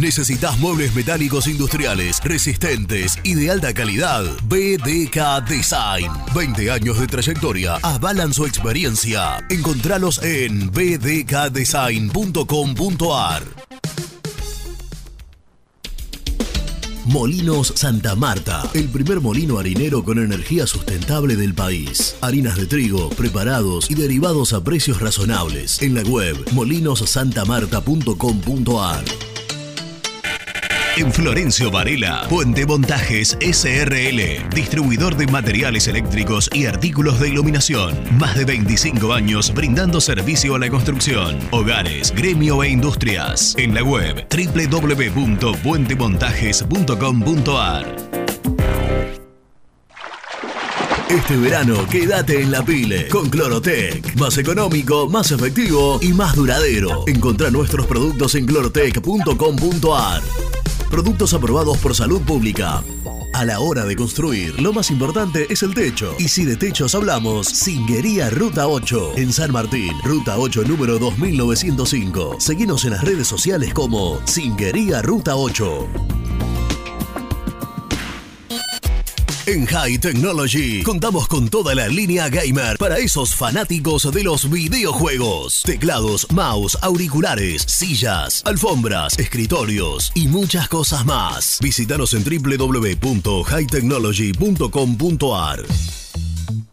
¿Necesitas muebles metálicos industriales, resistentes y de alta calidad? BDK Design. 20 años de trayectoria avalan su experiencia. Encontralos en bdkdesign.com.ar. Molinos Santa Marta, el primer molino harinero con energía sustentable del país. Harinas de trigo, preparados y derivados a precios razonables. En la web molinosantamarta.com.ar. En Florencio Varela, Puente Montajes SRL, distribuidor de materiales eléctricos y artículos de iluminación. Más de 25 años brindando servicio a la construcción, hogares, gremio e industrias. En la web www.puentemontajes.com.ar. Este verano quédate en la pile con Clorotec. Más económico, más efectivo y más duradero. Encontrá nuestros productos en clorotec.com.ar. Productos aprobados por salud pública. A la hora de construir, lo más importante es el techo. Y si de techos hablamos, Singuería Ruta 8. En San Martín, Ruta 8 número 2905. Seguinos en las redes sociales como Singuería Ruta 8. En High Technology contamos con toda la línea gamer para esos fanáticos de los videojuegos. Teclados, mouse, auriculares, sillas, alfombras, escritorios y muchas cosas más. Visítanos en www.hightechnology.com.ar.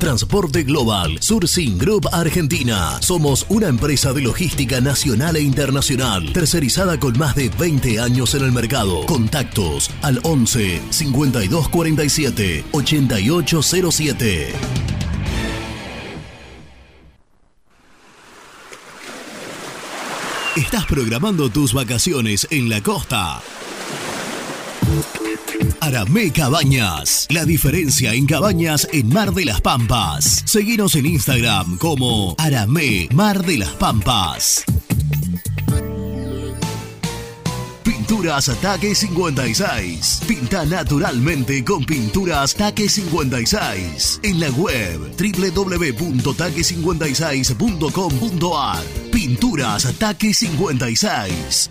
Transporte Global, Surcing Group Argentina. Somos una empresa de logística nacional e internacional, tercerizada con más de 20 años en el mercado. Contactos al 11 5247 8807. ¿Estás programando tus vacaciones en la costa? Aramé Cabañas. La diferencia en cabañas en Mar de las Pampas. Seguinos en Instagram como Aramé Mar de las Pampas. Pinturas Ataque 56. Pinta naturalmente con Pinturas Taque 56. En la web www.taque56.com.ar. Pinturas Ataque 56.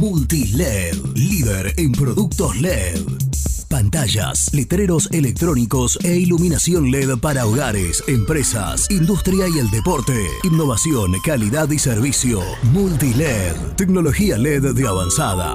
Multiled, líder en productos LED. pantallas, letreros electrónicos e iluminación LED para hogares, empresas, industria y el deporte. Innovación, calidad y servicio. Multiled. Tecnología LED de avanzada.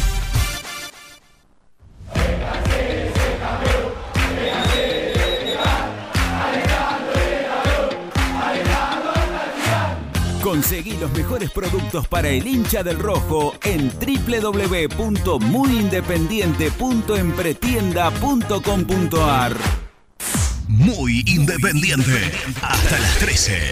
Conseguí los mejores productos para el hincha del rojo en www.muyindependiente.empretienda.com.ar. Muy independiente. Hasta las 13.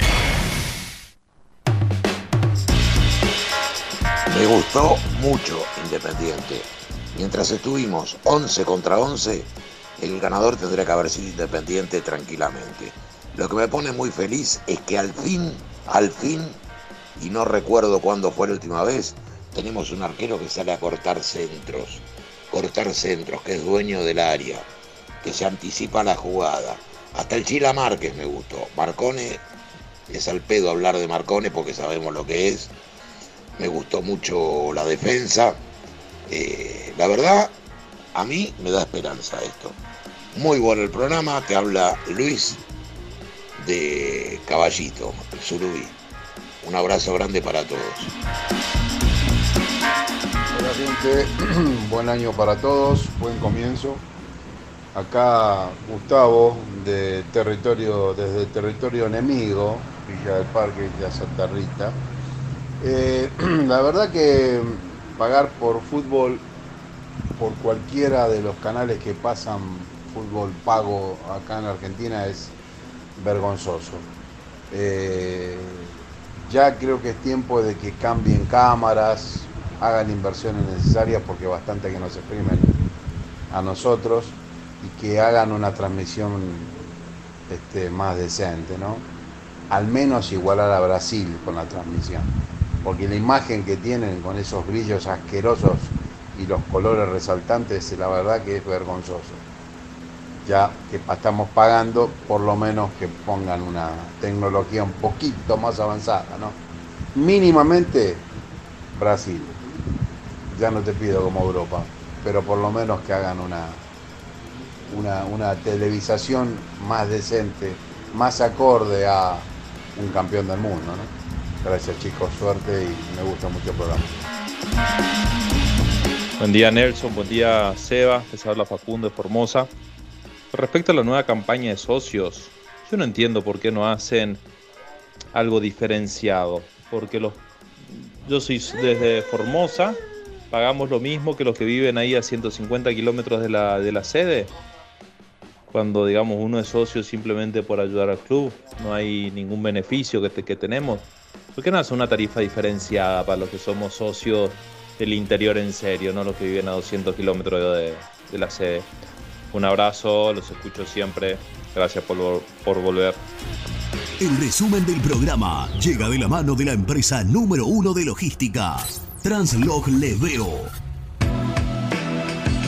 Me gustó mucho Independiente. Mientras estuvimos 11 contra 11, el ganador tendría que haber sido Independiente tranquilamente. Lo que me pone muy feliz es que al fin, al fin, y no recuerdo cuándo fue la última vez, tenemos un arquero que sale a cortar centros. Cortar centros, que es dueño del área, que se anticipa la jugada. Hasta el Chila Márquez me gustó. Marcone, es al pedo hablar de Marcone porque sabemos lo que es. Me gustó mucho la defensa. Eh, la verdad, a mí me da esperanza esto. Muy bueno el programa que habla Luis de Caballito, el Surubí. Un abrazo grande para todos. Hola gente, *clears throat* buen año para todos, buen comienzo. Acá Gustavo de territorio, desde territorio enemigo, Villa del Parque, Villa Santa Rita. La verdad que pagar por fútbol por cualquiera de los canales que pasan fútbol pago acá en Argentina es vergonzoso. Eh, ya creo que es tiempo de que cambien cámaras, hagan inversiones necesarias porque bastante que nos exprimen a nosotros y que hagan una transmisión este, más decente, ¿no? Al menos igualar a Brasil con la transmisión, porque la imagen que tienen con esos brillos asquerosos y los colores resaltantes, la verdad que es vergonzoso. Ya que estamos pagando, por lo menos que pongan una tecnología un poquito más avanzada, ¿no? Mínimamente Brasil. Ya no te pido como Europa, pero por lo menos que hagan una, una, una televisación más decente, más acorde a un campeón del mundo, ¿no? Gracias chicos, suerte y me gusta mucho el programa. Buen día Nelson, buen día Seba, les habla Facundo de Formosa. Respecto a la nueva campaña de socios, yo no entiendo por qué no hacen algo diferenciado, porque los, yo soy desde Formosa, pagamos lo mismo que los que viven ahí a 150 kilómetros de la, de la sede, cuando digamos uno es socio simplemente por ayudar al club, no hay ningún beneficio que, que tenemos. ¿Por qué no hace una tarifa diferenciada para los que somos socios del interior en serio, no los que viven a 200 kilómetros de, de la sede? Un abrazo, los escucho siempre. Gracias por, por volver. El resumen del programa llega de la mano de la empresa número uno de logística, Translog Leveo.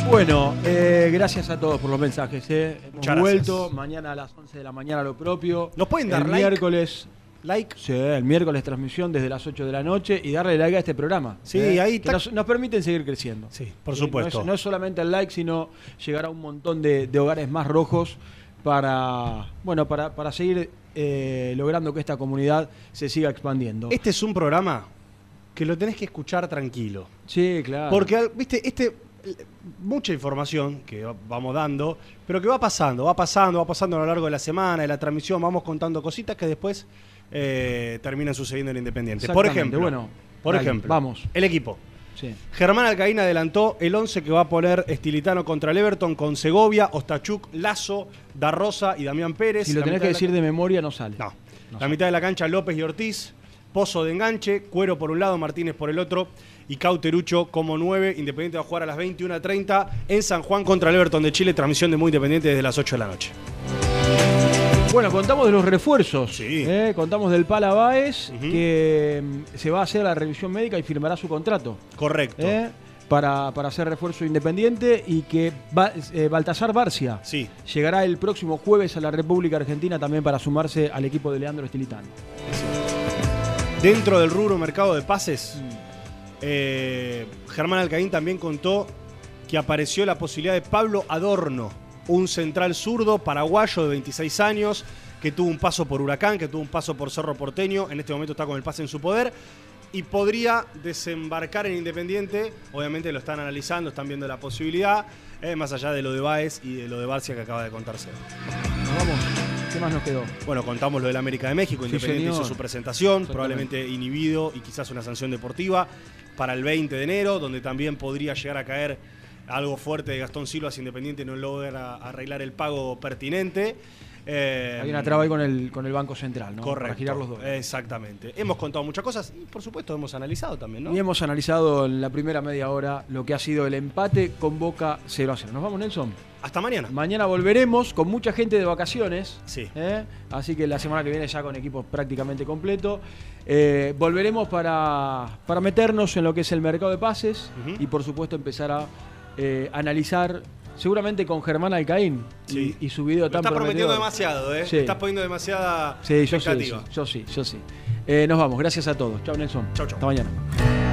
Bueno, eh, gracias a todos por los mensajes. eh. Hemos Muchas vuelto gracias. mañana a las 11 de la mañana lo propio. ¿Nos pueden dar el like? miércoles. Like. Sí, el miércoles transmisión desde las 8 de la noche y darle like a este programa. Sí, eh, ahí que nos, nos permiten seguir creciendo. Sí, por supuesto. No es, no es solamente el like, sino llegar a un montón de, de hogares más rojos para, bueno, para, para seguir eh, logrando que esta comunidad se siga expandiendo. Este es un programa que lo tenés que escuchar tranquilo. Sí, claro. Porque, viste, este mucha información que va- vamos dando, pero que va pasando, va pasando, va pasando a lo largo de la semana, de la transmisión, vamos contando cositas que después eh, terminan sucediendo en Independiente. Por ejemplo, bueno, por dale, ejemplo, vamos. el equipo. Sí. Germán Alcaín adelantó el 11 que va a poner Estilitano contra el Everton con Segovia, Ostachuk, Lazo, Darrosa y Damián Pérez. Si lo La tenés que de la- decir de memoria, no sale. No. la mitad de la cancha López y Ortiz, Pozo de enganche, Cuero por un lado, Martínez por el otro y Cauterucho como 9. Independiente va a jugar a las 21.30 en San Juan contra el Everton de Chile. Transmisión de Muy Independiente desde las 8 de la noche. Bueno, contamos de los refuerzos. ¿eh? Contamos del Pala Báez, que mm, se va a hacer la revisión médica y firmará su contrato. Correcto. ¿eh? Para, para hacer refuerzo independiente y que Ba- eh, Baltasar Barcia Sí. llegará el próximo jueves a la República Argentina también para sumarse al equipo de Leandro Estilitán. Dentro del rubro mercado de pases, eh, Germán Alcaín también contó que apareció la posibilidad de Pablo Adorno, un central zurdo paraguayo de 26 años, que tuvo un paso por Huracán, que tuvo un paso por Cerro Porteño, en este momento está con el pase en su poder, y podría desembarcar en Independiente, obviamente lo están analizando, están viendo la posibilidad, eh, más allá de lo de Baez y de lo de Barcia que acaba de contarse. Nos vamos. ¿Qué más nos quedó? Bueno, contamos lo del América de México. Independiente hizo su presentación, probablemente inhibido y quizás una sanción deportiva para el 20 de enero, donde también podría llegar a caer algo fuerte de Gastón Silva si Independiente no logra arreglar el pago pertinente. Eh, Hay una traba ahí con el, con el Banco Central, ¿no? Correcto. Para girar los dólares. Exactamente. Hemos contado muchas cosas y por supuesto hemos analizado también, ¿no? Y hemos analizado en la primera media hora lo que ha sido el empate con Boca 0 a 0. ¿Nos vamos, Nelson? Hasta mañana. Mañana volveremos con mucha gente de vacaciones. Sí. ¿eh? Así que la semana que viene ya con equipo prácticamente completo. Eh, volveremos para, para meternos en lo que es el mercado de pases y por supuesto empezar a eh, analizar seguramente con Germán Alcaín Sí. y, y su video Lo tan estás prometiendo demasiado, ¿eh? Sí. Estás poniendo demasiada Sí, yo sí, expectativa. sí, yo sí, yo sí. Eh, nos vamos, gracias a todos. Chao Nelson. Chau, chau. Hasta mañana.